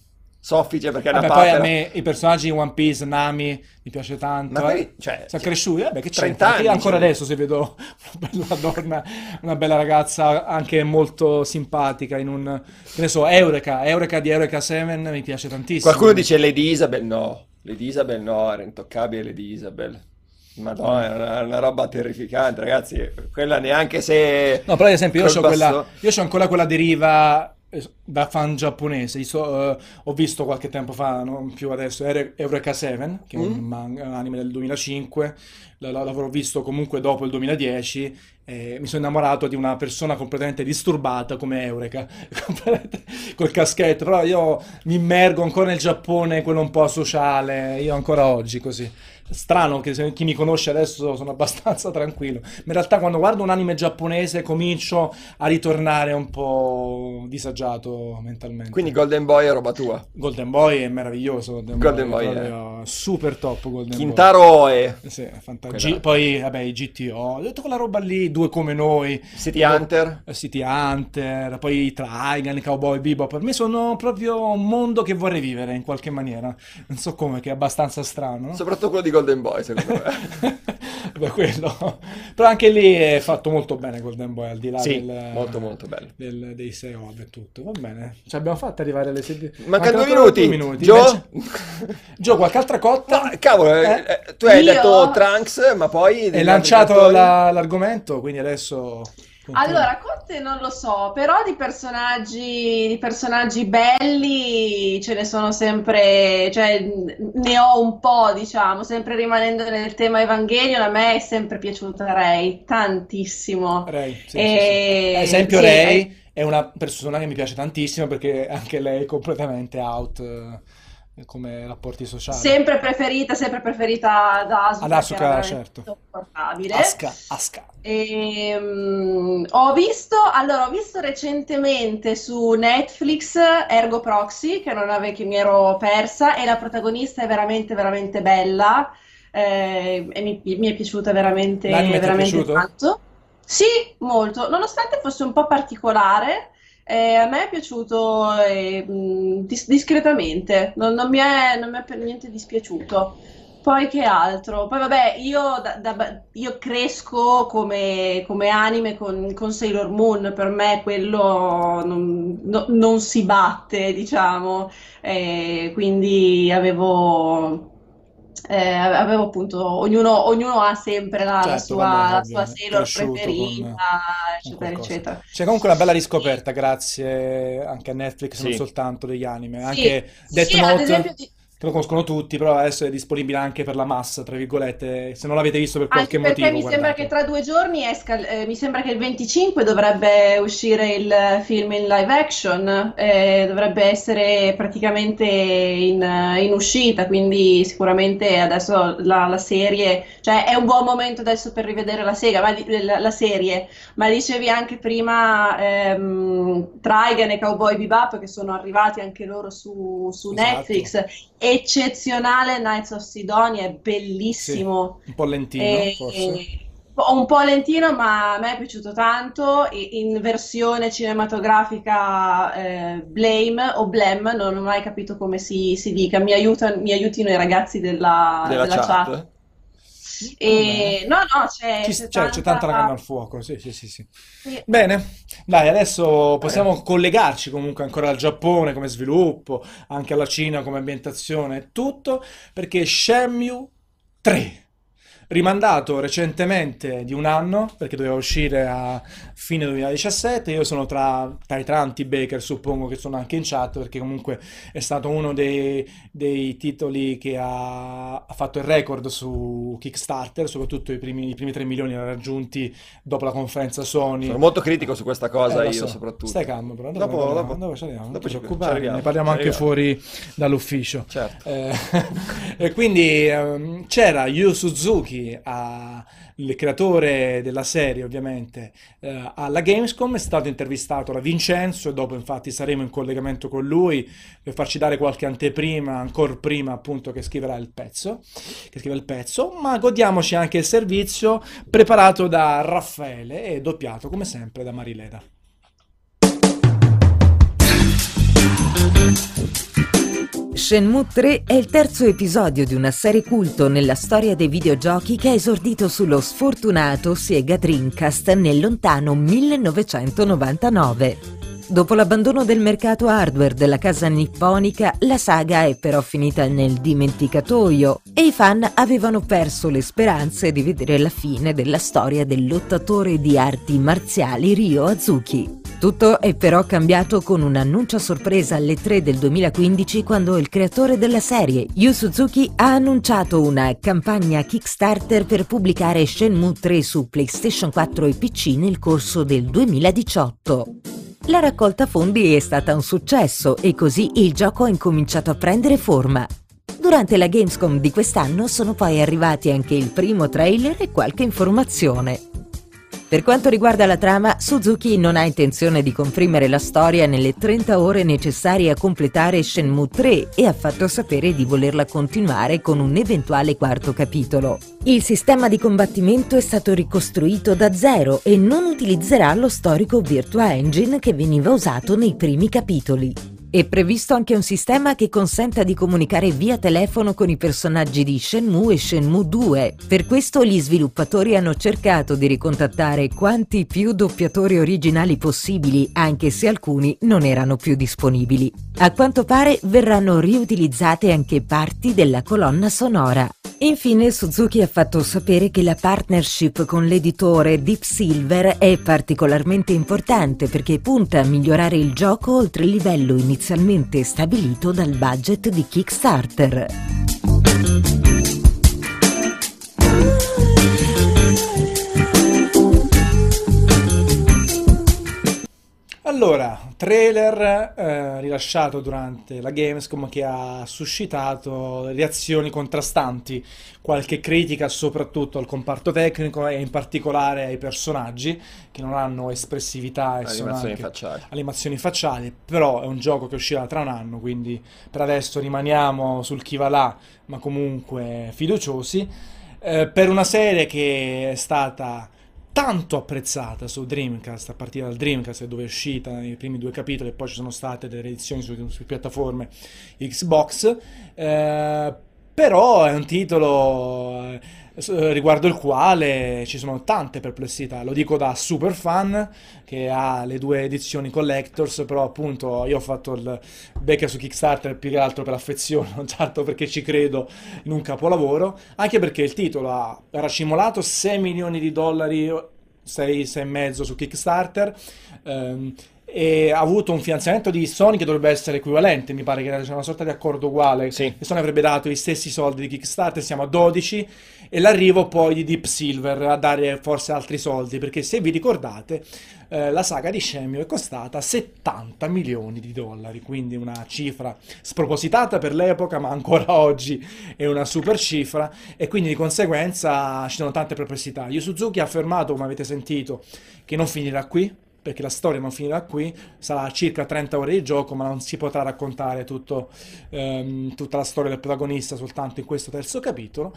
Soffice perché è una Vabbè, poi a me i personaggi di One Piece, Nami, mi piace tanto. Ma eh. quelli, cioè, Sono cresciuti, vabbè, che 30 c'entra? Che io anni, ancora cioè. adesso se vedo una bella donna, una bella ragazza anche molto simpatica in un, che ne so, Eureka, Eureka di Eureka 7 mi piace tantissimo. Qualcuno dice Lady Isabel, no. Lady Isabel no, era intoccabile Lady Isabel. Madonna, è una, una roba terrificante, ragazzi. Quella neanche se... No, però ad esempio io ho quella, io c'ho ancora quella deriva eh, da fan giapponese. So- eh, ho visto qualche tempo fa, non più adesso, Eureka 7, che è un, Mm. manga- un anime del 2005. L- l'avrò visto comunque dopo il 2010. e mi sono innamorato di una persona completamente disturbata come Eureka, col caschetto. Però io mi immergo ancora nel Giappone, quello un po' sociale, io ancora oggi così. Strano che se- chi mi conosce adesso sono abbastanza tranquillo. Ma in realtà quando guardo un anime giapponese comincio a ritornare un po' disagiato mentalmente. Quindi Golden Boy è roba tua. Golden Boy è meraviglioso. Golden, Golden Boy, Boy, è super top. Golden Kintaro Boy. Sì, è fantastico. Quella- G- poi, vabbè, i GTO, tutta quella roba lì, due come noi. City Hunter. Eh, City Hunter, poi i Trigun, Cowboy Bebop, per me sono proprio un mondo che vorrei vivere in qualche maniera. Non so come, che è abbastanza strano. no? Soprattutto quello di Golden Boy, secondo me. Beh, quello. Però anche lì è fatto molto bene Golden Boy, al di là Sì, del- molto molto bello. del- dei 6 ov e tutto. Va bene. Ci abbiamo fatto arrivare alle 16. Mancano due minuti. due Gio? Invece- Gio, qualche altra cotta? No, cavolo, Eh? eh, tu hai Io? detto Trunks, ma poi... Hai lanciato la- l'argomento, quindi adesso... Allora, Cotte non lo so, però di personaggi, di personaggi belli ce ne sono sempre, cioè ne ho un po', diciamo, sempre rimanendo nel tema Evangelion, a me è sempre piaciuta Rey, tantissimo. Ray, sì, sì, sì. E- Ad esempio sì, Ray è una persona che mi piace tantissimo perché anche lei è completamente out eh, come rapporti sociali. Sempre preferita, sempre preferita da Asuka, Ad Asuka, certo. insopportabile. Aska, Aska. Ehm, ho visto, allora, ho visto recentemente su Netflix Ergo Proxy, che non ave- che mi ero persa, e la protagonista è veramente, veramente bella, eh, e mi, mi è piaciuta veramente, L'anime veramente tanto. Sì, molto, nonostante fosse un po' particolare, Eh, a me è piaciuto eh, dis- discretamente, non, non mi è, non mi è per niente dispiaciuto. Poi che altro? Poi vabbè, io, da- da- io cresco come, come anime con, con Sailor Moon, per me quello non, no- non si batte, diciamo, Eh, quindi avevo, eh, avevo appunto, ognuno, ognuno ha sempre la, la Certo, sua, vabbè, la sua Sailor preferita, con, eccetera, eccetera. C'è comunque una bella riscoperta, grazie anche a Netflix, non Sì. soltanto degli anime. Sì, Anche Death sì, ad Note, esempio, di- che lo conoscono tutti, però adesso è disponibile anche per la massa, tra virgolette. Se non l'avete visto per qualche Anche perché motivo, mi sembra guardate. che tra due giorni esca, eh, mi sembra che il 25 dovrebbe uscire il film in live action, eh, dovrebbe essere praticamente in, in uscita, quindi sicuramente adesso la, la serie, cioè è un buon momento adesso per rivedere la, sega, ma la, la serie, ma dicevi anche prima ehm, Trigun e Cowboy Bebop che sono arrivati anche loro su, su Esatto. Netflix, eccezionale Knights of Sidonia, è bellissimo. Un po' lentino, E- forse. un po' lentino, ma a me è piaciuto tanto. In versione cinematografica eh, Blame o Blem, non ho mai capito come si, si dica. Mi aiutano, mi aiutino i ragazzi della, Della della chat. chat. E, no, no, c'è, c'è c'è, c'è tanta la tanta- canna al fuoco, sì, sì, sì, sì. sì. Bene, dai, adesso possiamo collegarci comunque ancora al Giappone come sviluppo, anche alla Cina come ambientazione, tutto, perché Shenmue 3, rimandato recentemente di un anno, perché doveva uscire a fine 2017, io sono tra, tra i tanti Baker, suppongo che sono anche in chat, perché comunque è stato uno dei, dei titoli che ha, ha fatto il record su Kickstarter, soprattutto i primi, i primi 3 milioni raggiunti dopo la conferenza Sony. Sono molto critico su questa cosa Eh, io so. soprattutto. Stai calmo, però. Dopo, Dopo- dopo- dopo ci arriviamo, dopo ci- arriviamo, ne parliamo anche fuori dall'ufficio. Certo. Eh, e quindi ehm, c'era Yu Suzuki, a- il creatore della serie ovviamente, eh, alla Gamescom, è stato intervistato da Vincenzo e dopo infatti saremo in collegamento con lui per farci dare qualche anteprima, ancora prima appunto che scriverà il pezzo, che scrive il pezzo, ma godiamoci anche il servizio preparato da Raffaele e doppiato come sempre da Marilena. Shenmue 3 è il terzo episodio di una serie culto nella storia dei videogiochi che ha esordito sullo sfortunato Sega Dreamcast nel lontano 1999. Dopo l'abbandono del mercato hardware della casa nipponica, la saga è però finita nel dimenticatoio e i fan avevano perso le speranze di vedere la fine della storia del lottatore di arti marziali Ryo Azuki. Tutto è però cambiato con un annuncio a sorpresa alle 3 del 2015 quando il creatore della serie, Yu Suzuki, ha annunciato una campagna Kickstarter per pubblicare Shenmue 3 su PlayStation 4 e PC nel corso del 2018. La raccolta fondi è stata un successo e così il gioco ha incominciato a prendere forma. Durante la Gamescom di quest'anno sono poi arrivati anche il primo trailer e qualche informazione. Per quanto riguarda la trama, Suzuki non ha intenzione di comprimere la storia nelle 30 ore necessarie a completare Shenmue 3 e ha fatto sapere di volerla continuare con un eventuale quarto capitolo. Il sistema di combattimento è stato ricostruito da zero e non utilizzerà lo storico Virtua Engine che veniva usato nei primi capitoli. È previsto anche un sistema che consenta di comunicare via telefono con i personaggi di Shenmue e Shenmue 2. Per questo gli sviluppatori hanno cercato di ricontattare quanti più doppiatori originali possibili, anche se alcuni non erano più disponibili. A quanto pare verranno riutilizzate anche parti della colonna sonora. Infine Suzuki ha fatto sapere che la partnership con l'editore Deep Silver è particolarmente importante perché punta a migliorare il gioco oltre il livello inizialmente stabilito dal budget di Kickstarter. Allora, trailer eh, rilasciato durante la Gamescom che ha suscitato reazioni contrastanti, qualche critica soprattutto al comparto tecnico e in particolare ai personaggi che non hanno espressività e sono Animazioni anche facciali. animazioni facciali, però è un gioco che uscirà tra un anno, quindi per adesso rimaniamo sul chi va là, ma comunque fiduciosi, eh, per una serie che è stata tanto apprezzata su Dreamcast, a partire dal Dreamcast dove è uscita nei primi due capitoli e poi ci sono state delle edizioni su, su piattaforme Xbox, eh, però è un titolo eh, riguardo il quale ci sono tante perplessità, lo dico da super fan che ha le due edizioni collectors, però appunto io ho fatto il becca su Kickstarter più che altro per affezione, non tanto perché ci credo in un capolavoro, anche perché il titolo ha racimolato 6 milioni di dollari, 6, 6,5 su Kickstarter. Ehm, e ha avuto un finanziamento di Sony che dovrebbe essere equivalente, mi pare che c'è una sorta di accordo uguale, Sì. che Sony avrebbe dato gli stessi soldi di Kickstarter, siamo a 12 e l'arrivo poi di Deep Silver a dare forse altri soldi, perché se vi ricordate eh, la saga di Shenmue è costata 70 milioni di dollari, quindi una cifra spropositata per l'epoca, ma ancora oggi è una super cifra e quindi di conseguenza ci sono tante perplessità. Yu Suzuki ha affermato, come avete sentito, che non finirà qui, perché la storia non finirà qui, sarà circa 30 ore di gioco, ma non si potrà raccontare tutto, ehm, tutta la storia del protagonista soltanto in questo terzo capitolo.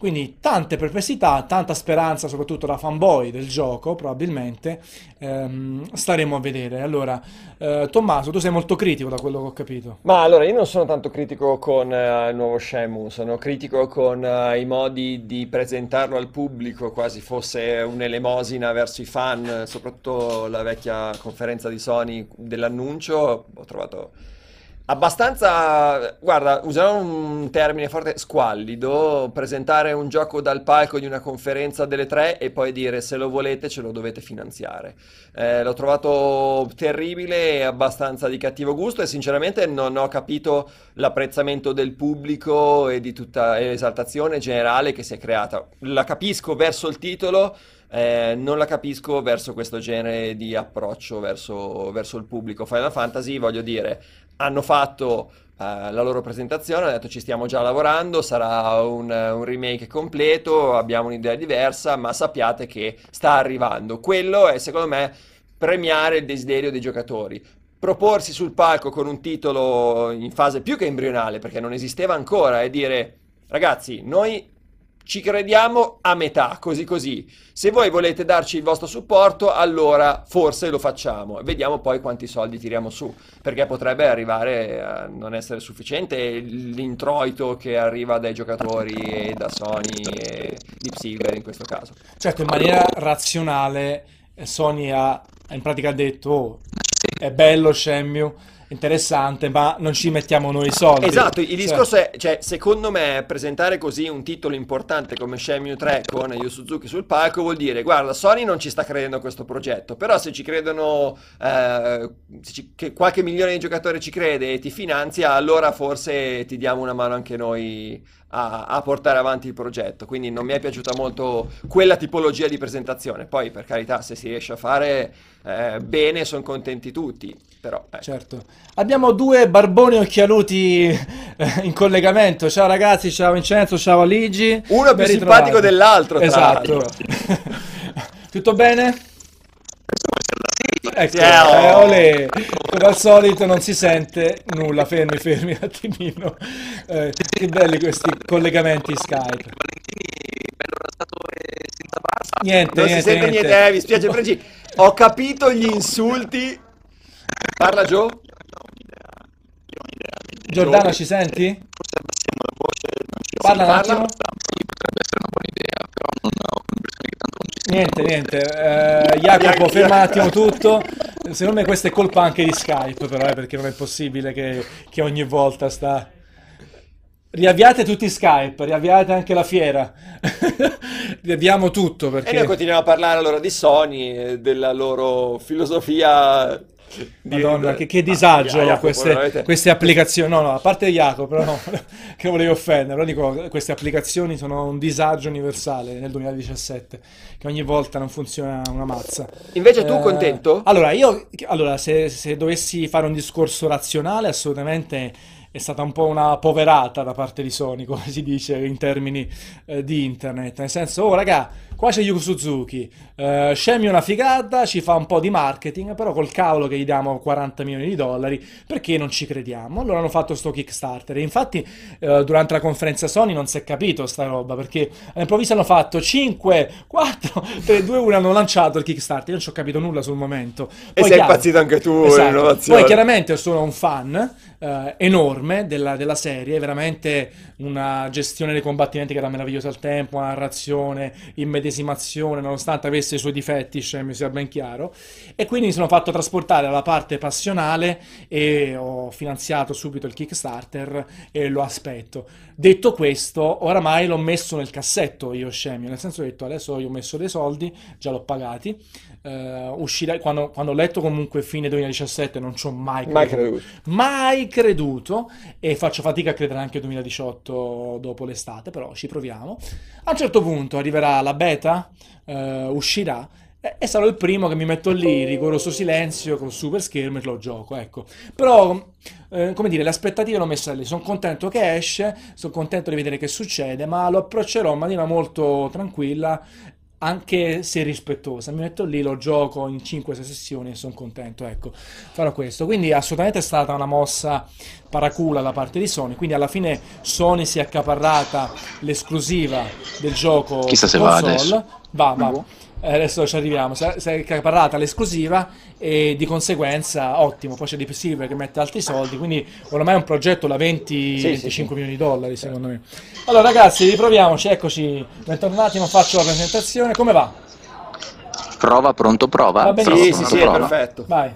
Quindi tante perplessità, tanta speranza, soprattutto da fanboy del gioco, probabilmente. Ehm, staremo a vedere. Allora, eh, Tommaso, tu sei molto critico da quello che ho capito. Ma allora, io non sono tanto critico con eh, il nuovo Shenmue, sono critico con eh, i modi di presentarlo al pubblico, quasi fosse un'elemosina verso i fan, soprattutto la vecchia conferenza di Sony dell'annuncio, ho trovato abbastanza, guarda, userò un termine forte, squallido, presentare un gioco dal palco di una conferenza delle tre e poi dire se lo volete ce lo dovete finanziare. Eh, l'ho trovato terribile e abbastanza di cattivo gusto e sinceramente non ho capito l'apprezzamento del pubblico e di tutta l'esaltazione generale che si è creata. La capisco verso il titolo, eh, non la capisco verso questo genere di approccio verso, verso il pubblico. Final Fantasy, voglio dire, hanno fatto eh, la loro presentazione, hanno detto ci stiamo già lavorando, sarà un, un remake completo, abbiamo un'idea diversa, ma sappiate che sta arrivando. Quello è secondo me premiare il desiderio dei giocatori. Proporsi sul palco con un titolo in fase più che embrionale, perché non esisteva ancora, e dire ragazzi, noi ci crediamo a metà, così così. Se voi volete darci il vostro supporto, allora forse lo facciamo. Vediamo poi quanti soldi tiriamo su, perché potrebbe arrivare a non essere sufficiente l'introito che arriva dai giocatori e da Sony e Deep Silver in questo caso. Certo, in maniera razionale eh, Sony ha in pratica detto "Oh, è bello Shenmue, interessante, ma non ci mettiamo noi soldi. Esatto, il Cioè, discorso è, cioè, secondo me, presentare così un titolo importante come Shenmue 3 con Yu Suzuki sul palco vuol dire, guarda, Sony non ci sta credendo a questo progetto, però se ci credono, eh, se ci- che qualche milione di giocatori ci crede e ti finanzia, allora forse ti diamo una mano anche noi a, a portare avanti il progetto. Quindi non mi è piaciuta molto quella tipologia di presentazione. Poi, per carità, se si riesce a fare eh, bene, sono contenti tutti, però... ecco. Certo. Abbiamo due barboni occhialuti eh, in collegamento. Ciao ragazzi, ciao Vincenzo, ciao Aligi. Uno più simpatico dell'altro, tra Esatto. Tutto bene? Ecco, Ciao. eh, olè. come al solito non si sente nulla, fermi, fermi un attimino. Eh, che belli questi collegamenti Skype. Niente, Non si niente, sente niente, eh, mi spiace. Ho capito gli insulti. Parla Joe? Giordano, ci senti? Parla un parla. attimo. Niente, niente. Eh, Jacopo, ferma un attimo tutto. Secondo me questa è colpa anche di Skype, però, eh, perché non è possibile che, che ogni volta sta... Riavviate tutti Skype, riavviate anche la fiera. Riavviamo tutto E noi perché... continuiamo a parlare allora di Sony e della loro filosofia. Di- Madonna, che, che disagio Ah, Jacopo, queste, veramente. queste applicazioni. No, no, a parte Jacopo, però no, che volevo offendere, però dico, queste applicazioni sono un disagio universale nel 2017, che ogni volta non funziona una mazza. Invece tu Eh, contento? Allora, io, allora, se, se dovessi fare un discorso razionale, assolutamente è stata un po' una poverata da parte di Sony, come si dice in termini eh, di internet. Nel senso, oh raga, qua c'è Yu Suzuki, uh, Scemi è una figata, ci fa un po' di marketing, però col cavolo che gli diamo 40 milioni di dollari, perché non ci crediamo? Allora hanno fatto sto Kickstarter e infatti uh, durante la conferenza Sony non si è capito sta roba, perché all'improvviso hanno fatto 5, 4, 3, 2, 1, hanno lanciato il Kickstarter, io non ci ho capito nulla sul momento. E Poi sei chiaro- impazzito anche tu, Esatto. l'innovazione. Poi chiaramente sono un fan eh, enorme della, della serie, veramente una gestione dei combattimenti che era meravigliosa al tempo, una narrazione, immedesimazione, nonostante avesse i suoi difetti, scemi sia ben chiaro. E quindi mi sono fatto trasportare alla parte passionale e ho finanziato subito il Kickstarter e lo aspetto. Detto questo, oramai l'ho messo nel cassetto io scemio, nel senso che ho detto adesso io ho messo dei soldi, già l'ho pagati, eh, uscirà, quando, quando ho letto comunque fine 2017 non ci ho mai Mai creduto, creduto. mai creduto e faccio fatica a credere anche 2018 dopo l'estate, però ci proviamo. A un certo punto arriverà la beta, eh, uscirà e sarò il primo che mi metto lì, rigoroso silenzio, col super schermo e lo gioco, ecco. Però, eh, come dire, le aspettative l'ho messa lì, sono contento che esce, sono contento di vedere che succede, ma lo approccerò in maniera molto tranquilla, anche se rispettosa. Mi metto lì, lo gioco in 5-6 sessioni e sono contento, ecco, farò questo. Quindi assolutamente è stata una mossa paracula da parte di Sony, quindi alla fine Sony si è accaparrata l'esclusiva del gioco Chissà se va console. adesso. Va, va. Eh, adesso ci arriviamo, si è, si è accaparrata l'esclusiva e di conseguenza ottimo, poi c'è Deep Silver che mette altri soldi, quindi ormai è un progetto da 20-25 Sì, sì, sì. milioni di dollari secondo me. Allora ragazzi, riproviamoci, eccoci, bentornati, un attimo faccio la presentazione, come va? Prova, pronto, prova. Va benissimo. Prova, Sì, sì, pronto, sì, è prova. perfetto. Vai.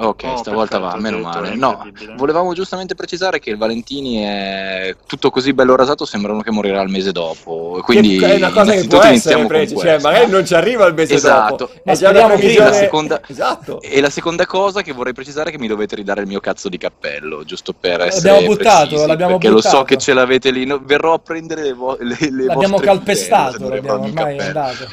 Ok, Oh, stavolta perfetto, va, meno male. No, volevamo giustamente precisare che il Valentini è tutto così bello rasato, sembra uno che morirà il mese dopo. Quindi Che è una cosa che può essere preci, cioè magari non ci arriva il mese Esatto. dopo. Ma È già speriamo previsione... la seconda- Esatto. E la seconda cosa che vorrei precisare è che mi dovete ridare il mio cazzo di cappello, giusto per essere L'abbiamo buttato, precisi, l'abbiamo perché lo buttato. so che ce l'avete lì. no, verrò a prendere le, vo- le, le L'abbiamo vostre calpestato, l'abbiamo ormai è cappello. andato.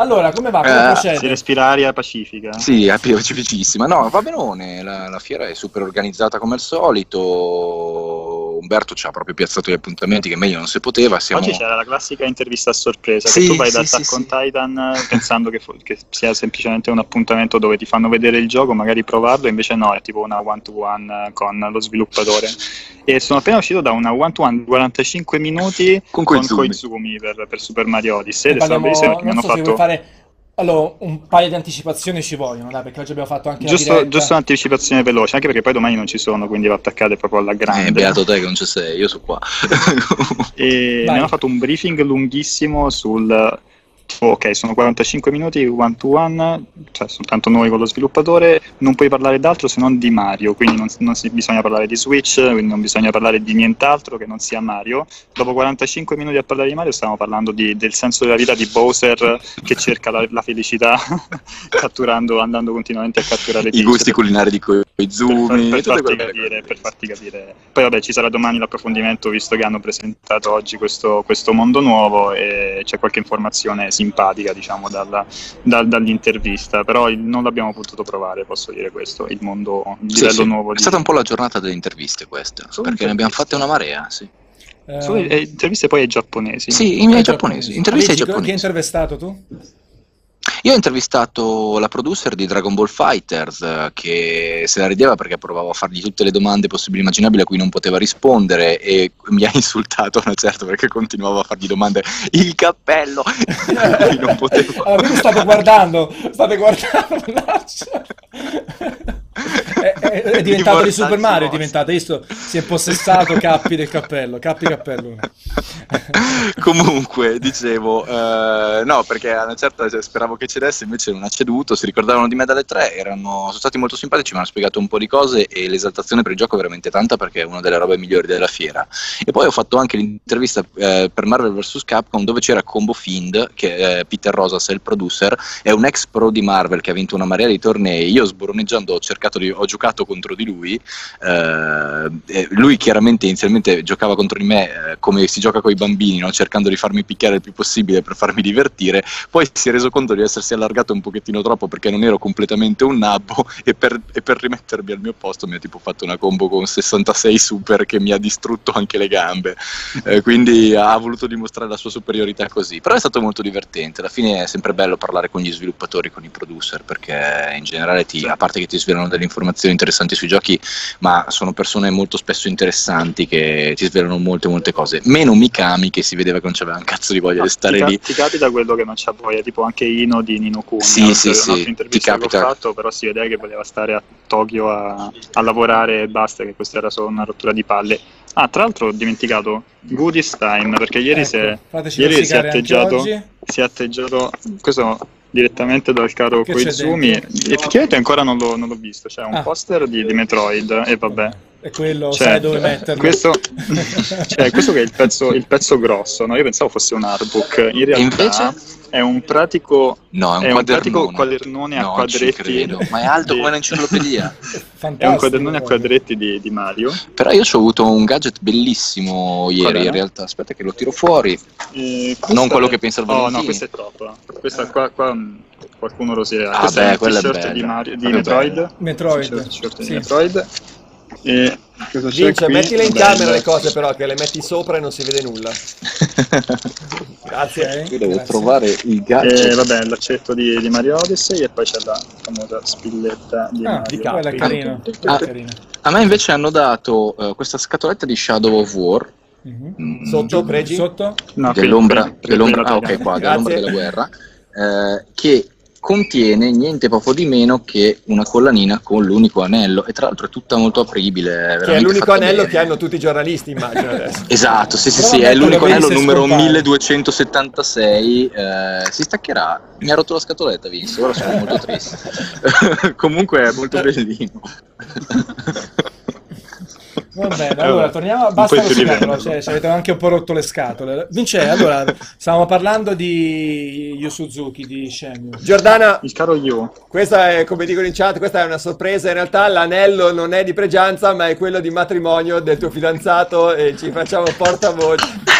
Allora, come va? Come Eh, Si procede? respira aria pacifica. Sì, è pacificissima. No, va benone, la, la fiera è super organizzata come al solito. Umberto ci ha proprio piazzato gli appuntamenti che meglio non si poteva. Siamo... Oggi c'era la classica intervista a sorpresa, Sì, che tu vai da sì, Attack sì, on sì. Titan eh, pensando che, fo- che sia semplicemente un appuntamento dove ti fanno vedere il gioco, magari provarlo, invece no, è tipo una one-to-one con lo sviluppatore. E sono appena uscito da una one-to-one di 45 minuti Con con Koizumi. Per, per Super Mario Odyssey, ed è stato bellissimo perché mi hanno so fatto... Allora, un paio di anticipazioni ci vogliono, dai, perché oggi abbiamo fatto anche Giusto, giusto un'anticipazione veloce, anche perché poi domani non ci sono, quindi va attaccate proprio alla Eh, grande. beato te che non ci sei, io sono qua. E hanno fatto un briefing lunghissimo sul ok, sono 45 minuti one to one, cioè soltanto noi con lo sviluppatore, non puoi parlare d'altro se non di Mario, quindi non, non si- bisogna parlare di Switch, quindi non bisogna parlare di nient'altro che non sia Mario. Dopo 45 minuti a parlare di Mario stiamo parlando di- del senso della vita di Bowser che cerca la, la felicità catturando, andando continuamente a catturare I gusti culinari di Koizumi, per, tutte farti quelle capire, per farti capire. Poi vabbè ci sarà domani l'approfondimento visto che hanno presentato oggi questo, questo mondo nuovo e c'è qualche informazione simpatica diciamo dalla- dal- dall'intervista, però il- non l'abbiamo potuto provare, posso dire questo, il mondo, il Sì, livello sì. nuovo È di... stata un po' la giornata delle interviste questa, Solo perché ne abbiamo fatte una marea, sì. Eh, Solo- eh, interviste poi ai giapponesi. Sì, i miei giapponesi, interviste ai Amici, Chi hai giapponesi. intervistato tu? Io ho intervistato la producer di Dragon Ball Fighters eh, che se la rideva perché provavo a fargli tutte le domande possibili e immaginabili a cui non poteva rispondere e mi ha insultato a una certa perché continuavo a fargli domande il cappello non potevo. Allora, quindi state guardando, state guardando. È, è- è diventato di Super Mario, è diventato, visto, si è possessato Cappi del cappello, Cappi cappello. Comunque, dicevo, eh, no, perché a una certa cioè, speravo che cedesse, invece non ha ceduto. Si ricordavano di me dalle tre, erano, sono stati molto simpatici, mi hanno spiegato un po' di cose e l'esaltazione per il gioco è veramente tanta perché è una delle robe migliori della fiera. E poi ho fatto anche l'intervista eh, per Marvel vs. Capcom dove c'era Combo Find, che è Peter Rosas è il producer, è un ex pro di Marvel che ha vinto una marea di tornei. Io sboroneggiando ho cercato di, ho giocato contro di lui, eh, lui chiaramente inizialmente giocava contro di me eh, come si gioca con i bambini, no? cercando di farmi picchiare il più possibile per farmi divertire, poi si è reso conto di essersi allargato un pochettino troppo perché non ero completamente un nabbo e per, e per rimettermi al mio posto mi ha tipo fatto una combo con 66 super che mi ha distrutto anche le gambe, eh, quindi ha voluto dimostrare la sua superiorità così, però è stato molto divertente, alla fine è sempre bello parlare con gli sviluppatori, con i producer, perché in generale ti, a parte che ti svelano delle informazioni interessanti sui giochi, ma sono persone molto spesso interessanti che ti svelano molte molte cose, meno Mikami che si vedeva che non c'aveva un cazzo di voglia No, di stare ti, ca- lì. ti capita quello che non c'ha voglia, tipo anche Ino di Nino Kuni. Sì, un'altra- sì, sì, ti che ho capita. fatto, però si vedeva che voleva stare a Tokyo a, a lavorare e basta, che questa era solo una rottura di palle. Ah, tra l'altro ho dimenticato Goodies Time, perché ieri, si, è, Ecco, ieri si è anche atteggiato, si è atteggiato, questo direttamente dal caro Che Koizumi, effettivamente ancora non l'ho, non l'ho visto, c'è un Ah. poster di, di Metroid e vabbè. E quello Cioè, sai dove metterlo. Questo, cioè, questo che è il pezzo, il pezzo grosso, no? Io pensavo fosse un artbook, in realtà invece? è un pratico, No, è un è un pratico quadernone. a No, quadretti. credo. Ma è alto di- come un'enciclopedia. È un quadernone a quadretti di, di Mario. Però io ci ho avuto un gadget bellissimo ieri Qual è? in realtà. Aspetta che lo tiro fuori. E Non quello è- che pensa il Oh no, Valentini. questa è troppa. Questa qua, qua mh, qualcuno rosica. Ah, questa beh, è il quella è t-shirt di, Mario, di Quella è Metroid. Metroid. T-shirt, t-shirt di Sì. Metroid. E cosa c'è Vince, qui? mettile in Vabbè, camera le cose però, che le metti sopra e non si vede nulla. Grazie. Io devo grazie. trovare il E gadget. vabbè, l'accetto di, di Mario Odyssey e poi c'è la famosa spilletta di Ah, Mario. quella è carina. Ah. carina. A me invece hanno dato eh, questa scatoletta di Shadow of War. Mhm. mm, Sotto, pregi? Sotto? No, dell'ombra, quella- dell'ombra- quella ah, taglia. ok, qua, dell'ombra della guerra, eh, che contiene niente poco di meno che una collanina con l'unico anello e tra l'altro è tutta molto apribile. Che è l'unico anello bene. che hanno tutti i giornalisti, immagino adesso. Esatto, sì, sì, sì, è l'unico anello numero scompare. 1276. eh, si staccherà. Mi ha rotto la scatoletta, Vince. Ora sono molto triste. Comunque è molto bellino. Va bene, Eh, allora torniamo. Non Basta rosicare, cioè, ci avete anche un po' rotto le scatole. Vince, allora, stavamo parlando di Yu Suzuki, di Shenmue. Giordana, Il caro Yu. questa è, come dicono in chat, questa è una sorpresa. In realtà l'anello non è di pregianza, ma è quello di matrimonio del tuo fidanzato e ci facciamo portavoce.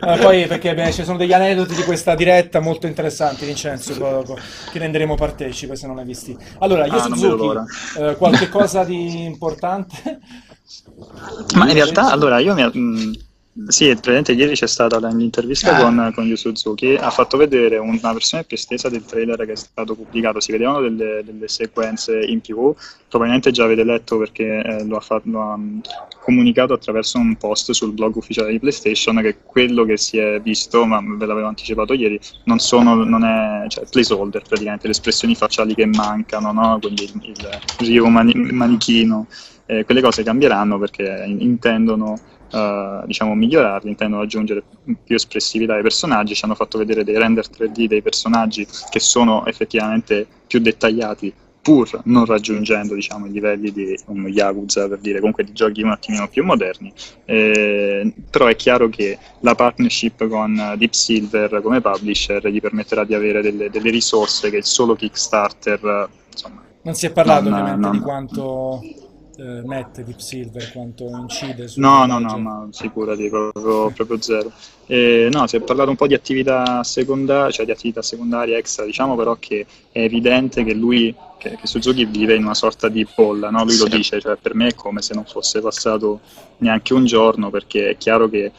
Ah, poi perché beh, ci sono degli aneddoti di questa diretta molto interessanti, Vincenzo, dopo, che renderemo partecipe se non hai visti. Allora, Yu Ah, Suzuki, eh, qualche cosa di importante? Ma in realtà, allora, io mi... sì, praticamente ieri c'è stata l'intervista Ah. con, con Yu Suzuki, ha fatto vedere una versione più estesa del trailer che è stato pubblicato, si vedevano delle, delle sequenze in più, probabilmente già avete letto perché eh, lo ha, fa- lo ha, mh, comunicato attraverso un post sul blog ufficiale di PlayStation che quello che si è visto, ma ve l'avevo anticipato ieri, non sono, non è, cioè, placeholder praticamente, le espressioni facciali che mancano, no? quindi il, il Ryu mani- manichino, eh, quelle cose cambieranno perché in- intendono eh, diciamo migliorarli, intendono aggiungere più espressività ai personaggi, ci hanno fatto vedere dei render 3D dei personaggi che sono effettivamente più dettagliati pur non raggiungendo diciamo, i livelli di un Yakuza per dire comunque di giochi un attimino più moderni. Eh, però è chiaro che la partnership con Deep Silver come publisher gli permetterà di avere delle, delle risorse che il solo Kickstarter insomma Non si è parlato Non- ovviamente non- di quanto eh, mette Deep Silver, quanto incide su No, no, no, ma sicurati, proprio, proprio zero. Eh, no, si è parlato un po' di attività secondaria, cioè di attività secondarie extra, diciamo però che è evidente che lui, che, che Suzuki vive in una sorta di bolla, no? Lui lo Sì. dice, cioè per me è come se non fosse passato neanche un giorno, perché è chiaro che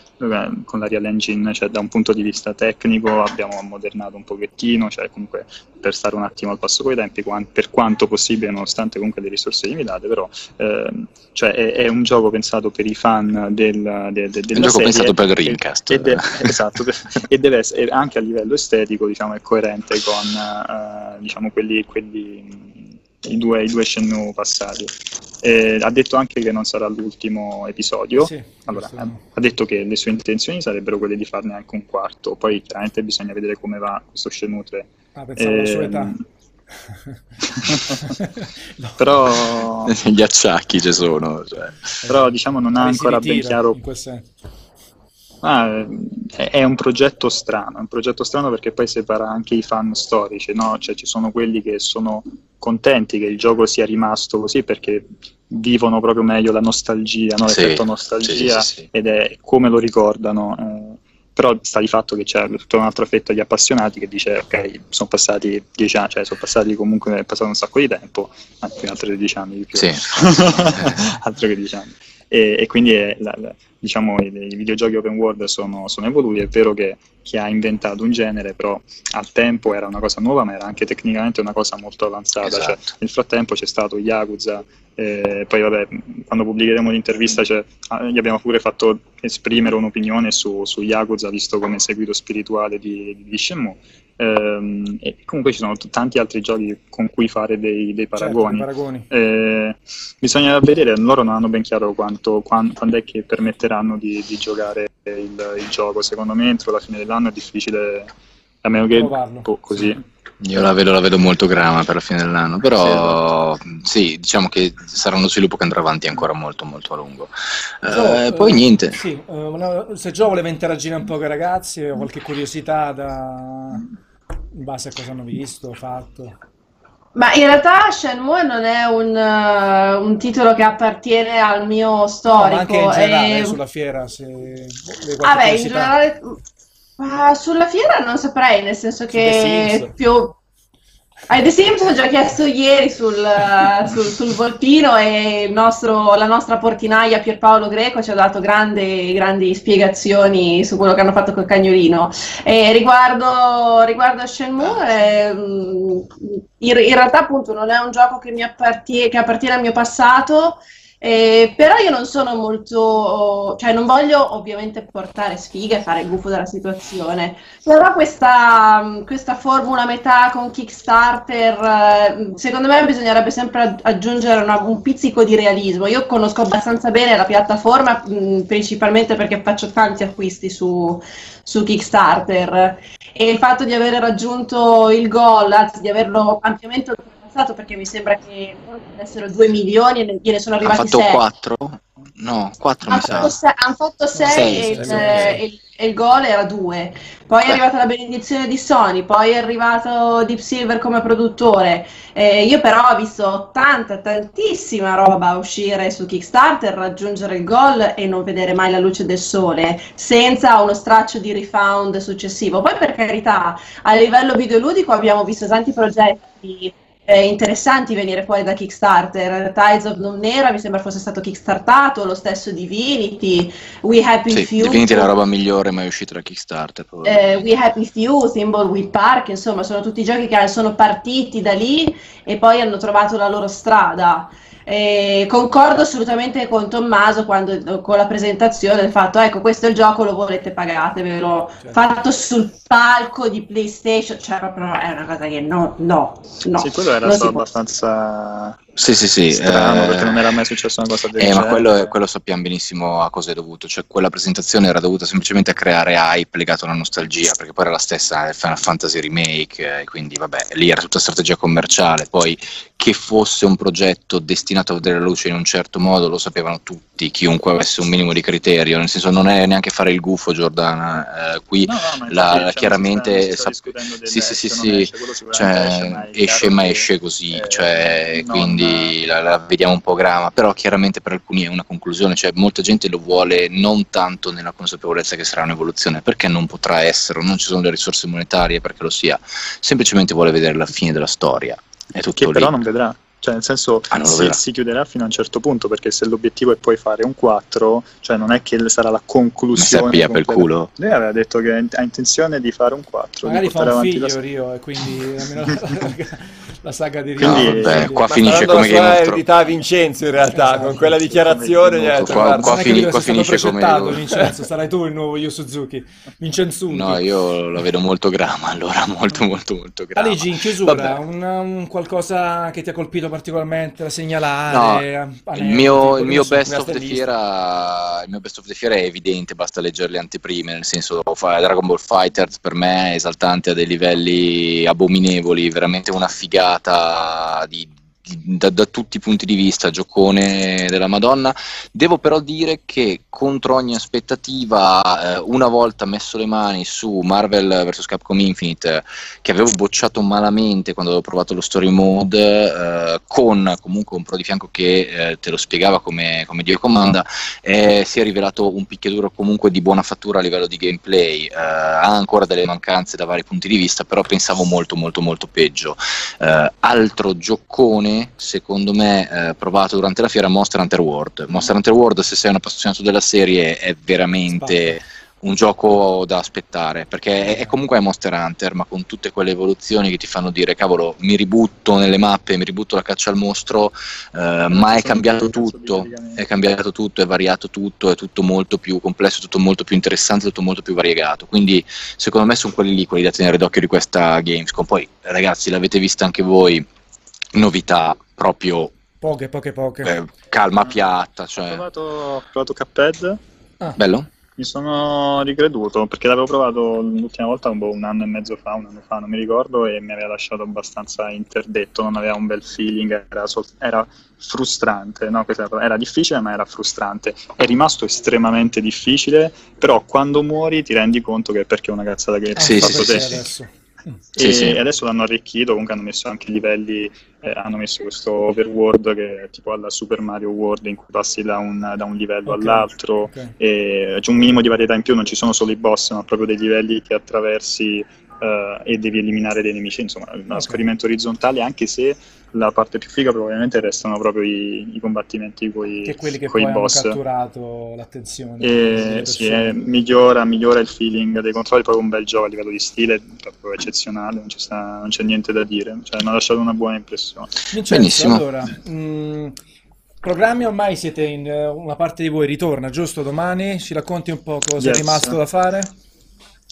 con la Real Engine, cioè da un punto di vista tecnico, abbiamo ammodernato un pochettino, cioè comunque per stare un attimo al passo coi tempi, per quanto possibile, nonostante comunque le risorse limitate, però ehm, cioè è, è un gioco pensato per i fan del, de- de- della un gioco pensato per e- Dreamcast. e, de- esatto, e deve essere anche a livello estetico diciamo, è coerente con eh, diciamo, quelli, quelli, i, due, i due Shenmue passati. E ha detto anche che non sarà l'ultimo episodio. Sì, Allora, ha ha detto che le sue intenzioni sarebbero quelle di farne anche un quarto, poi chiaramente bisogna vedere come va questo 3. Ah, pensavo alla sua Ehm, età. No. Però, Gli acciacchi ci sono. Cioè. però diciamo non ha ancora ben chiaro in quel senso. Ah, è, un progetto strano, è un progetto strano perché poi separa anche i fan storici, no? Cioè ci sono quelli che sono contenti che il gioco sia rimasto così perché vivono proprio meglio la nostalgia, no? Sì, l'effetto nostalgia sì, sì, sì. ed è come lo ricordano. eh, però sta di fatto che c'è tutta un'altra fetta di appassionati che dice ok, sono passati dieci anni, cioè sono passati comunque, è passato un sacco di tempo, anzi altri dieci anni di più, Sì. altro che dieci anni. E, e quindi è la- la- diciamo i, i videogiochi open world sono, sono evoluti, è vero che chi ha inventato un genere, però al tempo era una cosa nuova, ma era anche tecnicamente una cosa molto avanzata. Esatto. Cioè, nel frattempo c'è stato Yakuza, eh, poi vabbè, quando pubblicheremo l'intervista cioè, ah, gli abbiamo pure fatto esprimere un'opinione su, su Yakuza, visto come seguito spirituale di, di Shenmue. Ehm, e comunque ci sono t- tanti altri giochi con cui fare dei, dei Certo, paragoni. paragoni. Eh, bisogna vedere, loro non hanno ben chiaro quanto, quan- quando è che permetteranno di, di giocare il, il gioco. Secondo me entro la fine dell'anno è difficile, a meno che boh, così. Io la vedo, la vedo molto grama per la fine dell'anno, però sì, diciamo che sarà uno sviluppo che andrà avanti ancora molto molto a lungo. Eh, Gio, poi eh, niente, Sì, eh, una- se Gio voleva interagire un po' con i ragazzi, o qualche curiosità da... in base a cosa hanno visto, fatto. Ma in realtà Shenmue non è un, eh, un titolo che appartiene al mio No, ma storico. anche in generale, e- eh, sulla fiera, se Vabbè, in curiosità. generale, ma sulla fiera non saprei, nel senso che più... Ai The Sims ho già chiesto ieri sul, sul- sul volpino e il nostro- la nostra portinaia Pierpaolo Greco ci ha dato grandi, grandi spiegazioni su quello che hanno fatto col cagnolino. E riguardo, riguardo Shenmue, ehm, in, in realtà appunto non è un gioco che mi appartie- che appartiene al mio passato, eh, però io non sono molto, cioè non voglio ovviamente portare sfiga e fare il gufo della situazione, però questa, questa formula metà con Kickstarter, eh, secondo me bisognerebbe sempre agg- aggiungere una- un pizzico di realismo. Io conosco abbastanza bene la piattaforma, mh, principalmente perché faccio tanti acquisti su, su Kickstarter e il fatto di aver raggiunto il goal, anzi di averlo ampiamente oltrepassato, perché mi sembra che essero 2 milioni e ne- gliene sono hanno arrivati fatto 6. 4? No, 4 mi Hanno sa. fatto, se- han fatto sei Sei, e, sì, il, sì, e il- il gol era due. Poi è Beh. arrivata la benedizione di Sony, poi è arrivato Deep Silver come produttore. Eh, io però ho visto tanta, tantissima roba uscire su Kickstarter, raggiungere il gol e non vedere mai la luce del sole, senza uno straccio di refound successivo. Poi per carità, a livello videoludico abbiamo visto tanti progetti eh, interessanti venire fuori da Kickstarter. Tides of Numenera mi sembra fosse stato kickstartato, lo stesso Divinity, We Happy Sì, Few. Divinity è la roba migliore mai uscita da Kickstarter. eh. We Happy Few, Thimbleweed Park, insomma, sono tutti giochi che sono partiti da lì e poi hanno trovato la loro strada. Eh, concordo assolutamente con Tommaso quando, con la presentazione del fatto, ecco, questo è il gioco, lo volete pagatevelo, Certo. fatto sul palco di PlayStation, cioè proprio è una cosa che no, no, no. sì, quello era stato abbastanza Sì, sì, sì. strano eh, perché non era mai successa una cosa del Eh, ma genere. quello, quello sappiamo benissimo a cosa è dovuto, cioè quella presentazione era dovuta semplicemente a creare hype legato alla nostalgia, perché poi era la stessa del Final Fantasy Remake, eh, quindi vabbè, lì era tutta strategia commerciale, poi che fosse un progetto destinato a vedere la luce in un certo modo lo sapevano tutti, chiunque avesse un minimo di criterio, nel senso non è neanche fare il gufo Giordana, eh, qui No, no, ma la- infatti, cioè, chiaramente sta sa- discutendo del sì, sì, sì, sì, esce, cioè, esce, ma esce ma così, eh, cioè, non- quindi la, la vediamo un po' grama, però chiaramente per alcuni è una conclusione, cioè molta gente lo vuole non tanto nella consapevolezza che sarà un'evoluzione, perché non potrà essere, non ci sono le risorse monetarie perché lo sia, semplicemente vuole vedere la fine della storia, è tutto che lì. però non vedrà. Cioè, nel senso, Ah, si, si chiuderà fino a un certo punto, perché se l'obiettivo è poi fare un 4, cioè non è che sarà la Ma conclusione. si appia per il culo? Lei aveva detto che ha intenzione di fare un 4, Magari di fa portare un avanti la figlio Rio e quindi almeno la, saga di Rio. Quindi- vabbè, qua finisce come Game of Thrones. eredità a Vincenzo in realtà, Esatto. con quella dichiarazione gli ha detto, Qua- qua fini- qua finisce come Vincenzo, sarai tu il nuovo Yu Suzuki. Vincenzuti. No, io la vedo molto grama, allora molto molto molto grama. Aligi, in chiusura, un, un qualcosa che ti ha colpito particolarmente da No, segnalare? il mio, il mio best of the fiera il mio best of the fiera è evidente, basta leggere le anteprime, nel senso Dragon Ball Fighters per me è esaltante a dei livelli abominevoli, veramente una figata di da, da, tutti i punti di vista, giocone della Madonna. Devo però dire che contro ogni aspettativa, eh, una volta messo le mani su Marvel vs. Capcom Infinite, che avevo bocciato malamente quando avevo provato lo story mode, eh, con comunque un pro di fianco che eh, te lo spiegava come, come Dio comanda, eh, si è rivelato un picchiaduro comunque di buona fattura a livello di gameplay. Eh, ha ancora delle mancanze da vari punti di vista, però pensavo molto molto molto peggio. Altro giocone secondo me, eh, provato durante la fiera Monster Hunter World. Monster Hunter World, se sei un appassionato della serie, è veramente un gioco da aspettare, perché è, è comunque Monster Hunter, ma con tutte quelle evoluzioni che ti fanno dire, cavolo, mi ributto nelle mappe, mi ributto la caccia al mostro, eh, ma è cambiato tutto, è cambiato tutto, è variato tutto, è tutto molto più complesso, tutto molto più interessante, tutto molto più variegato. Quindi, secondo me, sono quelli lì, quelli da tenere d'occhio di questa Gamescom. Poi, ragazzi, l'avete vista anche voi novità proprio poche, poche, poche. Eh, calma piatta. Cioè... Ho provato, ho provato Cuphead. Ah. Bello? Mi sono ricreduto perché l'avevo provato l'ultima volta un, un anno e mezzo fa, un anno fa, non mi ricordo, e mi aveva lasciato abbastanza interdetto, non aveva un bel feeling, era, sol- era frustrante, no? era difficile ma era frustrante. È rimasto estremamente difficile, però quando muori ti rendi conto che è perché è una cazzata che hai sì, fatto sì, te. Sì, sì, e sì. adesso l'hanno arricchito, comunque hanno messo anche i livelli, eh, hanno messo questo overworld che è tipo alla Super Mario World in cui passi da un, da un livello okay. all'altro, okay. e c'è un minimo di varietà in più, non ci sono solo i boss, ma proprio dei livelli che attraversi uh, e devi eliminare dei nemici, insomma, un okay. scorrimento orizzontale, anche se la parte più figa probabilmente restano proprio i, i combattimenti con i quelli che coi poi boss. hanno catturato l'attenzione. E, sì, è, migliora, migliora il feeling dei controlli, proprio un bel gioco a livello di stile, proprio eccezionale, non, sta, non c'è niente da dire, cioè, mi ha lasciato una buona impressione. Vincenzo, Benissimo. Allora, mh, mm, programmi ormai siete in una parte di voi ritorna, giusto? Domani ci racconti un po' cosa yes. è rimasto da fare?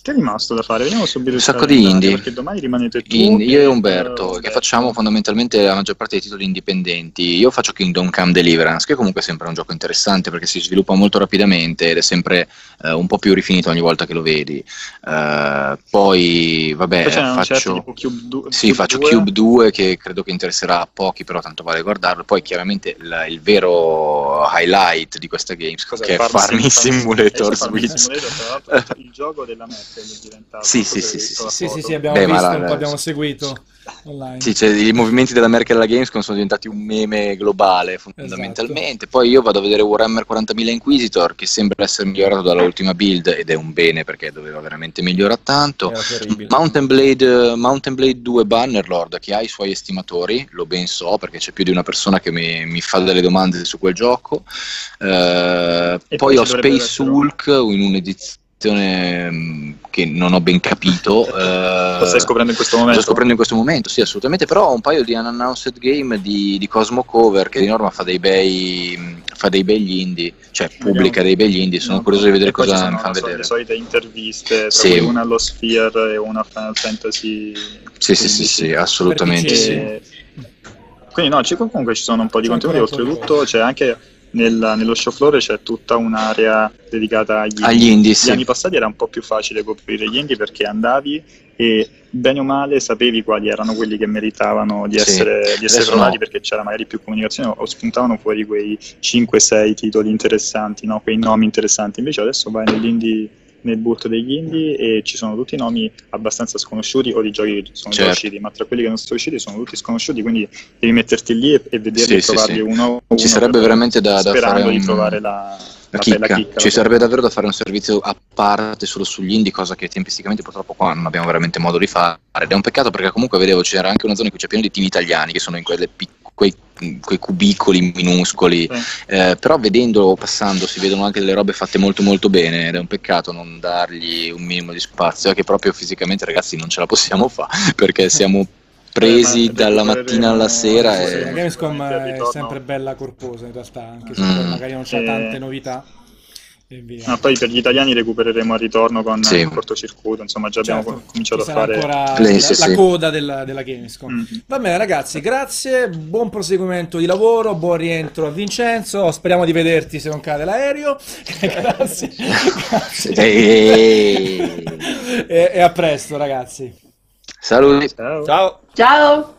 Che è rimasto da fare? Vediamo subito un sacco di indie. Perché domani rimanete tu. In, io e Umberto, che facciamo fondamentalmente la maggior parte dei titoli indipendenti. Io faccio Kingdom Come Deliverance, che comunque è sempre un gioco interessante perché si sviluppa molto rapidamente ed è sempre uh, un po' più rifinito ogni volta che lo vedi. Uh, poi, vabbè, faccio, certo, Cube, du- sì, Cube faccio 2. Cube 2 che credo che interesserà a pochi, però tanto vale guardarlo. Poi, chiaramente, la, il vero highlight di questa Games Cos'è? che è Farming Simulator Switch. Simulator, il gioco della meta diventato. Sì, sì, sì, sì, sì, sì, sì, abbiamo Beh, visto, la, abbiamo seguito online. Sì, cioè, i movimenti della Merkel alla Gamescom sono diventati un meme globale fondamentalmente. Esatto. Poi io vado a vedere Warhammer 40.000 Inquisitor che sembra essere migliorato dalla ultima build ed è un bene perché doveva veramente migliorare tanto. Mountain Blade, Mountain Blade 2 Bannerlord che ha i suoi estimatori, lo ben so perché c'è più di una persona che mi, mi fa delle domande su quel gioco. Uh, poi, poi ho Space Hulk in un'edizione Mm, che non ho ben capito. Eh, Lo stai scoprendo in questo momento? Lo sto scoprendo in questo momento, sì, assolutamente. Però ho un paio di unannounced game di, di Cosmo Cover che di norma fa dei bei, fa dei begli indie, cioè pubblica dei begli indie. Sono no, curioso di vedere cosa mi fanno vedere. Le solite interviste, sì. una allo Sphere e una Final Fantasy. Sì, sì, sì, sì, assolutamente sì. Quindi no, comunque ci sono un po' di contenuti, oltretutto c'è anche nel, nello show floor c'è tutta un'area dedicata agli, agli indie. Sì. Gli anni passati era un po' più facile coprire gli indie perché andavi e bene o male sapevi quali erano quelli che meritavano di essere, sì. di essere provati no. perché c'era magari più comunicazione o spuntavano fuori quei 5-6 titoli interessanti, no? quei nomi interessanti. Invece adesso vai nell'indie nel bulto degli indie e ci sono tutti nomi abbastanza sconosciuti o di giochi che sono certo. usciti, ma tra quelli che non sono usciti sono tutti sconosciuti, quindi devi metterti lì e, e vederli sì, e trovarli sì, uno, uno Ci sarebbe veramente da, da fare un... di trovare la, la chicca. chicca. Ci sarebbe davvero da fare un servizio a parte solo sugli indie, cosa che tempisticamente purtroppo qua non abbiamo veramente modo di fare. Ed è un peccato perché comunque vedevo c'era anche una zona in cui c'è pieno di team italiani che sono in quelle piccole quei, quei, cubicoli minuscoli, sì. eh, però vedendo, passando, si vedono anche delle robe fatte molto molto bene ed è un peccato non dargli un minimo di spazio, è che proprio fisicamente ragazzi non ce la possiamo fare perché siamo presi eh, dalla mattina alla sera. Sì, e... La Gamescom è sempre bella corposa in realtà, anche se mm. magari non c'è tante novità. Ah, poi per gli italiani recupereremo al ritorno con sì. il cortocircuito, insomma già certo. abbiamo cominciato a fare la, la, coda della, della Gamescom. Mm-hmm. Va bene ragazzi, grazie, buon proseguimento di lavoro, buon rientro a Vincenzo, speriamo di vederti se non cade l'aereo. grazie. grazie. e, e a presto ragazzi. Saluti. Ciao. Ciao. Ciao.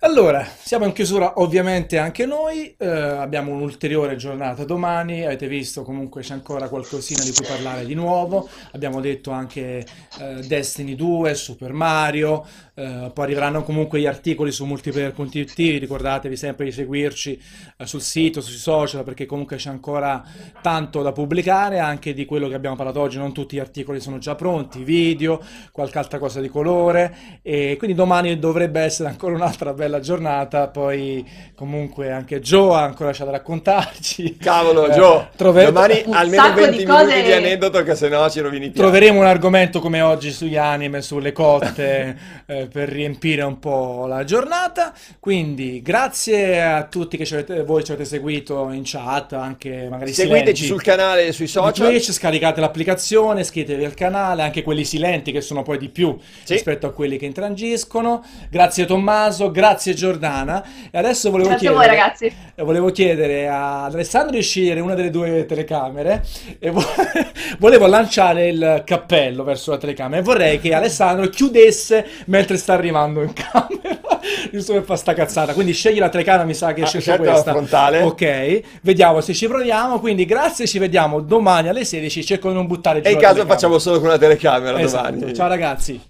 Allora, siamo in chiusura ovviamente anche noi, eh, abbiamo un'ulteriore giornata domani, avete visto comunque c'è ancora qualcosina di cui parlare di nuovo, abbiamo detto anche eh, Destiny 2, Super Mario, eh, poi arriveranno comunque gli articoli su multiplayer.it, ricordatevi sempre di seguirci eh, sul sito, sui social, perché comunque c'è ancora tanto da pubblicare, anche di quello che abbiamo parlato oggi, non tutti gli articoli sono già pronti, video, qualche altra cosa di colore, e quindi domani dovrebbe essere ancora un'altra bella giornata, poi comunque anche Joe ha ancora c'è da raccontarci. Cavolo, Eh, Gio, trove- domani almeno sacco 20 di minuti cose- di aneddoto che se no ci rovini piano. Troveremo un argomento come oggi sugli anime, sulle cotte, eh, per riempire un po' la giornata. Quindi grazie a tutti che ci avete, voi ci avete seguito in chat, anche magari Seguiteci silenti sul canale e sui social. Twitch, scaricate l'applicazione, iscrivetevi al canale, anche quelli silenti che sono poi di più Sì. rispetto a quelli che intrangiscono. Grazie Tommaso, grazie Giordana. E adesso volevo Grazie a chiedere, voi, ragazzi. volevo chiedere ad Alessandro di scegliere una delle due telecamere e vo- volevo lanciare il cappello verso la telecamera e vorrei che Alessandro chiudesse mentre sta arrivando in camera. Giusto per fare sta cazzata. Quindi scegli la telecamera, mi sa che Ah, scelgo certo, questa. frontale. Ok, vediamo se ci proviamo. Quindi grazie, ci vediamo domani alle 16. Cerco di non buttare giù E in caso telecamera. facciamo solo con la telecamera Esatto. domani. Ciao ragazzi.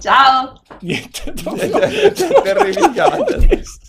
Ciao! Niente, proprio- Terrificante.